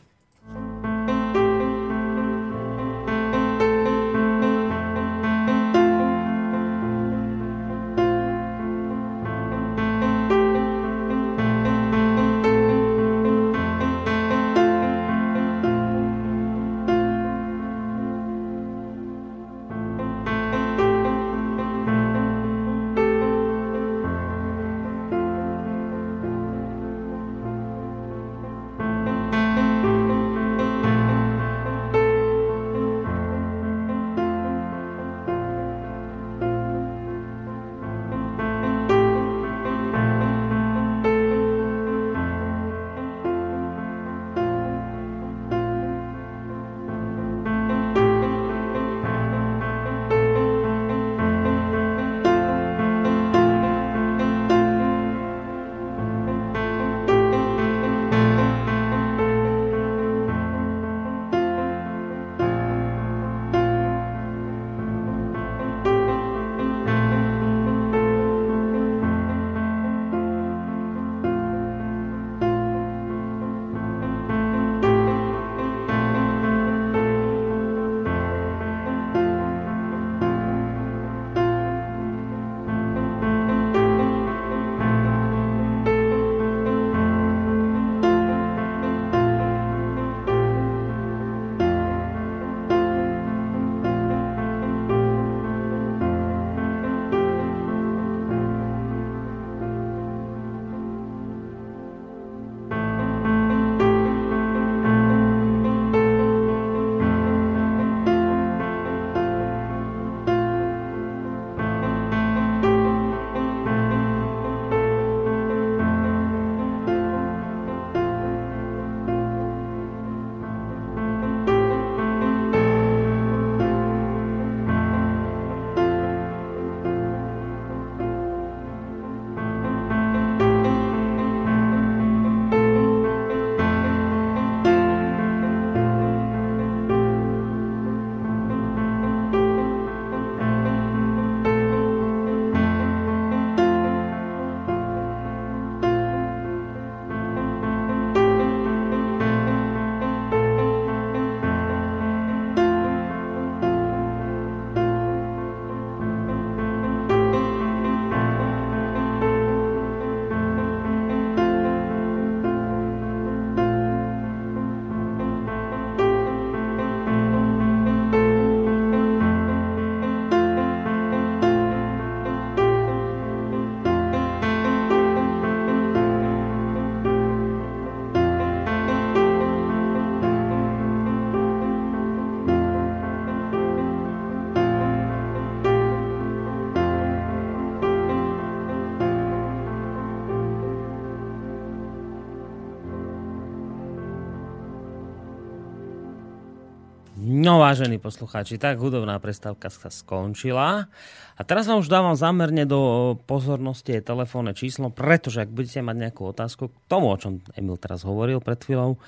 Vážení poslucháči, tak hudobná prestávka sa skončila. A teraz vám už dávam zámerne do pozornosti telefónne číslo, pretože ak budete mať nejakú otázku k tomu, o čom Emil teraz hovoril pred chvíľou,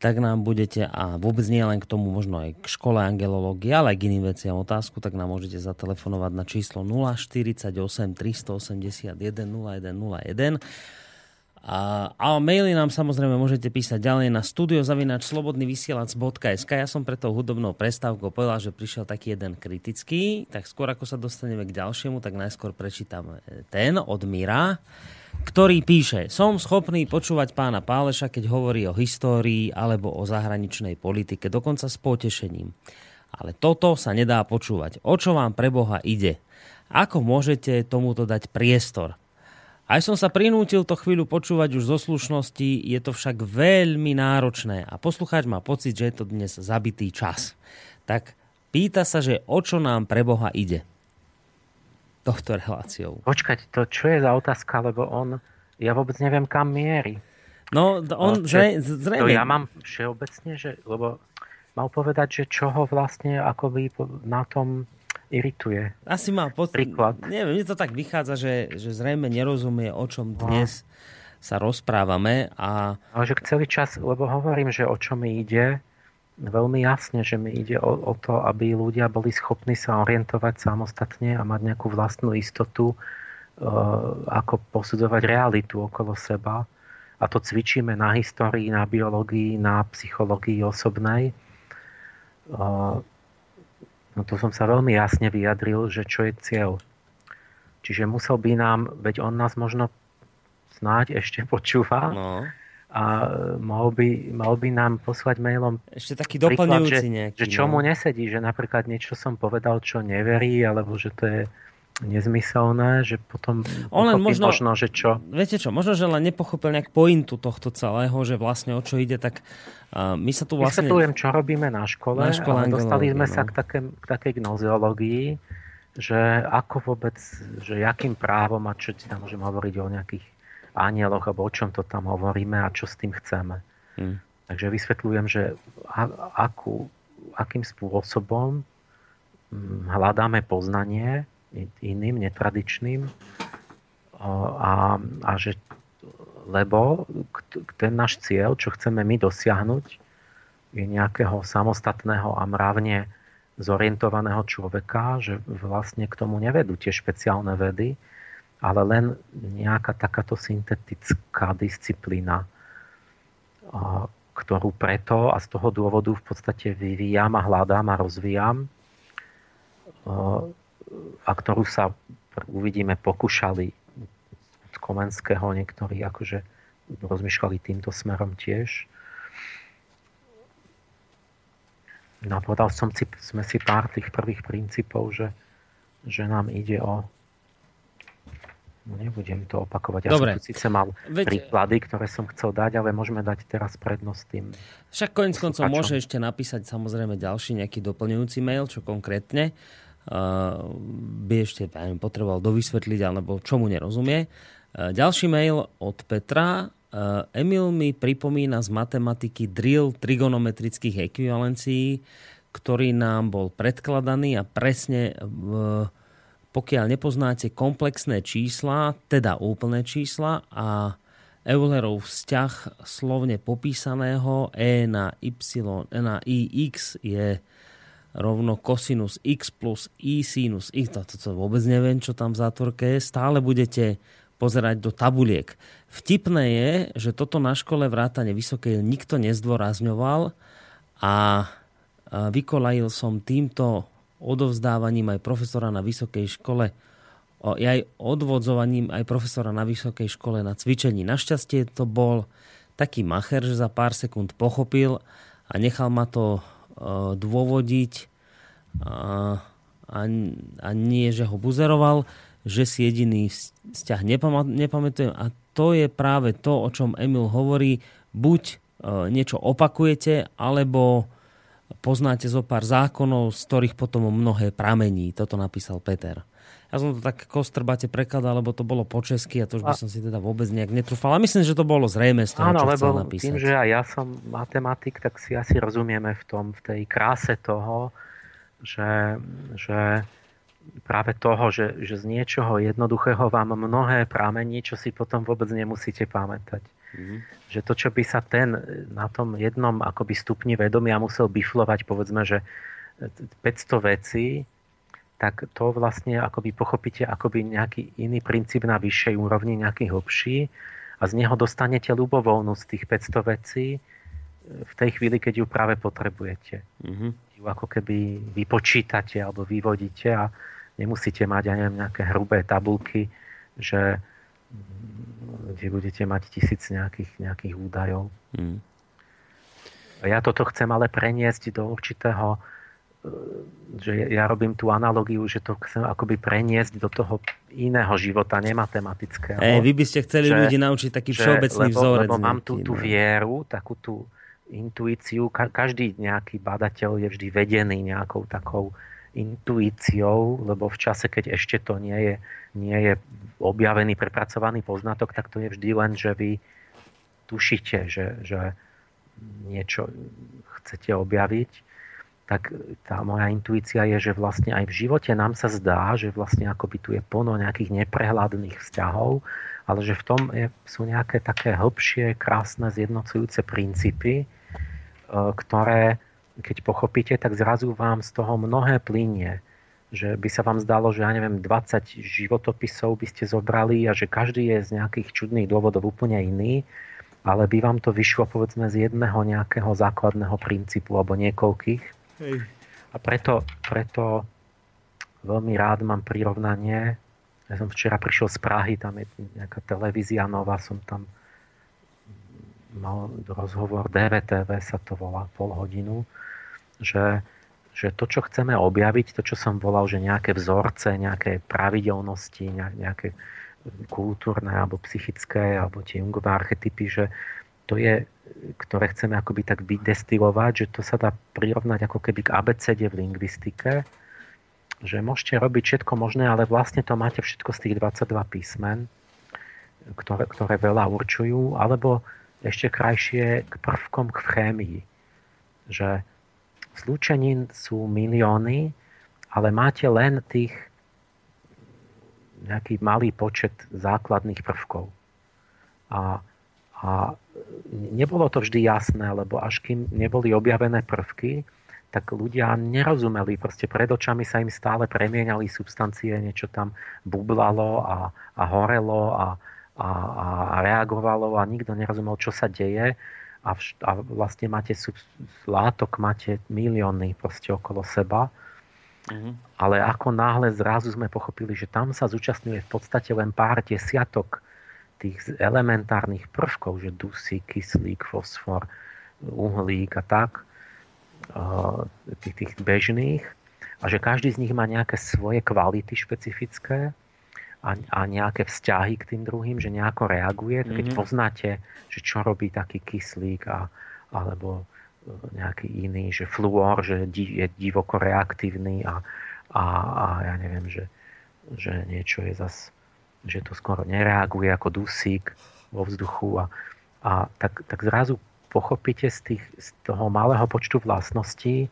tak nám budete, a vôbec nie len k tomu, možno aj k škole angelológie, ale aj k iným veciam otázku, tak nám môžete zatelefonovať na číslo 048 381 0101 a, a maily nám samozrejme môžete písať ďalej na studiozavinačslobodnyvysielac.sk Ja som pre tou hudobnou prestávkou povedal, že prišiel taký jeden kritický, tak skôr ako sa dostaneme k ďalšiemu, tak najskôr prečítam ten od Mira, ktorý píše Som schopný počúvať pána Páleša, keď hovorí o histórii alebo o zahraničnej politike, dokonca s potešením. Ale toto sa nedá počúvať. O čo vám pre Boha ide? Ako môžete tomuto dať priestor? Aj som sa prinútil to chvíľu počúvať už zo slušnosti, je to však veľmi náročné a poslucháč má pocit, že je to dnes zabitý čas. Tak pýta sa, že o čo nám pre Boha ide tohto reláciou. Počkať, to čo je za otázka, lebo on ja vôbec neviem, kam mieri. No, on no, zre, zrejme... To ja mám všeobecne, že, lebo mal povedať, že čo ho vlastne akoby na tom irituje. Asi má pod... príklad. Neviem, mne to tak vychádza, že, že zrejme nerozumie, o čom dnes no. sa rozprávame. A... Ale že celý čas, lebo hovorím, že o čo mi ide, veľmi jasne, že mi ide o, o to, aby ľudia boli schopní sa orientovať samostatne a mať nejakú vlastnú istotu, uh, ako posudzovať realitu okolo seba. A to cvičíme na histórii, na biológii, na psychológii osobnej. Uh, no to som sa veľmi jasne vyjadril, že čo je cieľ. Čiže musel by nám, veď on nás možno snáď ešte počúva, no a mal by, mal by nám poslať mailom ešte taký doplňujúci príklad, nejaký. Že, že čo no. mu nesedí, že napríklad niečo som povedal, čo neverí, alebo že to je nezmyselné, že potom On len možno, možno, že čo. Viete čo, možno, že len nepochopil nejak pointu tohto celého, že vlastne o čo ide, tak uh, my sa tu vlastne... Vysvetľujem, čo robíme na škole, na škole ale dostali sme no. sa k, také, k takej gnozeológii, že ako vôbec, že jakým právom a čo ti tam môžem hovoriť o nejakých anieloch, alebo o čom to tam hovoríme a čo s tým chceme. Hmm. Takže vysvetľujem, že akú, akým spôsobom hm, hľadáme poznanie iným, netradičným. A, a že lebo ten náš cieľ, čo chceme my dosiahnuť, je nejakého samostatného a mravne zorientovaného človeka, že vlastne k tomu nevedú tie špeciálne vedy, ale len nejaká takáto syntetická disciplína, ktorú preto a z toho dôvodu v podstate vyvíjam a hľadám a rozvíjam a ktorú sa uvidíme pokúšali od Komenského niektorí akože rozmýšľali týmto smerom tiež. No a povedal som si, sme si pár tých prvých princípov, že, že nám ide o No nebudem to opakovať. Ja Dobre. som síce mal Veď... príklady, ktoré som chcel dať, ale môžeme dať teraz prednosť tým. Však koniec koncov môže ešte napísať samozrejme ďalší nejaký doplňujúci mail, čo konkrétne uh, by ešte potreboval dovysvetliť, alebo čomu nerozumie. Uh, ďalší mail od Petra. Uh, Emil mi pripomína z matematiky drill trigonometrických ekvivalencií, ktorý nám bol predkladaný a presne uh, pokiaľ nepoznáte komplexné čísla, teda úplné čísla a Eulerov vzťah slovne popísaného e na y na ix je rovno kosinus x plus i sinus x. To, to, to vôbec neviem, čo tam v zátvorke je. Stále budete pozerať do tabuliek. Vtipné je, že toto na škole vrátane vysokej nikto nezdôrazňoval a vykolajil som týmto odovzdávaním aj profesora na vysokej škole aj odvodzovaním aj profesora na vysokej škole na cvičení. Našťastie to bol taký macher, že za pár sekúnd pochopil a nechal ma to dôvodiť a, a, a nie, že ho buzeroval, že si jediný vzťah nepamätujem a to je práve to, o čom Emil hovorí. Buď niečo opakujete, alebo poznáte zo pár zákonov, z ktorých potom mnohé pramení. Toto napísal Peter. Ja som to tak kostrbate prekladal, lebo to bolo po česky a to už by som si teda vôbec nejak netrúfal. A myslím, že to bolo zrejme z toho, Áno, čo lebo napísať. tým, že aj ja som matematik, tak si asi rozumieme v tom, v tej kráse toho, že, že práve toho, že, že z niečoho jednoduchého vám mnohé pramení, čo si potom vôbec nemusíte pamätať. Mm. Že to, čo by sa ten na tom jednom akoby stupni vedomia musel biflovať, povedzme, že 500 vecí, tak to vlastne akoby pochopíte akoby nejaký iný princíp na vyššej úrovni, nejaký hlbší a z neho dostanete ľubovoľnú z tých 500 vecí v tej chvíli, keď ju práve potrebujete. Mm-hmm. Ju ako keby vypočítate alebo vyvodíte a nemusíte mať, ja neviem, nejaké hrubé tabulky, že kde budete mať tisíc nejakých, nejakých údajov. Hmm. Ja toto chcem ale preniesť do určitého, e, že ja robím tú analogiu, že to chcem akoby preniesť do toho iného života, nematematického. Ej, vy by ste chceli že, ľudí naučiť taký že, všeobecný lebo, vzorec. Lebo mám tú, tú no. vieru, takú tú intuíciu. Každý nejaký badateľ je vždy vedený nejakou takou intuíciou, lebo v čase, keď ešte to nie je, nie je objavený, prepracovaný poznatok, tak to je vždy len, že vy tušíte, že, že niečo chcete objaviť, tak tá moja intuícia je, že vlastne aj v živote nám sa zdá, že vlastne akoby tu je plno nejakých neprehľadných vzťahov, ale že v tom je, sú nejaké také hĺbšie, krásne, zjednocujúce princípy, e, ktoré keď pochopíte, tak zrazu vám z toho mnohé plinie. Že by sa vám zdalo, že ja neviem, 20 životopisov by ste zobrali a že každý je z nejakých čudných dôvodov úplne iný, ale by vám to vyšlo povedzme z jedného nejakého základného princípu alebo niekoľkých. Hej. A preto, preto veľmi rád mám prirovnanie. Ja som včera prišiel z Prahy, tam je nejaká televízia nová, som tam mal rozhovor, DVTV sa to volá, pol hodinu že, že to, čo chceme objaviť, to, čo som volal, že nejaké vzorce, nejaké pravidelnosti, nejaké kultúrne alebo psychické, alebo tie Jungové archetypy, že to je, ktoré chceme akoby tak vydestilovať, že to sa dá prirovnať ako keby k ABCD v lingvistike, že môžete robiť všetko možné, ale vlastne to máte všetko z tých 22 písmen, ktoré, ktoré veľa určujú, alebo ešte krajšie k prvkom k chémii. Že Zlúčenín sú milióny, ale máte len tých nejaký malý počet základných prvkov. A, a nebolo to vždy jasné, lebo až kým neboli objavené prvky, tak ľudia nerozumeli. Proste pred očami sa im stále premienali substancie, niečo tam bublalo a, a horelo a, a, a reagovalo a nikto nerozumel, čo sa deje a, vš- a vlastne máte sub- látok, máte milióny proste okolo seba. Mm-hmm. Ale ako náhle zrazu sme pochopili, že tam sa zúčastňuje v podstate len pár desiatok tých elementárnych prvkov, že dusík, kyslík, fosfor, uhlík a tak, tých, tých bežných, a že každý z nich má nejaké svoje kvality špecifické, a, a nejaké vzťahy k tým druhým, že nejako reaguje, mm-hmm. keď mhm. poznáte, že čo robí taký kyslík a, alebo e, nejaký iný, že fluor, že je divoko reaktívny a, a, a ja neviem, že, že niečo je zas, že to skoro nereaguje ako dusík vo vzduchu a, a tak, tak zrazu pochopíte z, tých, z toho malého počtu vlastností,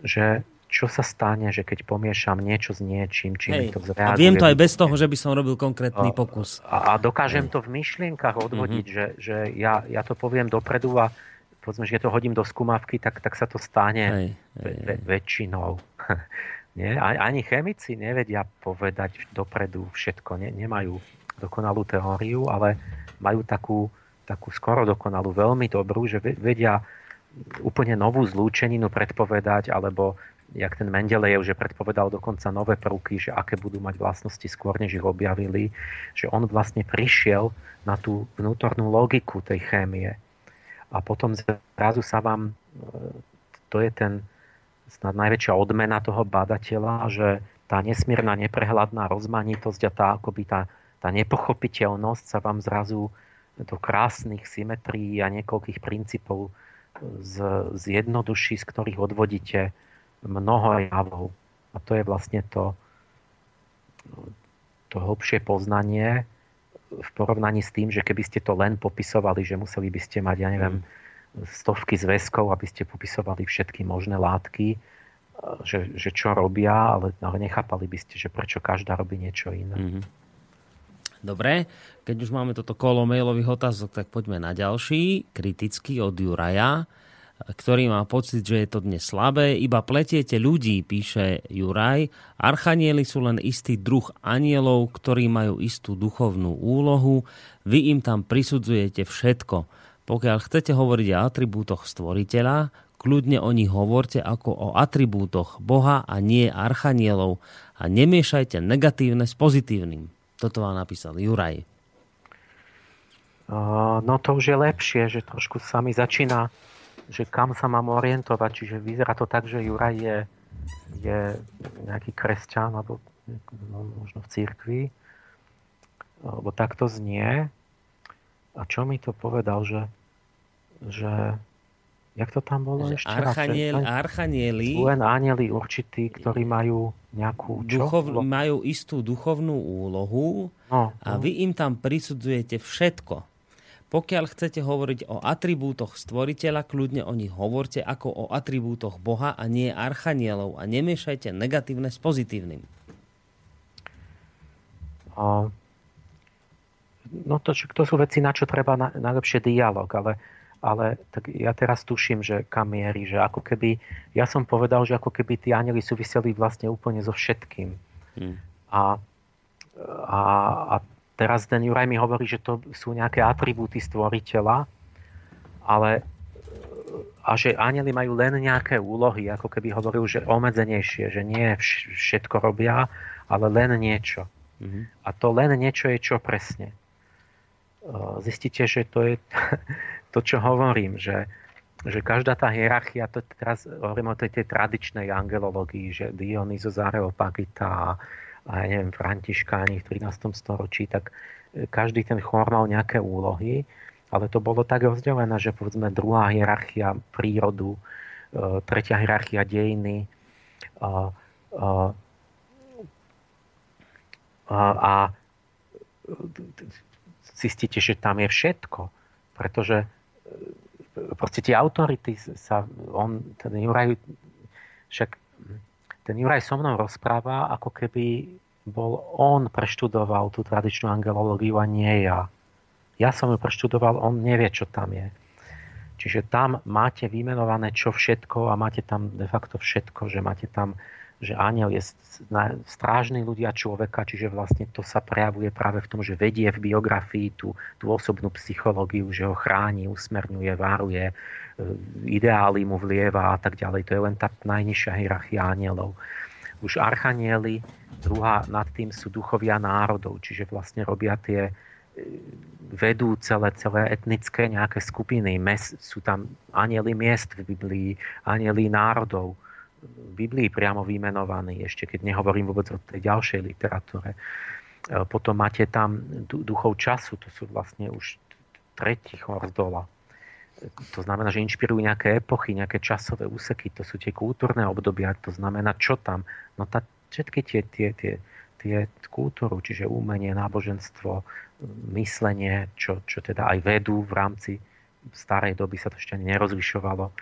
že čo sa stane, že keď pomiešam niečo s niečím, či mi to zreaguje. A viem to aj bez toho, že by som robil konkrétny pokus. A, a dokážem Hej. to v myšlienkach odvodiť, mm-hmm. že, že ja, ja to poviem dopredu a povedzme, že to hodím do skúmavky, tak, tak sa to stane Hej. Hej. Väčšinou. Nie? Ani chemici nevedia povedať dopredu všetko. Ne, nemajú dokonalú teóriu, ale majú takú, takú skoro dokonalú, veľmi dobrú, že vedia úplne novú zlúčeninu predpovedať alebo jak ten Mendelejev, že predpovedal dokonca nové prvky, že aké budú mať vlastnosti skôr, než ich objavili, že on vlastne prišiel na tú vnútornú logiku tej chémie. A potom zrazu sa vám, e, to je ten snad najväčšia odmena toho badateľa, že tá nesmierna neprehľadná rozmanitosť a tá akoby tá, tá nepochopiteľnosť sa vám zrazu do krásnych symetrií a niekoľkých princípov z, zjednoduší, z ktorých odvodíte mnoho javov. A to je vlastne to, to hlbšie poznanie v porovnaní s tým, že keby ste to len popisovali, že museli by ste mať, ja neviem, stovky zväzkov, aby ste popisovali všetky možné látky, že, že čo robia, ale, ale nechápali by ste, že prečo každá robí niečo iné. Mm-hmm. Dobre, keď už máme toto kolo mailových otázok, tak poďme na ďalší, kritický od Juraja ktorý má pocit, že je to dnes slabé. Iba pletiete ľudí, píše Juraj. Archanieli sú len istý druh anielov, ktorí majú istú duchovnú úlohu. Vy im tam prisudzujete všetko. Pokiaľ chcete hovoriť o atribútoch stvoriteľa, kľudne o nich hovorte ako o atribútoch Boha a nie archanielov a nemiešajte negatívne s pozitívnym. Toto vám napísal Juraj. No to už je lepšie, že trošku sa mi začína že kam sa mám orientovať. Čiže vyzerá to tak, že Juraj je, je nejaký kresťan, alebo no, možno v církvi, alebo takto znie. A čo mi to povedal, že, že Jak to tam bolo ešte? Archaniel, archanieli. Len anieli určití, ktorí majú nejakú... Čo? Duchov, majú istú duchovnú úlohu no, a no. vy im tam prisudzujete všetko. Pokiaľ chcete hovoriť o atribútoch stvoriteľa, kľudne o nich hovorte ako o atribútoch Boha a nie archanielov a nemiešajte negatívne s pozitívnym. A, no to, to sú veci, na čo treba na, najlepšie dialog, ale ale tak ja teraz tuším, že kam mierí, že ako keby, ja som povedal, že ako keby tí anjeli súviseli vlastne úplne so všetkým. Hmm. A, a, a teraz ten Juraj mi hovorí, že to sú nejaké atribúty stvoriteľa, ale a že anjeli majú len nejaké úlohy, ako keby hovoril, že obmedzenejšie, že nie všetko robia, ale len niečo. Mm-hmm. A to len niečo je čo presne. Zistíte, že to je to, čo hovorím, že, že každá tá hierarchia, to teraz hovorím o tej, tej tradičnej angelológii, že Dionysos Areopagita a ja neviem, Františkáni v 13. storočí, tak e, každý ten chor mal nejaké úlohy, ale to bolo tak rozdelené, že povedzme druhá hierarchia prírodu, e, tretia hierarchia dejiny a, a, a, a zistíte, že tam je všetko, pretože proste tie autority sa, on, ten Juraj, však ten Juraj so mnou rozpráva, ako keby bol on preštudoval tú tradičnú angelológiu a nie ja. Ja som ju preštudoval, on nevie, čo tam je. Čiže tam máte vymenované čo všetko a máte tam de facto všetko, že máte tam že aniel je strážny ľudia človeka, čiže vlastne to sa prejavuje práve v tom, že vedie v biografii tú, tú osobnú psychológiu, že ho chráni, usmerňuje, varuje, e, ideály mu vlieva a tak ďalej. To je len tá najnižšia hierarchia anielov. Už archanieli, druhá nad tým sú duchovia národov, čiže vlastne robia tie e, vedú celé, celé etnické nejaké skupiny. Mes, sú tam anieli miest v Biblii, anieli národov, Biblii priamo vymenovaný, ešte keď nehovorím vôbec o tej ďalšej literatúre. E, potom máte tam duchov času, to sú vlastne už tretí chor dola. To znamená, že inšpirujú nejaké epochy, nejaké časové úseky, to sú tie kultúrne obdobia, to znamená, čo tam? No tá, všetky tie, tie, tie, tie kultúru, čiže umenie, náboženstvo, myslenie, čo, čo teda aj vedú v rámci starej doby sa to ešte ani nerozlišovalo.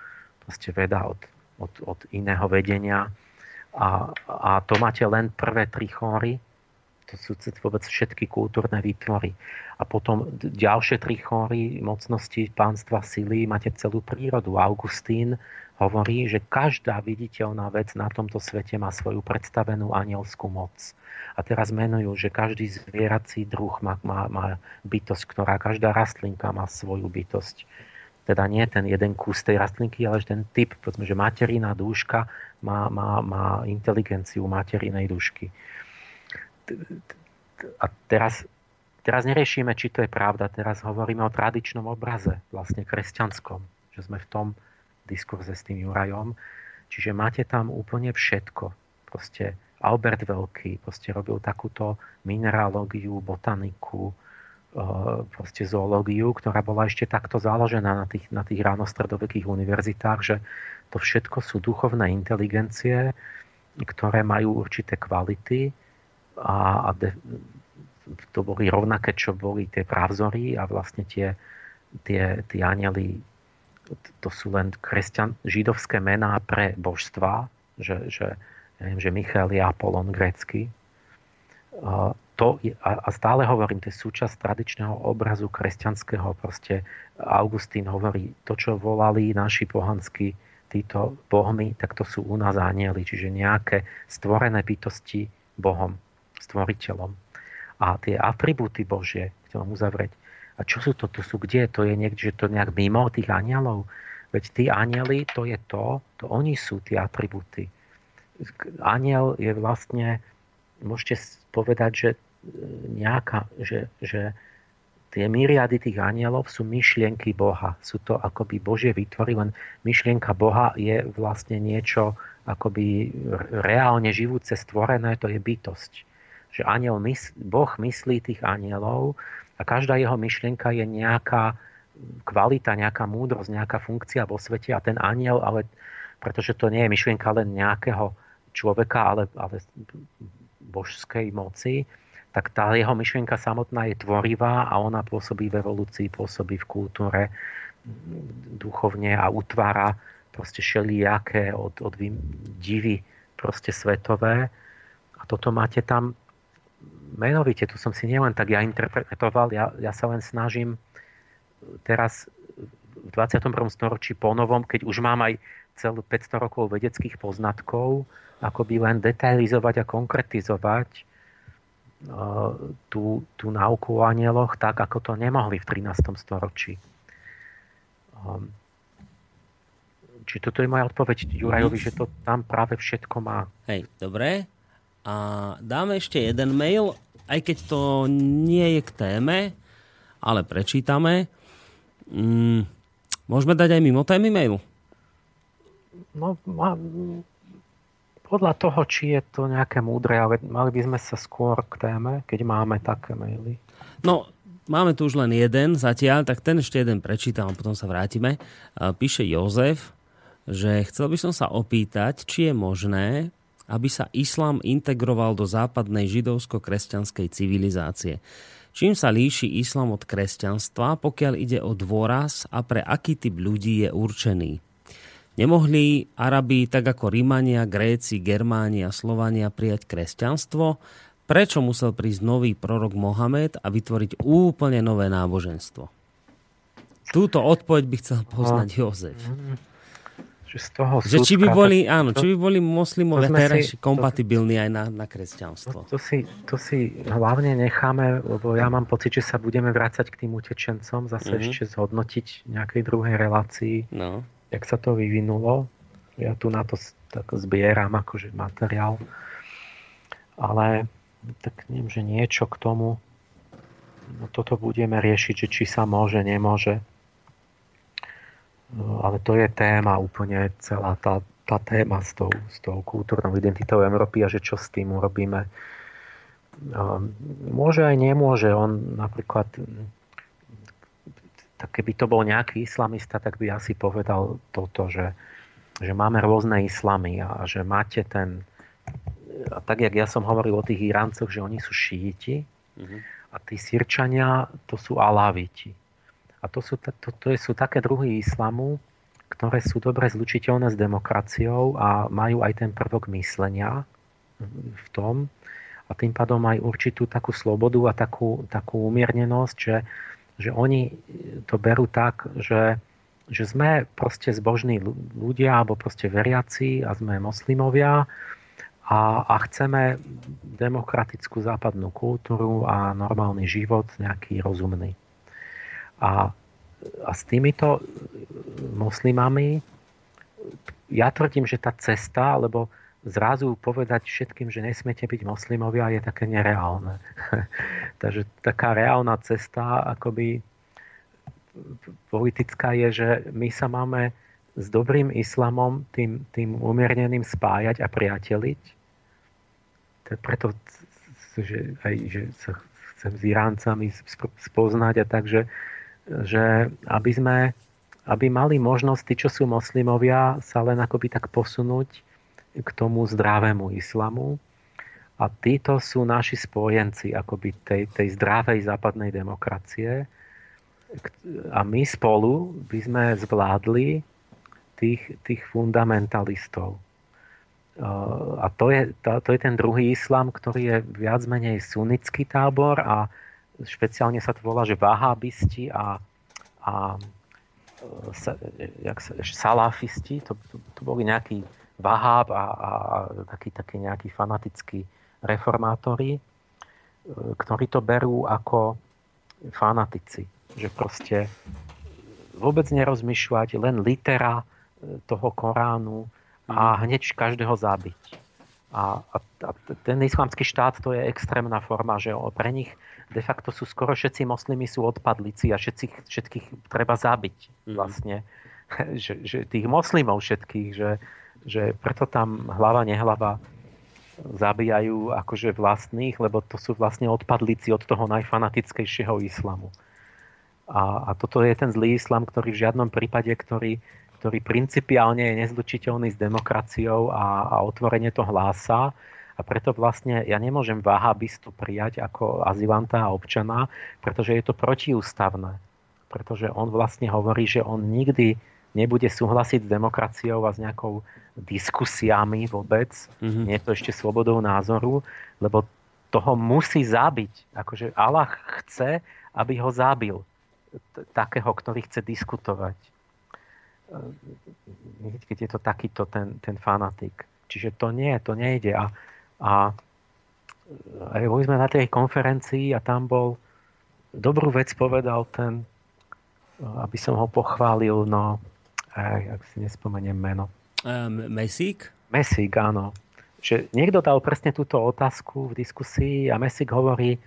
Proste veda od od, od iného vedenia. A, a to máte len prvé tri chóry, to sú vôbec všetky kultúrne výtvory. A potom ďalšie tri chóry mocnosti pánstva sily máte celú prírodu. Augustín hovorí, že každá viditeľná vec na tomto svete má svoju predstavenú anielskú moc. A teraz menujú, že každý zvierací druh má, má, má bytosť, ktorá každá rastlinka má svoju bytosť teda nie ten jeden kus tej rastlinky, ale ten typ, povedzme, že materiná dúška má, má, má inteligenciu materinej dúšky. A teraz, teraz neriešime, či to je pravda, teraz hovoríme o tradičnom obraze, vlastne kresťanskom, že sme v tom diskurze s tým Jurajom. Čiže máte tam úplne všetko. Proste Albert Veľký proste robil takúto mineralógiu, botaniku, proste zoológiu, ktorá bola ešte takto založená na tých, na tých ránostredovekých univerzitách, že to všetko sú duchovné inteligencie, ktoré majú určité kvality a, a de, to boli rovnaké, čo boli tie právzory a vlastne tie, tie, tie anieli to sú len kresťan, židovské mená pre božstva, že, že, ja neviem, že Michal je Apolon grécky. To je, a stále hovorím, to je súčasť tradičného obrazu kresťanského. Proste Augustín hovorí, to, čo volali naši pohanskí títo bohmi, tak to sú u nás anieli, čiže nejaké stvorené bytosti Bohom, stvoriteľom. A tie atribúty Božie, chcem uzavrieť, a čo sú to, to sú kde? To je niekde, že to nejak mimo tých anielov? Veď tí anieli, to je to, to oni sú tie atribúty. Aniel je vlastne, môžete povedať, že nejaká, že, že tie myriady tých anielov sú myšlienky Boha. Sú to akoby Božie vytvory, len myšlienka Boha je vlastne niečo akoby reálne živúce, stvorené, to je bytosť. Že aniel, boh myslí tých anielov a každá jeho myšlienka je nejaká kvalita, nejaká múdrosť, nejaká funkcia vo svete a ten aniel, ale pretože to nie je myšlienka len nejakého človeka, ale, ale božskej moci, tak tá jeho myšlienka samotná je tvorivá a ona pôsobí v evolúcii, pôsobí v kultúre duchovne a utvára proste šelijaké od, od divy proste svetové. A toto máte tam menovite, tu som si nielen tak ja interpretoval, ja, ja sa len snažím teraz v 21. storočí po novom, keď už mám aj celú 500 rokov vedeckých poznatkov, akoby len detailizovať a konkretizovať uh, tú, tú náuku o anieloch tak, ako to nemohli v 13. storočí. Um, či toto je moja odpoveď Jurajovi, mm. že to tam práve všetko má. Hej, dobre. A dáme ešte jeden mail, aj keď to nie je k téme, ale prečítame. Mm, môžeme dať aj mimo témy mail? No, podľa toho, či je to nejaké múdre, ale mali by sme sa skôr k téme, keď máme také maily. No, máme tu už len jeden zatiaľ, tak ten ešte jeden prečítam a potom sa vrátime. Píše Jozef, že chcel by som sa opýtať, či je možné, aby sa islám integroval do západnej židovsko-kresťanskej civilizácie. Čím sa líši islám od kresťanstva, pokiaľ ide o dôraz a pre aký typ ľudí je určený? Nemohli Arabi, tak ako Rímania, Gréci, Germáni a Slovania prijať kresťanstvo? Prečo musel prísť nový prorok Mohamed a vytvoriť úplne nové náboženstvo? Túto odpoveď by chcel poznať no. Jozef. Že, z toho že či by boli, áno, či by boli moslimovia teraz kompatibilní aj na, na kresťanstvo. To, to, si, to si hlavne necháme, lebo ja mám pocit, že sa budeme vrácať k tým utečencom, zase mm-hmm. ešte zhodnotiť nejakej druhej relácii. No jak sa to vyvinulo. Ja tu na to tak zbieram akože materiál. Ale tak neviem, že niečo k tomu no toto budeme riešiť, že či sa môže, nemôže. No, ale to je téma úplne celá tá, tá téma s tou, s tou kultúrnou identitou Európy a že čo s tým urobíme. Môže aj nemôže. On napríklad tak keby to bol nejaký islamista, tak by asi povedal toto, že, že máme rôzne islamy a že máte ten... A tak, jak ja som hovoril o tých Iráncoch, že oni sú šíti mm-hmm. a tí Sirčania to sú aláviti. A to sú, to, to sú také druhy islamu, ktoré sú dobre zlučiteľné s demokraciou a majú aj ten prvok myslenia v tom a tým pádom aj určitú takú slobodu a takú, takú umiernenosť, že že oni to berú tak, že, že sme proste zbožní ľudia alebo proste veriaci a sme moslimovia a, a chceme demokratickú západnú kultúru a normálny život nejaký rozumný. A, a s týmito moslimami ja tvrdím, že tá cesta, lebo zrazu povedať všetkým, že nesmiete byť moslimovia, je také nereálne. Takže taká reálna cesta, akoby politická je, že my sa máme s dobrým islamom, tým, tým umierneným spájať a priateliť. Preto že aj, že sa chcem s Iráncami spoznať a tak, že, že aby sme aby mali možnosť tí, čo sú moslimovia, sa len akoby tak posunúť k tomu zdravému islamu. A títo sú naši spojenci akoby tej, tej zdravej západnej demokracie. A my spolu by sme zvládli tých, tých fundamentalistov. A to je, to, je ten druhý islám, ktorý je viac menej sunnický tábor a špeciálne sa to volá, že vahabisti a, a sa, jak sa, salafisti, to, to, to boli nejakí Vaháb a, a, takí, takí nejakí fanatickí reformátori, e, ktorí to berú ako fanatici. Že proste vôbec nerozmýšľať, len litera e, toho Koránu a mhm. hneď každého zabiť. A, a, a ten islamský štát to je extrémna forma, že pre nich de facto sú skoro všetci moslimi sú odpadlici a všetkých, všetkých treba zabiť mhm. vlastne. Že, že tých moslimov všetkých, že, že preto tam hlava nehlava zabíjajú akože vlastných, lebo to sú vlastne odpadlíci od toho najfanatickejšieho islamu. A, a toto je ten zlý islam, ktorý v žiadnom prípade, ktorý, ktorý principiálne je nezlučiteľný s demokraciou a, a otvorene to hlása. A preto vlastne ja nemôžem vahabistu prijať ako azylanta a občana, pretože je to protiústavné. Pretože on vlastne hovorí, že on nikdy nebude súhlasiť s demokraciou a s nejakou diskusiami vôbec, mm-hmm. nie je to ešte slobodou názoru, lebo toho musí zabiť. Akože Allah chce, aby ho zabil. Takého, ktorý chce diskutovať. Keď je to takýto ten, ten fanatik. Čiže to nie, to nejde. A, a aj boli sme na tej konferencii a tam bol dobrú vec povedal ten, aby som ho pochválil, no, aj, ak si nespomeniem meno. Um, Mesík? Mesík, áno že niekto dal presne túto otázku v diskusii a Mesik hovorí,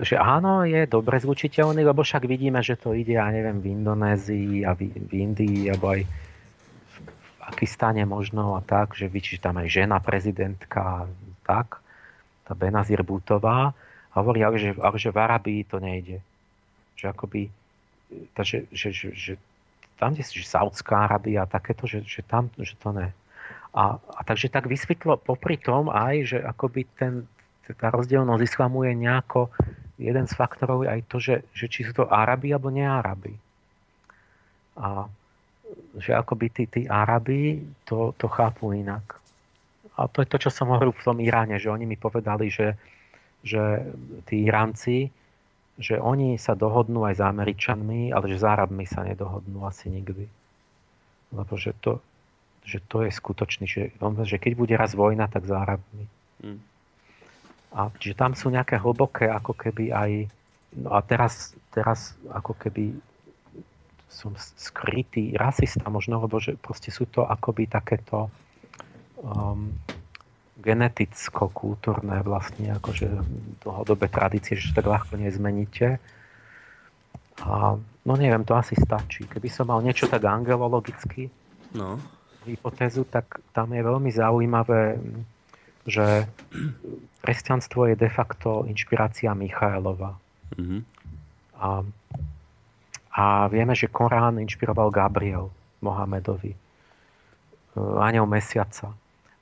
že áno, je dobre zlučiteľný, lebo však vidíme, že to ide, ja neviem, v Indonézii a v, v Indii, alebo aj v Pakistane možno a tak, že vyčíš tam aj žena prezidentka, tak, tá Benazir Butová, hovorí, ale že, ale že v Arabii to nejde. Že akoby, takže, že, že, že tam, kde si, Saudská Arábia a takéto, že, že tam, že to ne. A, a takže tak vysvetlo popri tom aj, že akoby ten, tá rozdielnosť islamu je nejako, jeden z faktorov aj to, že, že či sú to Arabi alebo nearabi. A že akoby tí, tí Arabi to, to chápu inak. A to je to, čo som hovoril v tom Iráne, že oni mi povedali, že, že tí Iránci, že oni sa dohodnú aj s Američanmi, ale že s Arabmi sa nedohodnú asi nikdy. Lebo že to, že to je skutočný, že, že keď bude raz vojna, tak s Arabmi. Hmm. A že tam sú nejaké hlboké, ako keby aj, no a teraz, teraz ako keby som skrytý rasista možno, lebo že proste sú to akoby takéto um, geneticko-kultúrne vlastne, akože dlhodobé tradície, že tak ľahko nezmeníte. A no neviem, to asi stačí. Keby som mal niečo tak angelologicky, no hypotézu, tak tam je veľmi zaujímavé, že kresťanstvo je de facto inšpirácia Michaelova. Mm-hmm. A, a vieme, že Korán inšpiroval Gabriel Mohamedovi, e, aniel mesiaca.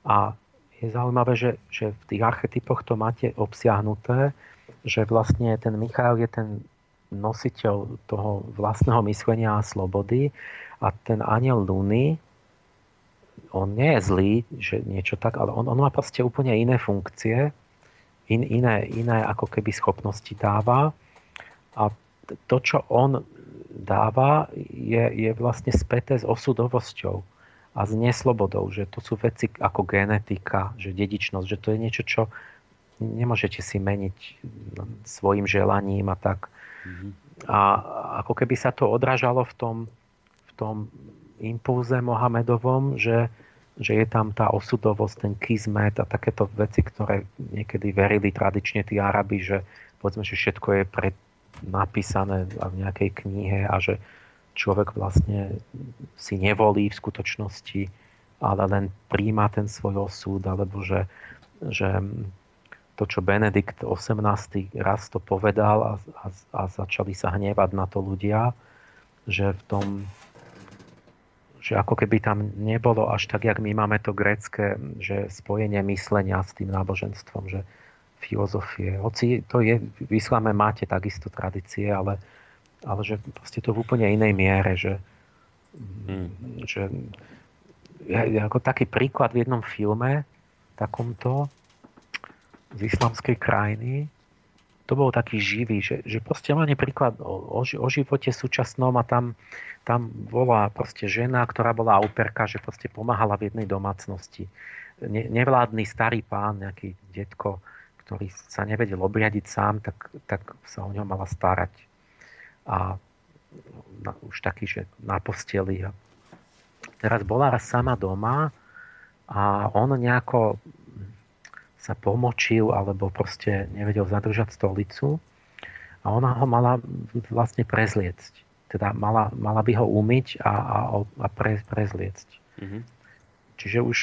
A je zaujímavé, že, že v tých archetypoch to máte obsiahnuté, že vlastne ten Michael je ten nositeľ toho vlastného myslenia a slobody a ten aniel Luny on nie je zlý, že niečo tak, ale on, on má proste úplne iné funkcie, in, iné, iné ako keby schopnosti dáva. A to, čo on dáva, je, je vlastne späté s osudovosťou a s neslobodou, že to sú veci ako genetika, že dedičnosť, že to je niečo, čo nemôžete si meniť svojim želaním a tak. Mm-hmm. A ako keby sa to odrážalo v tom, v tom impulze Mohamedovom, že, že je tam tá osudovosť, ten kizmet a takéto veci, ktoré niekedy verili tradične tí Arabi, že povedzme, že všetko je pred, napísané v nejakej knihe a že človek vlastne si nevolí v skutočnosti, ale len príjma ten svoj osud, alebo že, že to, čo Benedikt 18. raz to povedal a, a, a začali sa hnevať na to ľudia, že v tom že ako keby tam nebolo až tak, jak my máme to grécke, že spojenie myslenia s tým náboženstvom, že filozofie. Hoci to je, v máte takisto tradície, ale, ale že proste to v úplne inej miere, že, hmm. že ako taký príklad v jednom filme, takomto, z islamskej krajiny, to bol taký živý, že, že proste má príklad o, o, o živote súčasnom a tam tam bola proste žena, ktorá bola auperka, že proste pomáhala v jednej domácnosti. Ne, nevládny starý pán, nejaký detko, ktorý sa nevedel obriadiť sám, tak, tak sa o ňo mala starať. A na, už taký, že na posteli. Teraz bola raz sama doma a on nejako sa pomočil alebo proste nevedel zadržať stolicu a ona ho mala vlastne prezliecť teda mala, mala by ho umyť a, a, a pre, prezliecť. Mm-hmm. Čiže už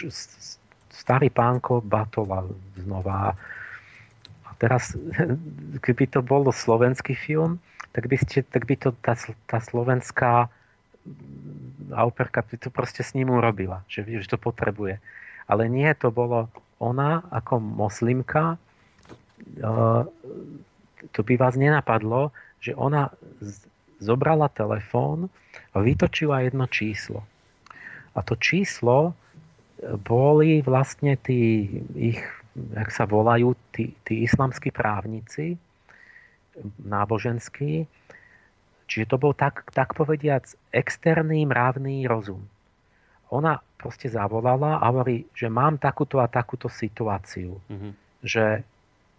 starý pánko batola znova. A teraz, keby to bol slovenský film, tak by, ste, tak by to tá, tá slovenská auperka by to proste s ním urobila, že, že to potrebuje. Ale nie, to bolo ona ako moslimka, uh, to by vás nenapadlo, že ona zobrala telefón a vytočila jedno číslo. A to číslo boli vlastne tí ich, jak sa volajú, tí, tí islamskí právnici, náboženskí. Čiže to bol tak, tak povediac externý mravný rozum. Ona proste zavolala a hovorí, že mám takúto a takúto situáciu. Mm-hmm. Že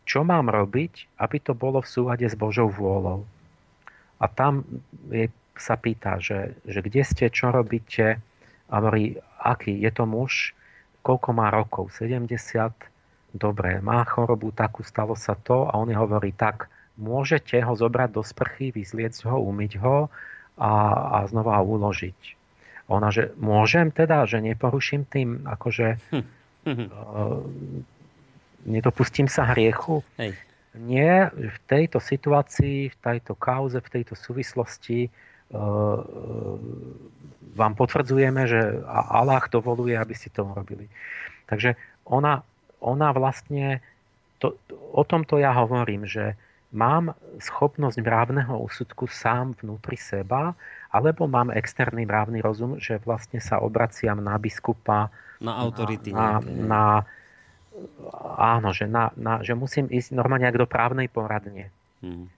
čo mám robiť, aby to bolo v súhade s Božou vôľou. A tam je, sa pýta, že, že kde ste, čo robíte, a hovorí, aký je to muž, koľko má rokov, 70, dobre, má chorobu takú, stalo sa to a on hovorí, tak môžete ho zobrať do sprchy, vyzliecť ho, umyť ho a, a znova ho uložiť. Ona, že môžem teda, že neporuším tým, akože uh, nedopustím sa hriechu. Hej. Nie, v tejto situácii, v tejto kauze, v tejto súvislosti uh, vám potvrdzujeme, že Allah dovoluje, aby ste to urobili. Takže ona, ona vlastne, to, o tomto ja hovorím, že mám schopnosť mravného úsudku sám vnútri seba, alebo mám externý mravný rozum, že vlastne sa obraciam na biskupa, na autority. Na, na, na, áno, že, na, na, že musím ísť normálne ako do právnej poradne. Hmm.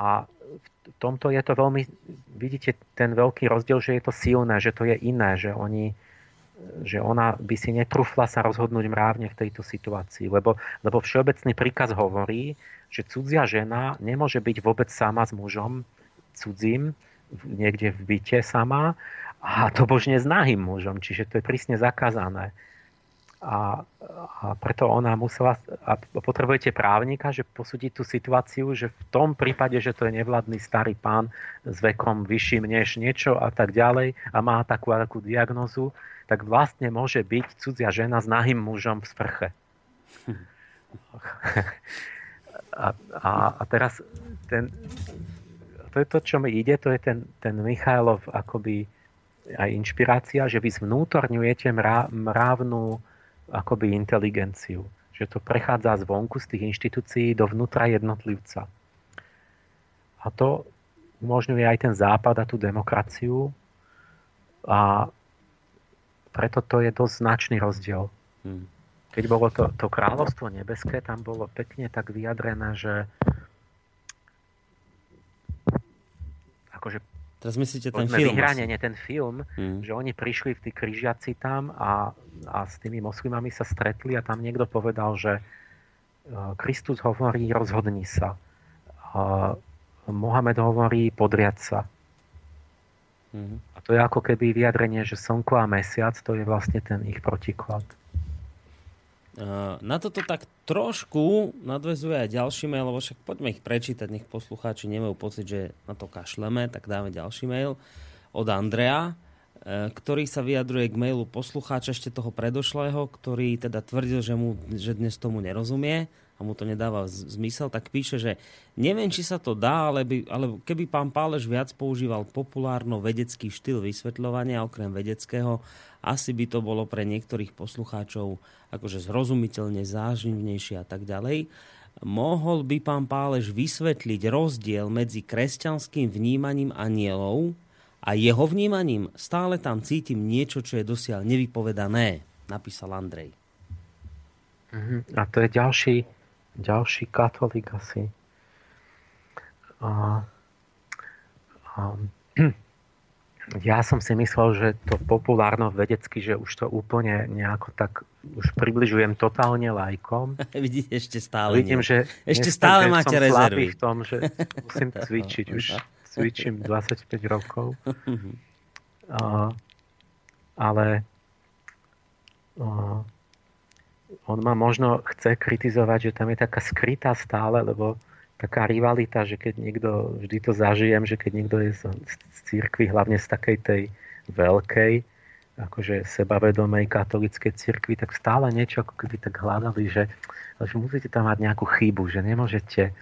A v tomto je to veľmi, vidíte ten veľký rozdiel, že je to silné, že to je iné, že oni, že ona by si netrúfla sa rozhodnúť mrávne v tejto situácii, lebo, lebo všeobecný príkaz hovorí, že cudzia žena nemôže byť vôbec sama s mužom cudzím, niekde v byte sama a to božne s nahým mužom, čiže to je prísne zakázané. A, a preto ona musela, a potrebujete právnika, že posúdiť tú situáciu, že v tom prípade, že to je nevladný starý pán s vekom vyšším než niečo a tak ďalej a má takú a takú diagnozu, tak vlastne môže byť cudzia žena s nahým mužom v sprche. A, a, a teraz ten, to je to, čo mi ide, to je ten, ten Michailov akoby aj inšpirácia, že vy zvnútorňujete mrávnu akoby inteligenciu. Že to prechádza zvonku z tých inštitúcií dovnútra jednotlivca. A to umožňuje aj ten západ a tú demokraciu. A preto to je dosť značný rozdiel. Hmm. Keď bolo to, to kráľovstvo nebeské, tam bolo pekne tak vyjadrené, že akože Teraz myslíte ten film? Vyhranenie, ten film, hmm. že oni prišli v tí križiaci tam a, a s tými moslimami sa stretli a tam niekto povedal, že uh, Kristus hovorí rozhodni sa. Uh, Mohamed hovorí podriať sa. Hmm. To je ako keby vyjadrenie, že slnko a mesiac, to je vlastne ten ich protiklad. Na toto tak trošku nadvezuje aj ďalší mail, lebo však poďme ich prečítať, nech poslucháči nemajú pocit, že na to kašleme, tak dáme ďalší mail od Andrea, e, ktorý sa vyjadruje k mailu poslucháča ešte toho predošlého, ktorý teda tvrdil, že, mu, že dnes tomu nerozumie a mu to nedáva zmysel, tak píše, že neviem, či sa to dá, ale, by, ale keby pán Pálež viac používal populárno-vedecký štýl vysvetľovania okrem vedeckého, asi by to bolo pre niektorých poslucháčov akože zrozumiteľne záživnejšie a tak ďalej. Mohol by pán Pálež vysvetliť rozdiel medzi kresťanským vnímaním anielov a jeho vnímaním? Stále tam cítim niečo, čo je dosiaľ nevypovedané, napísal Andrej. Mhm. A to je ďalší ďalší katolík asi. A, a, ja som si myslel, že to populárno vedecky, že už to úplne nejako tak už približujem totálne lajkom. Vidíte, ešte stále Vidím, že ešte stále máte rezervy. v tom, že musím cvičiť. Už cvičím 25 rokov. A, ale a, on ma možno chce kritizovať, že tam je taká skrytá stále, lebo taká rivalita, že keď niekto, vždy to zažijem, že keď niekto je z, z církvy, hlavne z takej tej veľkej, akože sebavedomej katolíckej cirkvi, tak stále niečo ako keby tak hľadali, že, že musíte tam mať nejakú chybu, že nemôžete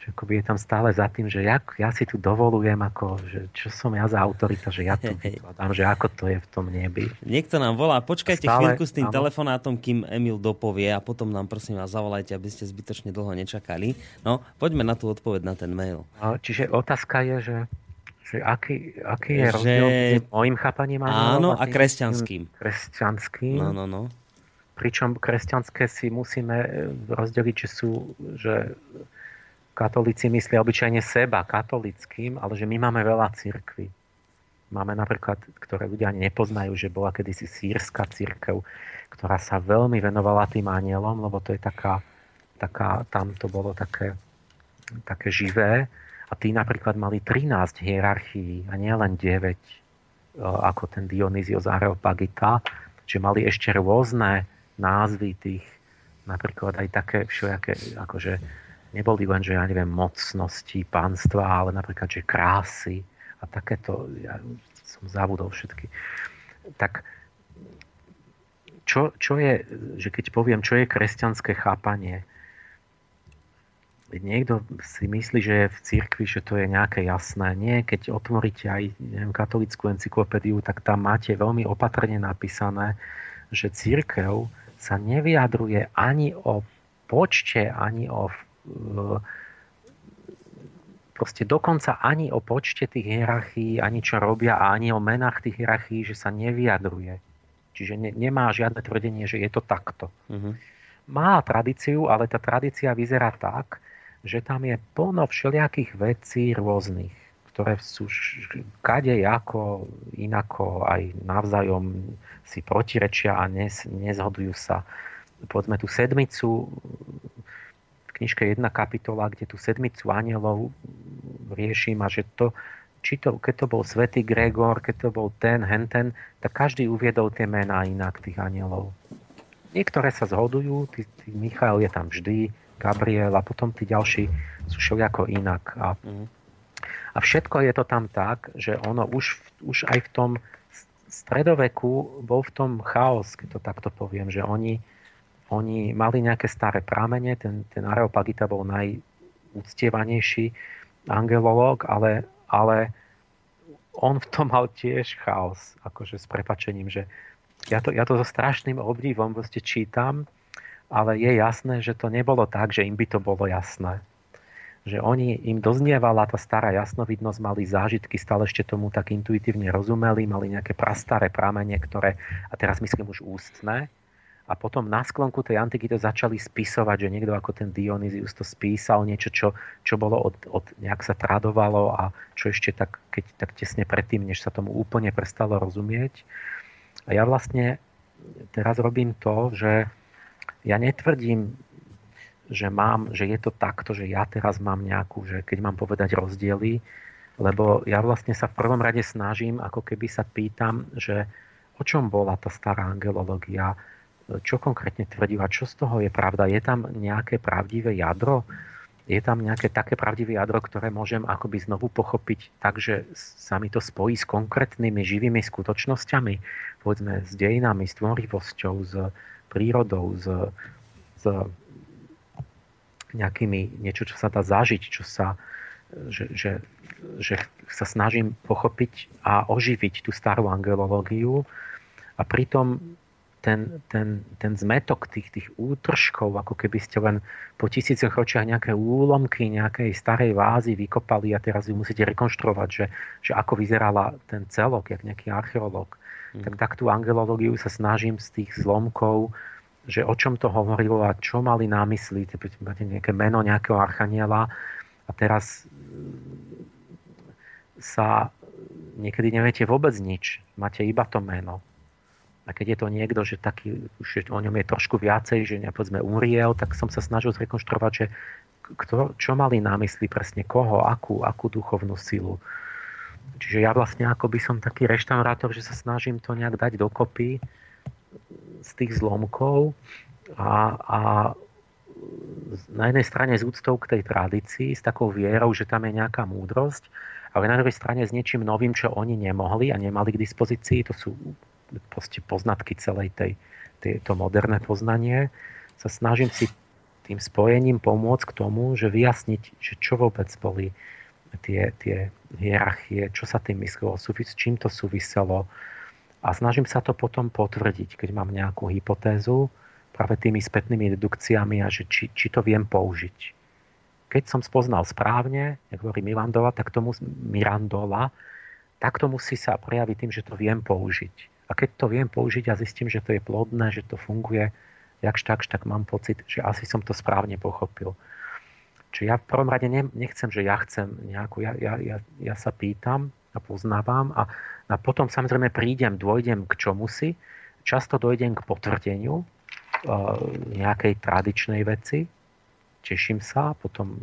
že akoby je tam stále za tým, že ja, ja si tu dovolujem, ako, že čo som ja za autorita, že ja tu vykladám, že ako to je v tom nebi. Niekto nám volá, počkajte stále, chvíľku s tým áno. telefonátom, kým Emil dopovie a potom nám prosím vás zavolajte, aby ste zbytočne dlho nečakali. No, poďme na tú odpoveď na ten mail. Čiže otázka je, že, že aký, aký je že... rozdiel medzi môjim chápaním Áno, a kresťanským. Kresťanským. No, no, no. Pričom kresťanské si musíme rozdeliť, že sú, že katolíci myslia obyčajne seba katolickým, ale že my máme veľa církví. Máme napríklad, ktoré ľudia ani nepoznajú, že bola kedysi sírska církev, ktorá sa veľmi venovala tým anielom, lebo to je taká, taká tam to bolo také, také živé. A tí napríklad mali 13 hierarchií a nie len 9, ako ten Dionyzios Areopagita, že mali ešte rôzne názvy tých, napríklad aj také všelijaké, akože neboli len, že ja neviem, mocnosti, pánstva, ale napríklad, že krásy a takéto, ja som zavudol všetky. Tak čo, čo je, že keď poviem, čo je kresťanské chápanie, niekto si myslí, že je v cirkvi, že to je nejaké jasné. Nie, keď otvoríte aj neviem, katolickú encyklopédiu, tak tam máte veľmi opatrne napísané, že církev sa nevyjadruje ani o počte, ani o proste dokonca ani o počte tých hierarchií, ani čo robia a ani o menách tých hierarchií, že sa nevyjadruje. Čiže ne, nemá žiadne tvrdenie, že je to takto. Uh-huh. Má tradíciu, ale tá tradícia vyzerá tak, že tam je plno všelijakých vecí rôznych, ktoré sú kade ako, inako, aj navzájom si protirečia a nes, nezhodujú sa. Povedzme tú sedmicu knižke jedna kapitola, kde tú sedmicu anielov riešim a že to, či to, keď to bol svätý Gregor, keď to bol ten, henten, tak každý uviedol tie mená inak tých anielov. Niektoré sa zhodujú, tí, tí Michal je tam vždy, Gabriel a potom tí ďalší sú všelijako inak. A, mm. a všetko je to tam tak, že ono už, už aj v tom stredoveku bol v tom chaos, keď to takto poviem, že oni oni mali nejaké staré prámene, ten, ten Areopagita bol najúctievanejší angelológ, ale, ale on v tom mal tiež chaos, akože s prepačením, že ja to, ja to so strašným obdivom proste čítam, ale je jasné, že to nebolo tak, že im by to bolo jasné. Že oni, im doznievala tá stará jasnovidnosť, mali zážitky, stále ešte tomu tak intuitívne rozumeli, mali nejaké prastaré pramene, ktoré, a teraz myslím už ústne, a potom na sklonku tej antiky to začali spisovať, že niekto ako ten Dionysius to spísal, niečo, čo, čo bolo od, od, nejak sa tradovalo a čo ešte tak, keď, tak tesne predtým, než sa tomu úplne prestalo rozumieť. A ja vlastne teraz robím to, že ja netvrdím, že mám, že je to takto, že ja teraz mám nejakú, že keď mám povedať rozdiely, lebo ja vlastne sa v prvom rade snažím, ako keby sa pýtam, že o čom bola tá stará angelológia, čo konkrétne tvrdila, čo z toho je pravda. Je tam nejaké pravdivé jadro? Je tam nejaké také pravdivé jadro, ktoré môžem akoby znovu pochopiť tak, že sa mi to spojí s konkrétnymi živými skutočnosťami, povedzme s dejinami, s tvorivosťou, s prírodou, s, s nejakými, niečo, čo sa dá zažiť, čo sa, že, že, že sa snažím pochopiť a oživiť tú starú angelológiu a pritom ten, ten, ten zmetok tých, tých útržkov, ako keby ste len po tisícoch ročiach nejaké úlomky nejakej starej vázy vykopali a teraz ju musíte rekonštruovať, že, že ako vyzerala ten celok, jak nejaký archeológ. Mm. Tak, tak tú angelológiu sa snažím z tých zlomkov, že o čom to hovorilo a čo mali na mysli. Máte nejaké meno nejakého archaniela a teraz sa niekedy neviete vôbec nič. Máte iba to meno a keď je to niekto, že taký, že o ňom je trošku viacej, že povedzme Uriel, tak som sa snažil zrekonštruovať, že kto, čo mali na mysli presne koho, akú, akú duchovnú silu. Čiže ja vlastne ako by som taký reštaurátor, že sa snažím to nejak dať dokopy z tých zlomkov a, a na jednej strane z úctou k tej tradícii, s takou vierou, že tam je nejaká múdrosť, ale na druhej strane s niečím novým, čo oni nemohli a nemali k dispozícii, to sú proste poznatky celej tej, tej, to moderné poznanie, sa snažím si tým spojením pomôcť k tomu, že vyjasniť, že čo vôbec boli tie, tie hierarchie, čo sa tým myslelo, s čím to súviselo. A snažím sa to potom potvrdiť, keď mám nejakú hypotézu, práve tými spätnými dedukciami a že či, či to viem použiť keď som spoznal správne, ako hovorí Mirandola, tak tomu, Mirandola, tak to musí sa prejaviť tým, že to viem použiť. A keď to viem použiť a zistím, že to je plodné, že to funguje, jakž takž, tak mám pocit, že asi som to správne pochopil. Čiže ja v prvom rade nechcem, že ja chcem nejakú, ja, ja, ja, ja sa pýtam a poznávam a, a potom samozrejme prídem, dôjdem k čomu si, často dojdem k potvrdeniu uh, nejakej tradičnej veci, teším sa, potom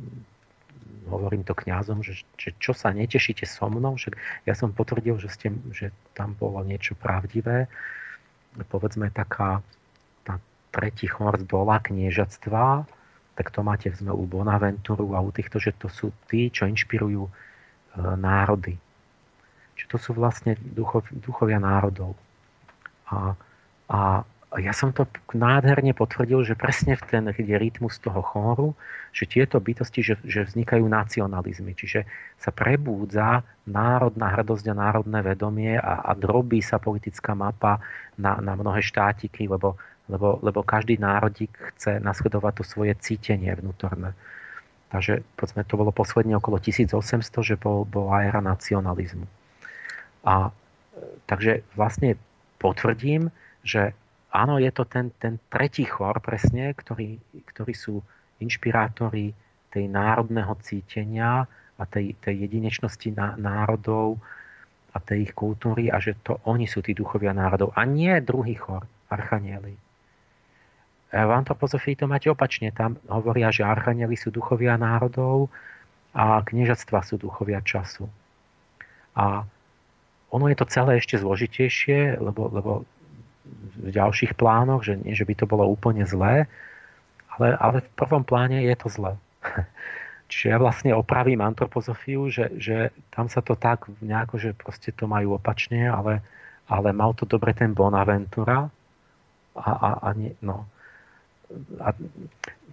hovorím to kňazom, že, že čo sa netešíte so mnou, že ja som potvrdil, že, ste, že tam bolo niečo pravdivé. Povedzme taká tá tretí chor bola kniežatstva, tak to máte sme u Bonaventuru a u týchto, že to sú tí, čo inšpirujú e, národy. Čiže to sú vlastne duchov, duchovia národov. A, a ja som to nádherne potvrdil, že presne v ten rytmus toho chóru, že tieto bytosti, že, že vznikajú nacionalizmy. Čiže sa prebúdza národná hrdosť a národné vedomie a, a drobí sa politická mapa na, na mnohé štátiky, lebo, lebo, lebo každý národík chce nasledovať to svoje cítenie vnútorné. Takže povedzme, to bolo posledne okolo 1800, že bol, bola éra nacionalizmu. A takže vlastne potvrdím, že áno, je to ten, ten tretí chor presne, ktorý, ktorí sú inšpirátori tej národného cítenia a tej, tej jedinečnosti národov a tej ich kultúry a že to oni sú tí duchovia národov a nie druhý chor, archanieli. V antropozofii to máte opačne. Tam hovoria, že archanieli sú duchovia národov a kniežatstva sú duchovia času. A ono je to celé ešte zložitejšie, lebo, lebo v ďalších plánoch, že nie, že by to bolo úplne zlé, ale, ale v prvom pláne je to zlé. Čiže ja vlastne opravím antropozofiu, že, že tam sa to tak nejako, že proste to majú opačne, ale, ale mal to dobre ten Bonaventura a, a, a nie, no. A,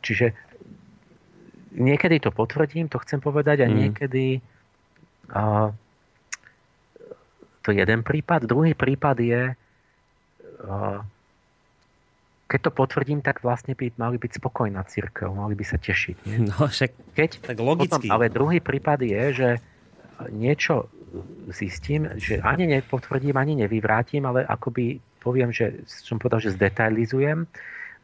čiže niekedy to potvrdím, to chcem povedať, a mm. niekedy a, to jeden prípad. Druhý prípad je, keď to potvrdím, tak vlastne by mali byť spokojná církev, mali by sa tešiť. Nie? No však, keď, tak logicky. Potom, ale druhý prípad je, že niečo zistím, že ani nepotvrdím, ani nevyvrátim, ale akoby poviem, že som povedal, že zdetailizujem,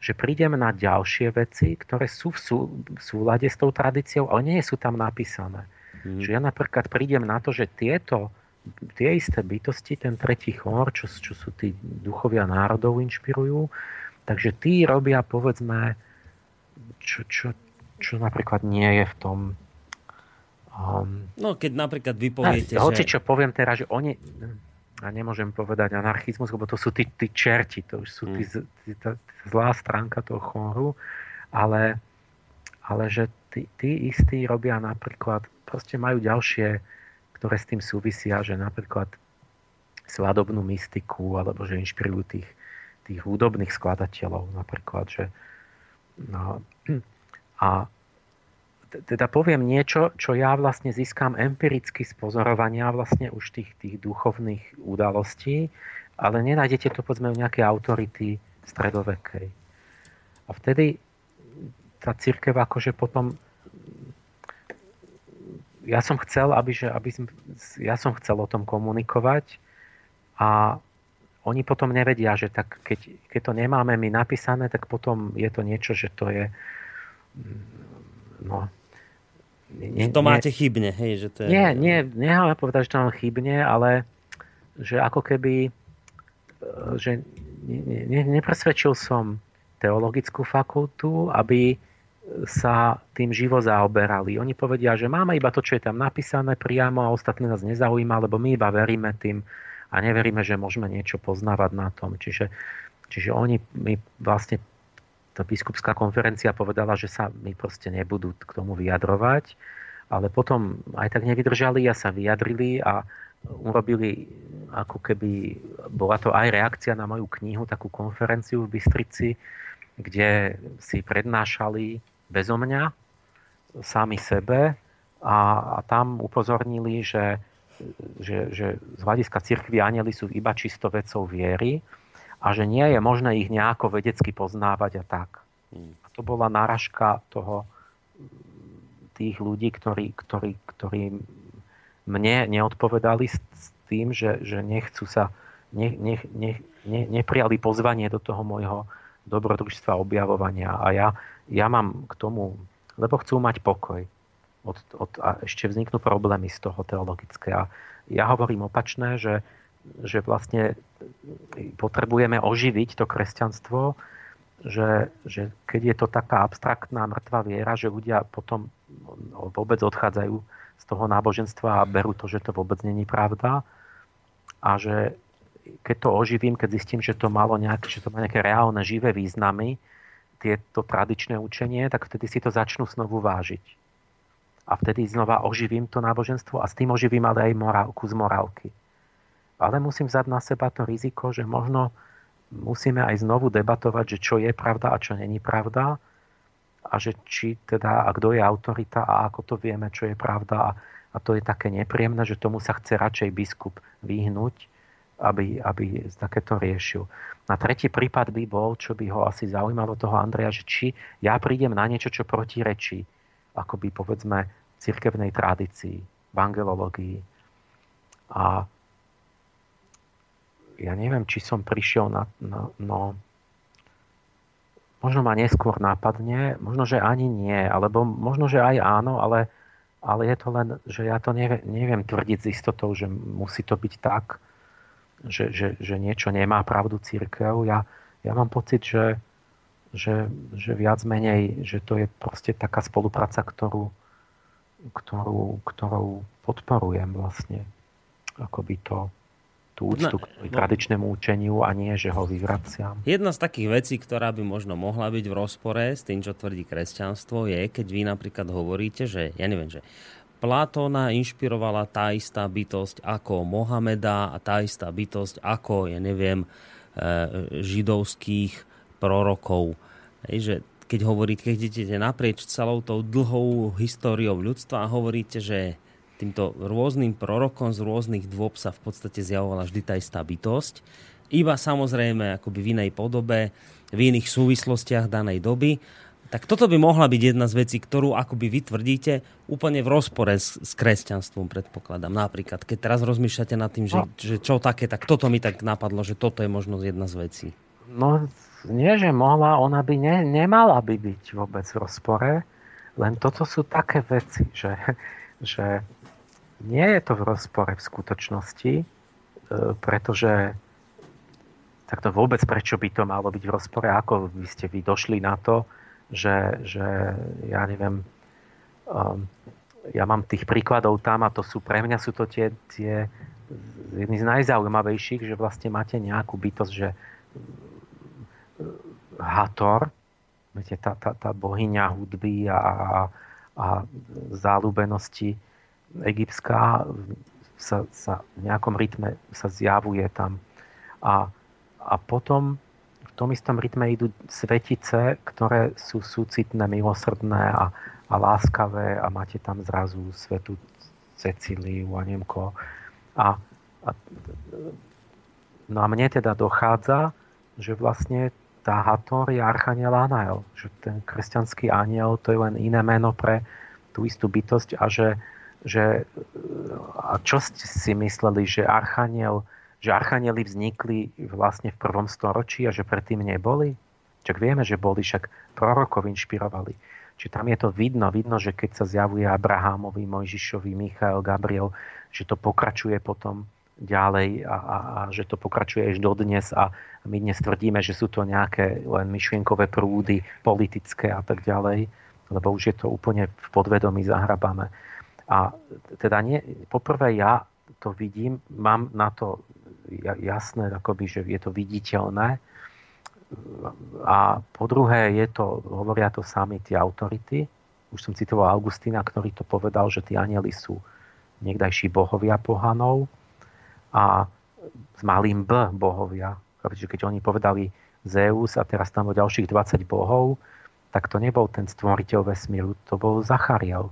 že prídem na ďalšie veci, ktoré sú v, sú, v súlade s tou tradíciou, ale nie sú tam napísané. Mm. Že ja napríklad prídem na to, že tieto tie isté bytosti, ten tretí chor, čo, čo sú tí duchovia národov, inšpirujú. Takže tí robia, povedzme, čo, čo, čo napríklad nie je v tom... Um, no, keď napríklad vy poviete, ne, hoci, že... čo poviem teraz, že oni... A nemôžem povedať anarchizmus, lebo to sú tí, tí čerti, to už sú tí, hmm. tí, tá zlá stránka toho chóru, ale, ale že tí, tí istí robia napríklad, proste majú ďalšie ktoré s tým súvisia, že napríklad svadobnú mystiku, alebo že inšpirujú tých, tých hudobných skladateľov napríklad, že no, a teda poviem niečo, čo ja vlastne získam empiricky z pozorovania vlastne už tých, tých duchovných udalostí, ale nenájdete to povedzme u nejakej autority stredovekej. A vtedy tá církev akože potom ja som chcel, aby, že, aby som, ja som chcel o tom komunikovať a oni potom nevedia, že tak keď, keď to nemáme my napísané, tak potom je to niečo, že to je mm, no, nie, to máte nie, chybne, hej? Že to je... Nie, nie, nechám povedať, že to mám chybne, ale že ako keby e, že ne, ne, nepresvedčil som teologickú fakultu, aby sa tým živo zaoberali. Oni povedia, že máme iba to, čo je tam napísané priamo a ostatné nás nezaujíma, lebo my iba veríme tým a neveríme, že môžeme niečo poznávať na tom. Čiže, čiže oni mi vlastne tá biskupská konferencia povedala, že sa mi proste nebudú k tomu vyjadrovať, ale potom aj tak nevydržali a sa vyjadrili a urobili ako keby bola to aj reakcia na moju knihu, takú konferenciu v Bystrici, kde si prednášali bezo mňa sami sebe a, a tam upozornili, že, že, že z hľadiska cirkvi anieli sú iba čisto vecou viery a že nie je možné ich nejako vedecky poznávať a tak. A to bola náražka toho, tých ľudí, ktorí, ktorí, ktorí mne neodpovedali s tým, že, že nechcú sa, ne, ne, ne, ne, neprijali pozvanie do toho môjho dobrodružstva objavovania. A ja, ja mám k tomu, lebo chcú mať pokoj. Od, od, a ešte vzniknú problémy z toho teologické. A ja hovorím opačné, že, že vlastne potrebujeme oživiť to kresťanstvo, že, že keď je to taká abstraktná mŕtva viera, že ľudia potom vôbec odchádzajú z toho náboženstva a berú to, že to vôbec není pravda a že keď to oživím, keď zistím, že to malo nejaké, že to má nejaké reálne živé významy, tieto tradičné učenie, tak vtedy si to začnú znovu vážiť. A vtedy znova oživím to náboženstvo a s tým oživím ale aj morálku z morálky. Ale musím vzať na seba to riziko, že možno musíme aj znovu debatovať, že čo je pravda a čo není pravda a že či teda, a kto je autorita a ako to vieme, čo je pravda a, a to je také nepríjemné, že tomu sa chce radšej biskup vyhnúť, aby, aby takéto riešil. Na tretí prípad by bol, čo by ho asi zaujímalo toho Andreja, že či ja prídem na niečo, čo protirečí, akoby povedzme cirkevnej tradícii, v angelológii. A ja neviem, či som prišiel na, na no, možno ma neskôr nápadne, možno, že ani nie, alebo možno, že aj áno, ale, ale je to len, že ja to neviem, neviem tvrdiť s istotou, že musí to byť tak, že, že, že niečo nemá pravdu církev. Ja, ja mám pocit, že, že, že viac menej, že to je proste taká spolupráca, ktorú, ktorú, ktorou podporujem vlastne. Akoby to, tú úctu no, k tradičnému učeniu a nie, že ho vyvraciam. Jedna z takých vecí, ktorá by možno mohla byť v rozpore s tým, čo tvrdí kresťanstvo, je, keď vy napríklad hovoríte, že, ja neviem, že Platóna inšpirovala tá istá bytosť ako Mohameda a tá istá bytosť ako, ja neviem, e, židovských prorokov. Hej, že keď hovoríte, keď idete naprieč celou tou dlhou históriou ľudstva a hovoríte, že týmto rôznym prorokom z rôznych dôb sa v podstate zjavovala vždy tá istá bytosť. Iba samozrejme akoby v inej podobe, v iných súvislostiach danej doby. Tak toto by mohla byť jedna z vecí, ktorú akoby vy tvrdíte úplne v rozpore s, s kresťanstvom, predpokladám. Napríklad, keď teraz rozmýšľate nad tým, že, no. že čo také, tak toto mi tak napadlo, že toto je možno jedna z vecí. No, nie, že mohla, ona by ne, nemala by byť vôbec v rozpore, len toto sú také veci, že, že nie je to v rozpore v skutočnosti, e, pretože takto vôbec prečo by to malo byť v rozpore, ako by ste vy došli na to, že, že ja neviem, um, ja mám tých príkladov tam a to sú pre mňa sú to tie, tie jedny z najzaujímavejších, že vlastne máte nejakú bytosť, že Hator, viete, tá, tá, tá bohyňa hudby a, a, a záľubenosti, egyptská sa, sa v nejakom rytme sa zjavuje tam. A, a potom v tom istom rytme idú svetice, ktoré sú súcitné, milosrdné a, a láskavé a máte tam zrazu svetu Cecíliu a Nemko. A, a, no a mne teda dochádza, že vlastne tá Hator je Archaniel Anael, že ten kresťanský aniel to je len iné meno pre tú istú bytosť a že, že a čo ste si mysleli, že Archaniel, že Archanieli vznikli vlastne v prvom storočí a že predtým neboli? Čak vieme, že boli, však prorokov inšpirovali. Čiže tam je to vidno, vidno, že keď sa zjavuje Abrahamovi, Mojžišovi, Michael, Gabriel, že to pokračuje potom ďalej a, a, a že to pokračuje až dodnes a my dnes tvrdíme, že sú to nejaké len myšlienkové prúdy politické a tak ďalej, lebo už je to úplne v podvedomí zahrabané. A teda nie, poprvé ja to vidím, mám na to jasné, akoby, že je to viditeľné. A po druhé je to, hovoria to sami tie autority. Už som citoval Augustína, ktorý to povedal, že tí anieli sú niekdajší bohovia pohanov. A s malým B bohovia. Keď oni povedali Zeus a teraz tam bolo ďalších 20 bohov, tak to nebol ten stvoriteľ vesmíru, to bol Zachariel.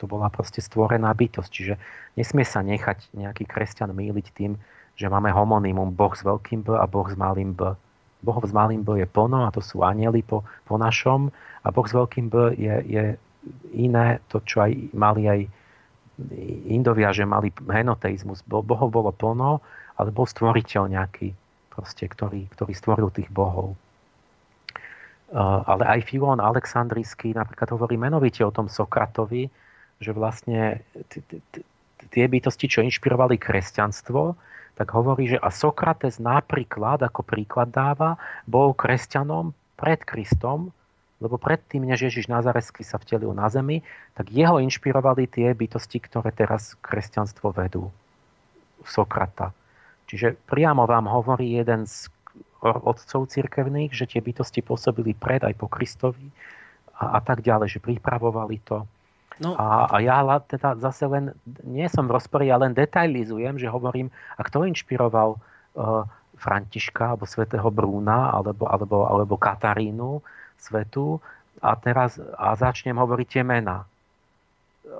To bola proste stvorená bytosť. Čiže nesmie sa nechať nejaký kresťan míliť tým, že máme homonymum Boh s veľkým B a Boh s malým B. Boh s malým B je plno a to sú anieli po, po našom a Boh s veľkým B je, je iné, to čo aj mali aj Indovia, že mali henoteizmus. Bohov bolo plno, ale bol stvoriteľ nejaký, proste, ktorý, ktorý stvoril tých bohov. Ale aj Filón Aleksandrijský napríklad hovorí menovite o tom Sokratovi, že vlastne tie bytosti, čo inšpirovali kresťanstvo, tak hovorí, že a Sokrates napríklad, ako príklad dáva, bol kresťanom pred Kristom, lebo predtým, než Ježiš Nazareský sa vtelil na zemi, tak jeho inšpirovali tie bytosti, ktoré teraz kresťanstvo vedú. Sokrata. Čiže priamo vám hovorí jeden z otcov cirkevných, že tie bytosti pôsobili pred aj po Kristovi a, a tak ďalej, že pripravovali to. No. A, a ja teda zase len, nie som v rozpore, ja len detailizujem, že hovorím, a kto inšpiroval uh, Františka, alebo svätého Brúna, alebo, alebo, alebo Katarínu svetu, a teraz a začnem hovoriť tie mená.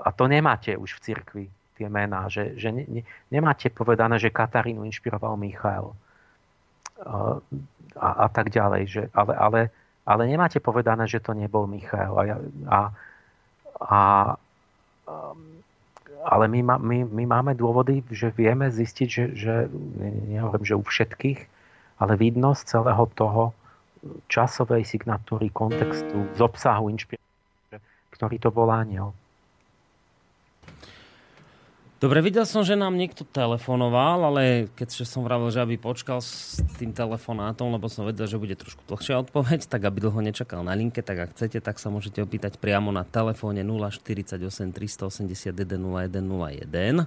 A to nemáte už v cirkvi, tie mená, že, že ne, ne, nemáte povedané, že Katarínu inšpiroval Michal. Uh, a, a tak ďalej. Že, ale, ale, ale nemáte povedané, že to nebol Michal. A, a, a, um, ale my, my, my máme dôvody, že vieme zistiť, že, že nehovorím, že u všetkých, ale vidno z celého toho časovej signatúry, kontextu, z obsahu inšpirácie, ktorý to bol aniel. Dobre, videl som, že nám niekto telefonoval, ale keď som vravil, že aby počkal s tým telefonátom, lebo som vedel, že bude trošku dlhšia odpoveď, tak aby dlho nečakal na linke, tak ak chcete, tak sa môžete opýtať priamo na telefóne 048 381 0101.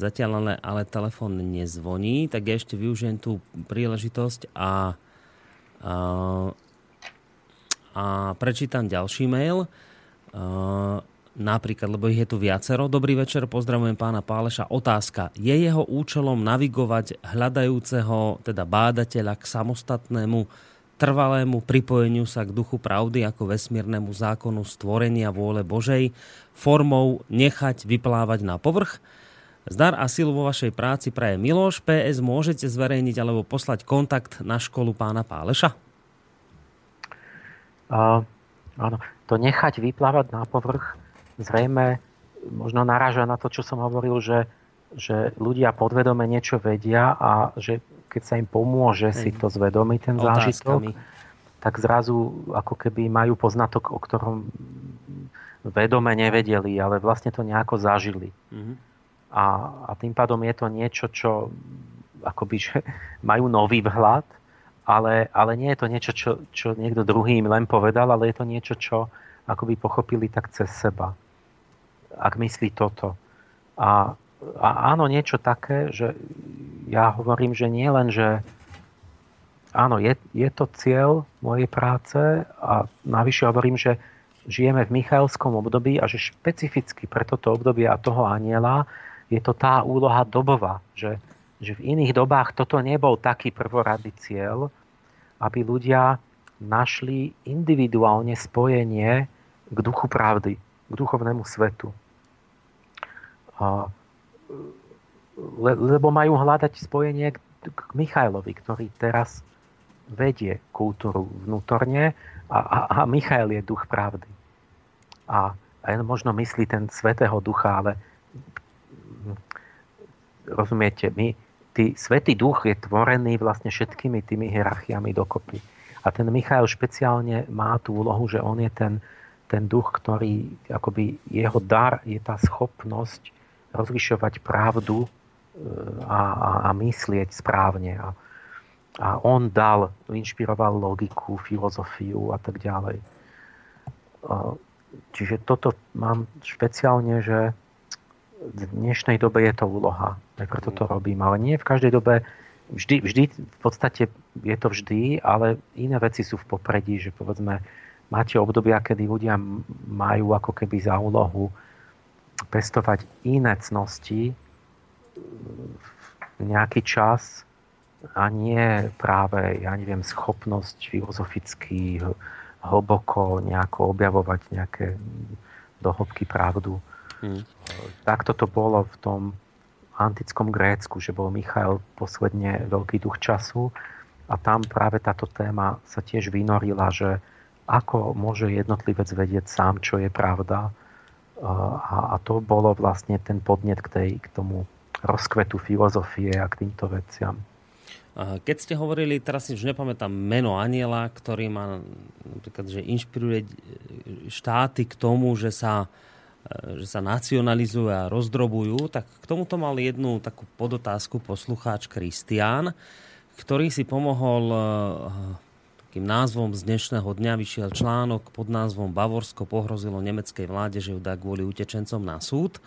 Zatiaľ ale, ale telefón nezvoní, tak ja ešte využijem tú príležitosť a, a, a prečítam ďalší mail. A, napríklad, lebo ich je tu viacero. Dobrý večer, pozdravujem pána Páleša. Otázka. Je jeho účelom navigovať hľadajúceho, teda bádateľa k samostatnému trvalému pripojeniu sa k duchu pravdy ako vesmírnemu zákonu stvorenia vôle Božej formou nechať vyplávať na povrch? Zdar a silu vo vašej práci praje Miloš. PS môžete zverejniť alebo poslať kontakt na školu pána Páleša? Uh, áno, to nechať vyplávať na povrch zrejme možno naráža na to, čo som hovoril, že, že ľudia podvedome niečo vedia a že keď sa im pomôže si to zvedomiť, ten zážitok, tak zrazu ako keby majú poznatok, o ktorom vedome nevedeli, ale vlastne to nejako zažili. Mm-hmm. A, a tým pádom je to niečo, čo akoby, že majú nový vhľad, ale, ale nie je to niečo, čo, čo niekto druhý im len povedal, ale je to niečo, čo akoby pochopili tak cez seba ak myslí toto. A, a áno, niečo také, že ja hovorím, že nie len, že áno, je, je to cieľ mojej práce a navyše hovorím, že žijeme v Michaelskom období a že špecificky pre toto obdobie a toho aniela je to tá úloha dobová, že, že v iných dobách toto nebol taký prvoradý cieľ, aby ľudia našli individuálne spojenie k duchu pravdy, k duchovnému svetu. A, le, lebo majú hľadať spojenie k, k Michailovi, ktorý teraz vedie kultúru vnútorne a, a, a Michail je duch pravdy. A, a možno myslí ten svetého ducha, ale rozumiete, my, tý svetý duch je tvorený vlastne všetkými tými hierarchiami dokopy. A ten Michail špeciálne má tú úlohu, že on je ten, ten duch, ktorý, akoby jeho dar je tá schopnosť rozlišovať pravdu e, a, a, a myslieť správne. A, a on dal, inšpiroval logiku, filozofiu a tak ďalej. Čiže toto mám špeciálne, že v dnešnej dobe je to úloha. Aj preto to robím. Ale nie v každej dobe, vždy, vždy, v podstate je to vždy, ale iné veci sú v popredí, že povedzme, máte obdobia, kedy ľudia majú ako keby za úlohu pestovať iné cnosti nejaký čas a nie práve, ja neviem, schopnosť filozoficky hlboko nejako objavovať nejaké dohodky pravdu. Hmm. Takto to bolo v tom antickom Grécku, že bol Michael posledne veľký duch času a tam práve táto téma sa tiež vynorila, že ako môže jednotlivec vedieť sám, čo je pravda. A, a to bolo vlastne ten podnet k, tej, k tomu rozkvetu filozofie a k týmto veciam. Keď ste hovorili, teraz si už nepamätám meno aniela, ktorý má napríklad, že inšpiruje štáty k tomu, že sa, že sa nacionalizujú a rozdrobujú, tak k tomuto mal jednu takú podotázku poslucháč Kristián, ktorý si pomohol takým názvom z dnešného dňa vyšiel článok pod názvom Bavorsko pohrozilo nemeckej vláde, že ju dá kvôli utečencom na súd.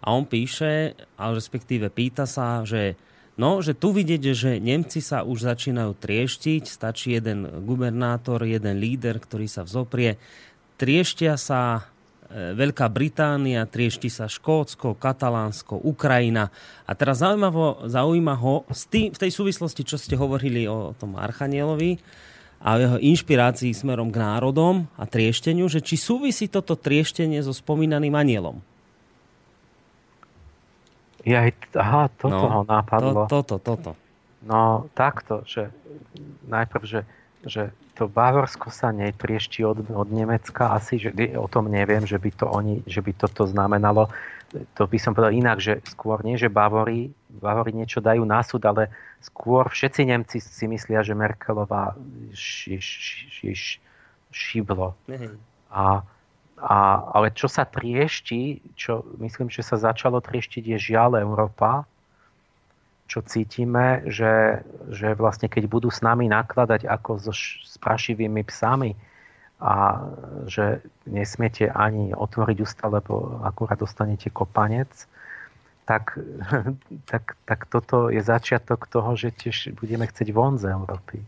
A on píše, ale respektíve pýta sa, že No, že tu vidieť, že Nemci sa už začínajú trieštiť, stačí jeden gubernátor, jeden líder, ktorý sa vzoprie. Trieštia sa e, Veľká Británia, triešti sa Škótsko, Katalánsko, Ukrajina. A teraz zaujímavo, zaujíma ho v tej súvislosti, čo ste hovorili o tom Archanielovi a jeho inšpirácii smerom k národom a triešteniu, že či súvisí toto trieštenie so spomínaným anielom. Ja, aha, toto no, ho napadlo. To, toto, toto. No takto, že najprv, že, že to Bavorsko sa nepriešti od, od Nemecka. Asi, že o tom neviem, že by to oni, že by toto znamenalo, to by som povedal inak, že skôr nie, že Bavori, Bavori niečo dajú na súd, ale skôr všetci Nemci si myslia, že Merkelová š, š, š, š, šiblo. A, a, ale čo sa triešti, čo myslím, že sa začalo trieštiť, je žiaľ Európa, čo cítime, že, že vlastne keď budú s nami nakladať ako so sprašivými psami a že nesmiete ani otvoriť ústa, lebo akurát dostanete kopanec, tak, tak, tak toto je začiatok toho, že tiež budeme chcieť von z Európy.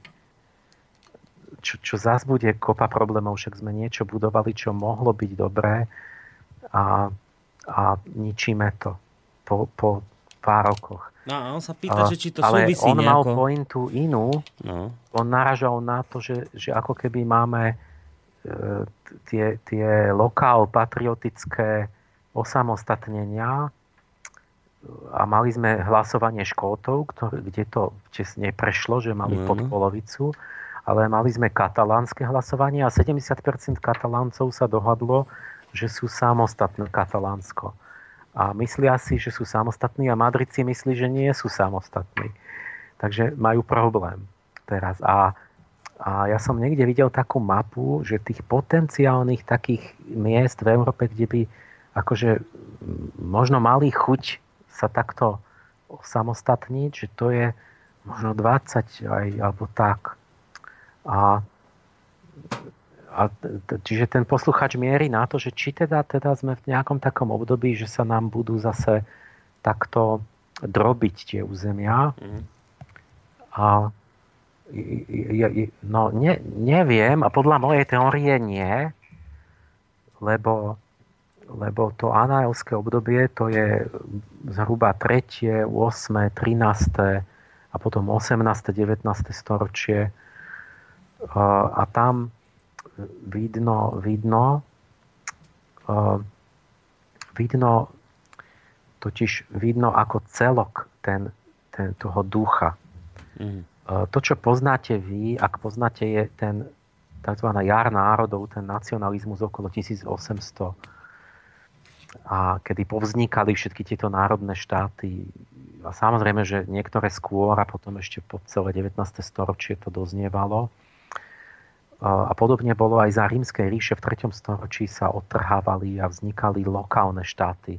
Čo, čo zás bude kopa problémov, však sme niečo budovali, čo mohlo byť dobré a, a ničíme to po, po pár rokoch. No a on sa pýta, že či to ale súvisí on nejako. mal pointu inú. No. On naražal na to, že, že ako keby máme e, tie, tie lokál patriotické osamostatnenia a mali sme hlasovanie Škótov, ktoré, kde to tesne prešlo, že mali mm. pod polovicu ale mali sme katalánske hlasovanie a 70% kataláncov sa dohadlo, že sú samostatné Katalánsko. A myslia si, že sú samostatní a Madrid si myslí, že nie sú samostatní. Takže majú problém teraz. A, a ja som niekde videl takú mapu, že tých potenciálnych takých miest v Európe, kde by akože možno mali chuť sa takto samostatniť, že to je možno 20 aj, alebo tak. A, a čiže ten posluchač mierí na to, že či teda, teda sme v nejakom takom období, že sa nám budú zase takto drobiť tie územia. Mm. A no ne, neviem a podľa mojej teórie nie, lebo, lebo to anaelské obdobie to je zhruba 3., 8., 13. a potom 18., 19. storočie a tam vidno, vidno, vidno totiž vidno ako celok ten, ten, toho ducha. Mm. To, čo poznáte vy, ak poznáte, je ten tzv. jar národov, ten nacionalizmus okolo 1800 a kedy povznikali všetky tieto národné štáty. A samozrejme, že niektoré skôr a potom ešte po celé 19. storočie to doznievalo. A podobne bolo aj za rímskej ríše v 3. storočí sa odtrhávali a vznikali lokálne štáty.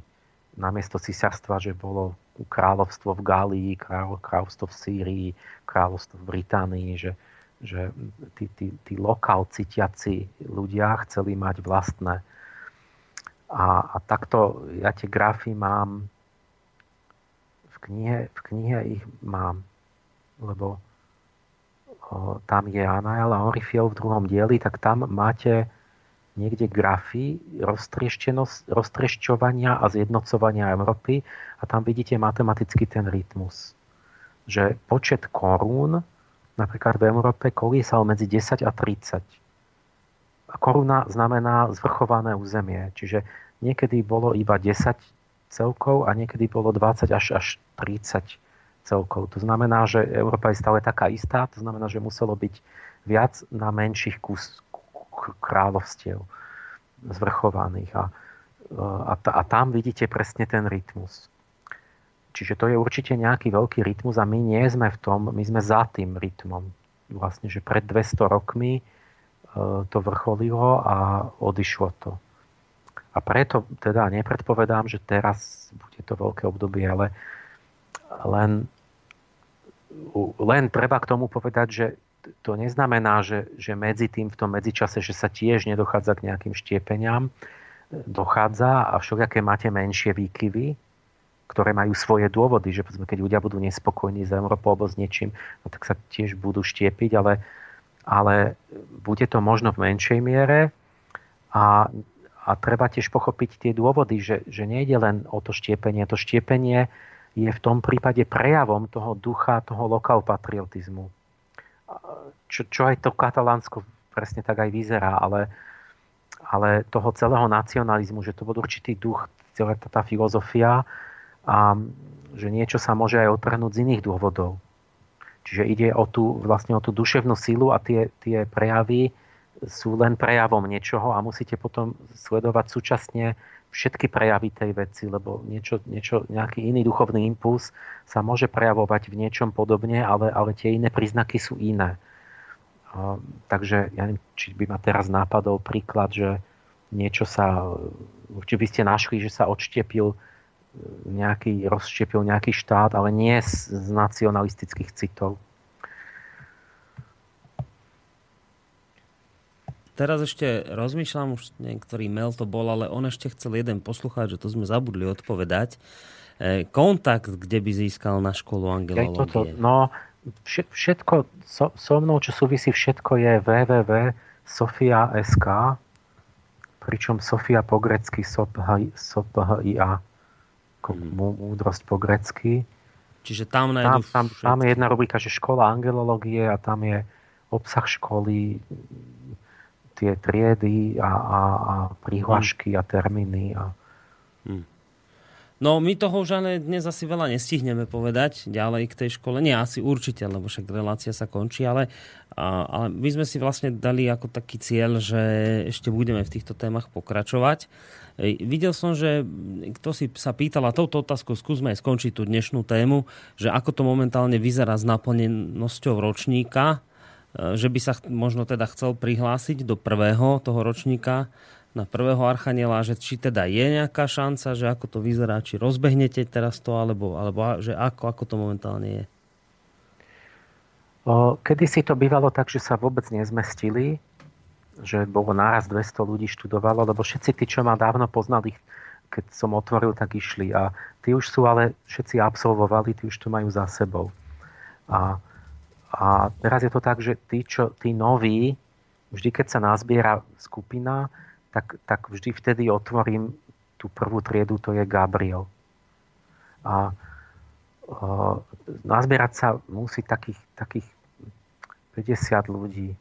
Namiesto císarstva, že bolo kráľovstvo v Gálii, kráľovstvo v Sýrii, kráľovstvo v Británii, že, že tí, tí, tí lokál cítiaci ľudia chceli mať vlastné. A, a takto ja tie grafy mám v knihe, v knihe ich mám, lebo tam je Anael a Orifiel v druhom dieli, tak tam máte niekde grafy roztriešťovania a zjednocovania Európy a tam vidíte matematicky ten rytmus. že počet korún napríklad v Európe kolísal medzi 10 a 30. A koruna znamená zvrchované územie, čiže niekedy bolo iba 10 celkov a niekedy bolo 20 až, až 30 celkov. To znamená, že Európa je stále taká istá, to znamená, že muselo byť viac na menších kus kráľovstiev zvrchovaných. A, a, a tam vidíte presne ten rytmus. Čiže to je určite nejaký veľký rytmus a my nie sme v tom, my sme za tým rytmom. Vlastne, že pred 200 rokmi e, to vrcholilo a odišlo to. A preto teda nepredpovedám, že teraz bude to veľké obdobie, ale len, len treba k tomu povedať, že to neznamená, že, že medzi tým, v tom medzičase, že sa tiež nedochádza k nejakým štiepeniam, dochádza a všelijaké máte menšie výkyvy, ktoré majú svoje dôvody, že keď ľudia budú nespokojní s Európou alebo s niečím, no tak sa tiež budú štiepiť, ale, ale bude to možno v menšej miere a, a treba tiež pochopiť tie dôvody, že, že nejde len o to štiepenie. To štiepenie je v tom prípade prejavom toho ducha, toho lokal patriotizmu. Čo, čo aj to katalánsko presne tak aj vyzerá, ale, ale toho celého nacionalizmu, že to bol určitý duch, celá tá, tá filozofia, a že niečo sa môže aj otrhnúť z iných dôvodov. Čiže ide o tú, vlastne o tú duševnú silu a tie, tie prejavy sú len prejavom niečoho a musíte potom sledovať súčasne všetky prejavy tej veci, lebo niečo, niečo, nejaký iný duchovný impuls sa môže prejavovať v niečom podobne, ale, ale tie iné príznaky sú iné. Uh, takže ja neviem, či by ma teraz nápadol príklad, že niečo sa, určite by ste našli, že sa odštiepil nejaký, rozštiepil nejaký štát, ale nie z, z nacionalistických citov. Teraz ešte rozmýšľam, už niektorý mail to bol, ale on ešte chcel jeden poslúchať, že to sme zabudli odpovedať. E, kontakt, kde by získal na školu angelológie? Toto, no, všetko, so, so mnou, čo súvisí, všetko je www.sofia.sk pričom Sofia po grecky SOPHIA mm. múdrosť po grecky. Čiže tam nájdú tam, tam, tam je jedna rubrika, že škola angelológie a tam je obsah školy, tie triedy a, a, a prihlášky a termíny. A... Mm. No my toho už ale dnes asi veľa nestihneme povedať ďalej k tej škole. Nie, asi určite, lebo však relácia sa končí, ale, a, ale my sme si vlastne dali ako taký cieľ, že ešte budeme v týchto témach pokračovať. Videl som, že kto si sa pýtal, a touto otázkou skúsme aj skončiť tú dnešnú tému, že ako to momentálne vyzerá s naplnenosťou ročníka, že by sa možno teda chcel prihlásiť do prvého toho ročníka na prvého archaniela, že či teda je nejaká šanca, že ako to vyzerá, či rozbehnete teraz to, alebo, alebo že ako, ako to momentálne je? Kedy si to bývalo tak, že sa vôbec nezmestili že bolo náraz 200 ľudí študovalo, lebo všetci tí, čo ma dávno poznali, keď som otvoril, tak išli. A tí už sú ale všetci absolvovali, tí už to majú za sebou. A, a teraz je to tak, že tí, čo, tí noví, vždy keď sa nazbiera skupina, tak, tak vždy vtedy otvorím tú prvú triedu, to je Gabriel. A uh, nazbierať sa musí takých, takých 50 ľudí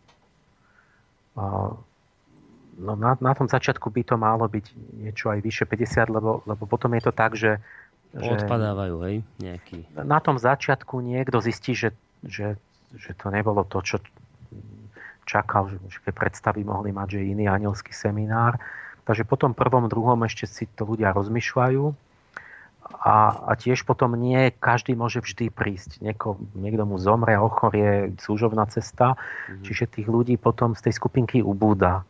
No na, na tom začiatku by to malo byť niečo aj vyše 50, lebo, lebo potom je to tak, že... že Odpadávajú, hej? Nejaký. Na tom začiatku niekto zistí, že, že, že to nebolo to, čo čakal, že keď predstavy mohli mať, že iný anielský seminár. Takže potom prvom, druhom ešte si to ľudia rozmýšľajú a, a tiež potom nie každý môže vždy prísť. Nieko, niekto mu zomre, ochorie, súžovná cesta. Mm-hmm. Čiže tých ľudí potom z tej skupinky ubúda.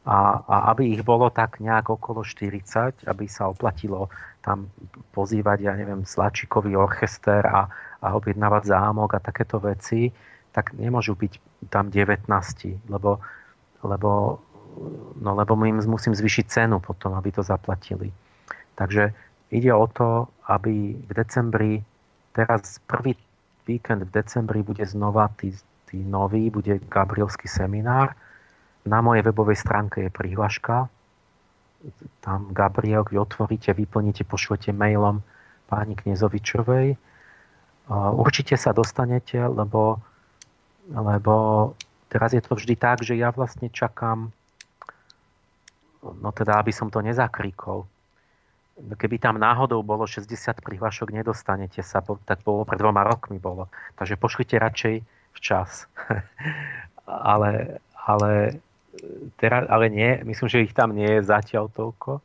A, a aby ich bolo tak nejak okolo 40, aby sa oplatilo tam pozývať, ja neviem, slačikový orchester a, a objednávať zámok a takéto veci, tak nemôžu byť tam 19, lebo, lebo, no, lebo im musím zvyšiť cenu potom, aby to zaplatili. Takže Ide o to, aby v decembri, teraz prvý víkend v decembri bude znova tý, tý nový, bude Gabrielský seminár. Na mojej webovej stránke je prihláška. Tam Gabriel, keď otvoríte, vyplníte, pošlete mailom pani Knezovičovej. Určite sa dostanete, lebo, lebo teraz je to vždy tak, že ja vlastne čakám, no teda, aby som to nezakríkol. Keby tam náhodou bolo 60 prihlášok, nedostanete sa, tak bolo pred dvoma rokmi bolo. Takže pošlite radšej včas. ale, ale, teraz, ale nie, myslím, že ich tam nie je zatiaľ toľko.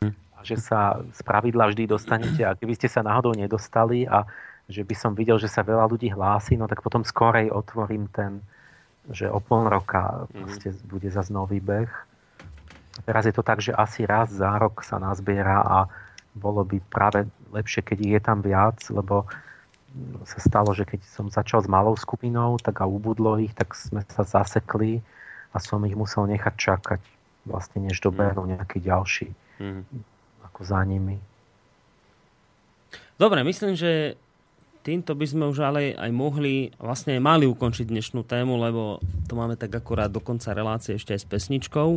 Hm. A že sa z pravidla vždy dostanete. A keby ste sa náhodou nedostali a že by som videl, že sa veľa ľudí hlási, no tak potom skorej otvorím ten, že o pol roka mm. bude zase nový beh. Teraz je to tak, že asi raz za rok sa nazbiera a bolo by práve lepšie, keď je tam viac, lebo sa stalo, že keď som začal s malou skupinou, tak a ubudlo ich, tak sme sa zasekli a som ich musel nechať čakať vlastne, než dobehnú nejaký ďalší mm. ako za nimi. Dobre, myslím, že týmto by sme už ale aj mohli, vlastne mali ukončiť dnešnú tému, lebo to máme tak akurát do konca relácie ešte aj s pesničkou.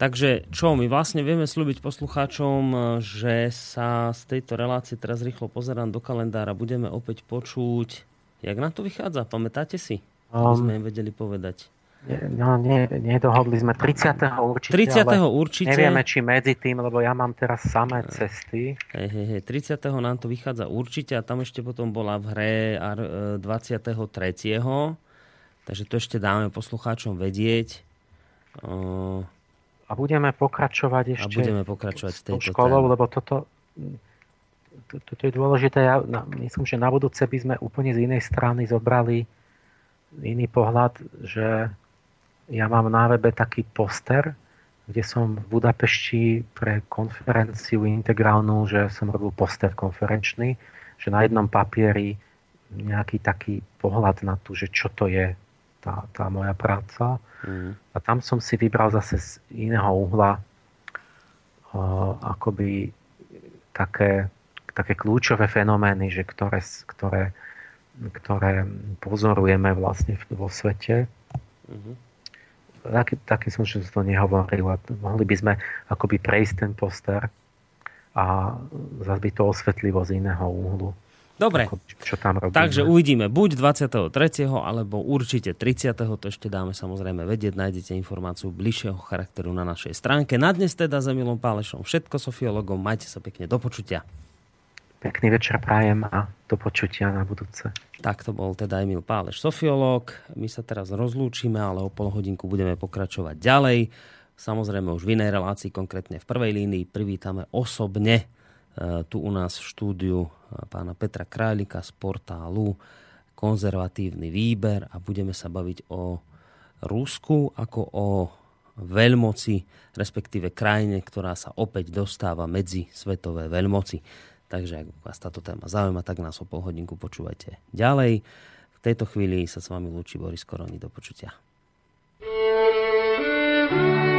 Takže čo, my vlastne vieme slúbiť poslucháčom, že sa z tejto relácie teraz rýchlo pozerám do kalendára, budeme opäť počuť, jak na to vychádza, pamätáte si? Aby sme im vedeli povedať. No, nie, nedohodli sme 30. určite, 30. Ale určite. Nevieme, či medzi tým, lebo ja mám teraz samé cesty. Hej, hej, hej, 30. nám to vychádza určite a tam ešte potom bola v hre 23. E, Takže to ešte dáme poslucháčom vedieť. A budeme pokračovať ešte a budeme pokračovať s tejto školou, lebo toto, toto je dôležité. Ja myslím, že na budúce by sme úplne z inej strany zobrali iný pohľad, že ja mám na webe taký poster, kde som v Budapešti pre konferenciu integrálnu, že som robil poster konferenčný, že na jednom papieri nejaký taký pohľad na to, že čo to je tá, tá moja práca. Mm. A tam som si vybral zase z iného uhla uh, akoby také, také kľúčové fenomény, že ktoré, ktoré, ktoré pozorujeme vlastne vo svete. Mm-hmm taký, taký som, že to nehovoril. Mohli by sme akoby prejsť ten poster a zase by to osvetlilo z iného úhlu. Dobre, ako, čo tam robíme. takže uvidíme buď 23. alebo určite 30. To ešte dáme samozrejme vedieť. Nájdete informáciu bližšieho charakteru na našej stránke. Na dnes teda za Milom Pálešom všetko sofiologom. Majte sa pekne do počutia. Pekný večer prajem a do počutia na budúce. Tak to bol teda Emil Páleš, sofiológ. My sa teraz rozlúčime, ale o pol hodinku budeme pokračovať ďalej. Samozrejme už v inej relácii, konkrétne v prvej línii, privítame osobne e, tu u nás v štúdiu e, pána Petra Kráľika z portálu Konzervatívny výber a budeme sa baviť o Rusku ako o veľmoci, respektíve krajine, ktorá sa opäť dostáva medzi svetové veľmoci. Takže ak vás táto téma zaujíma, tak nás o pol hodinku počúvajte ďalej. V tejto chvíli sa s vami lúči Boris Koroni. Do počutia. thank you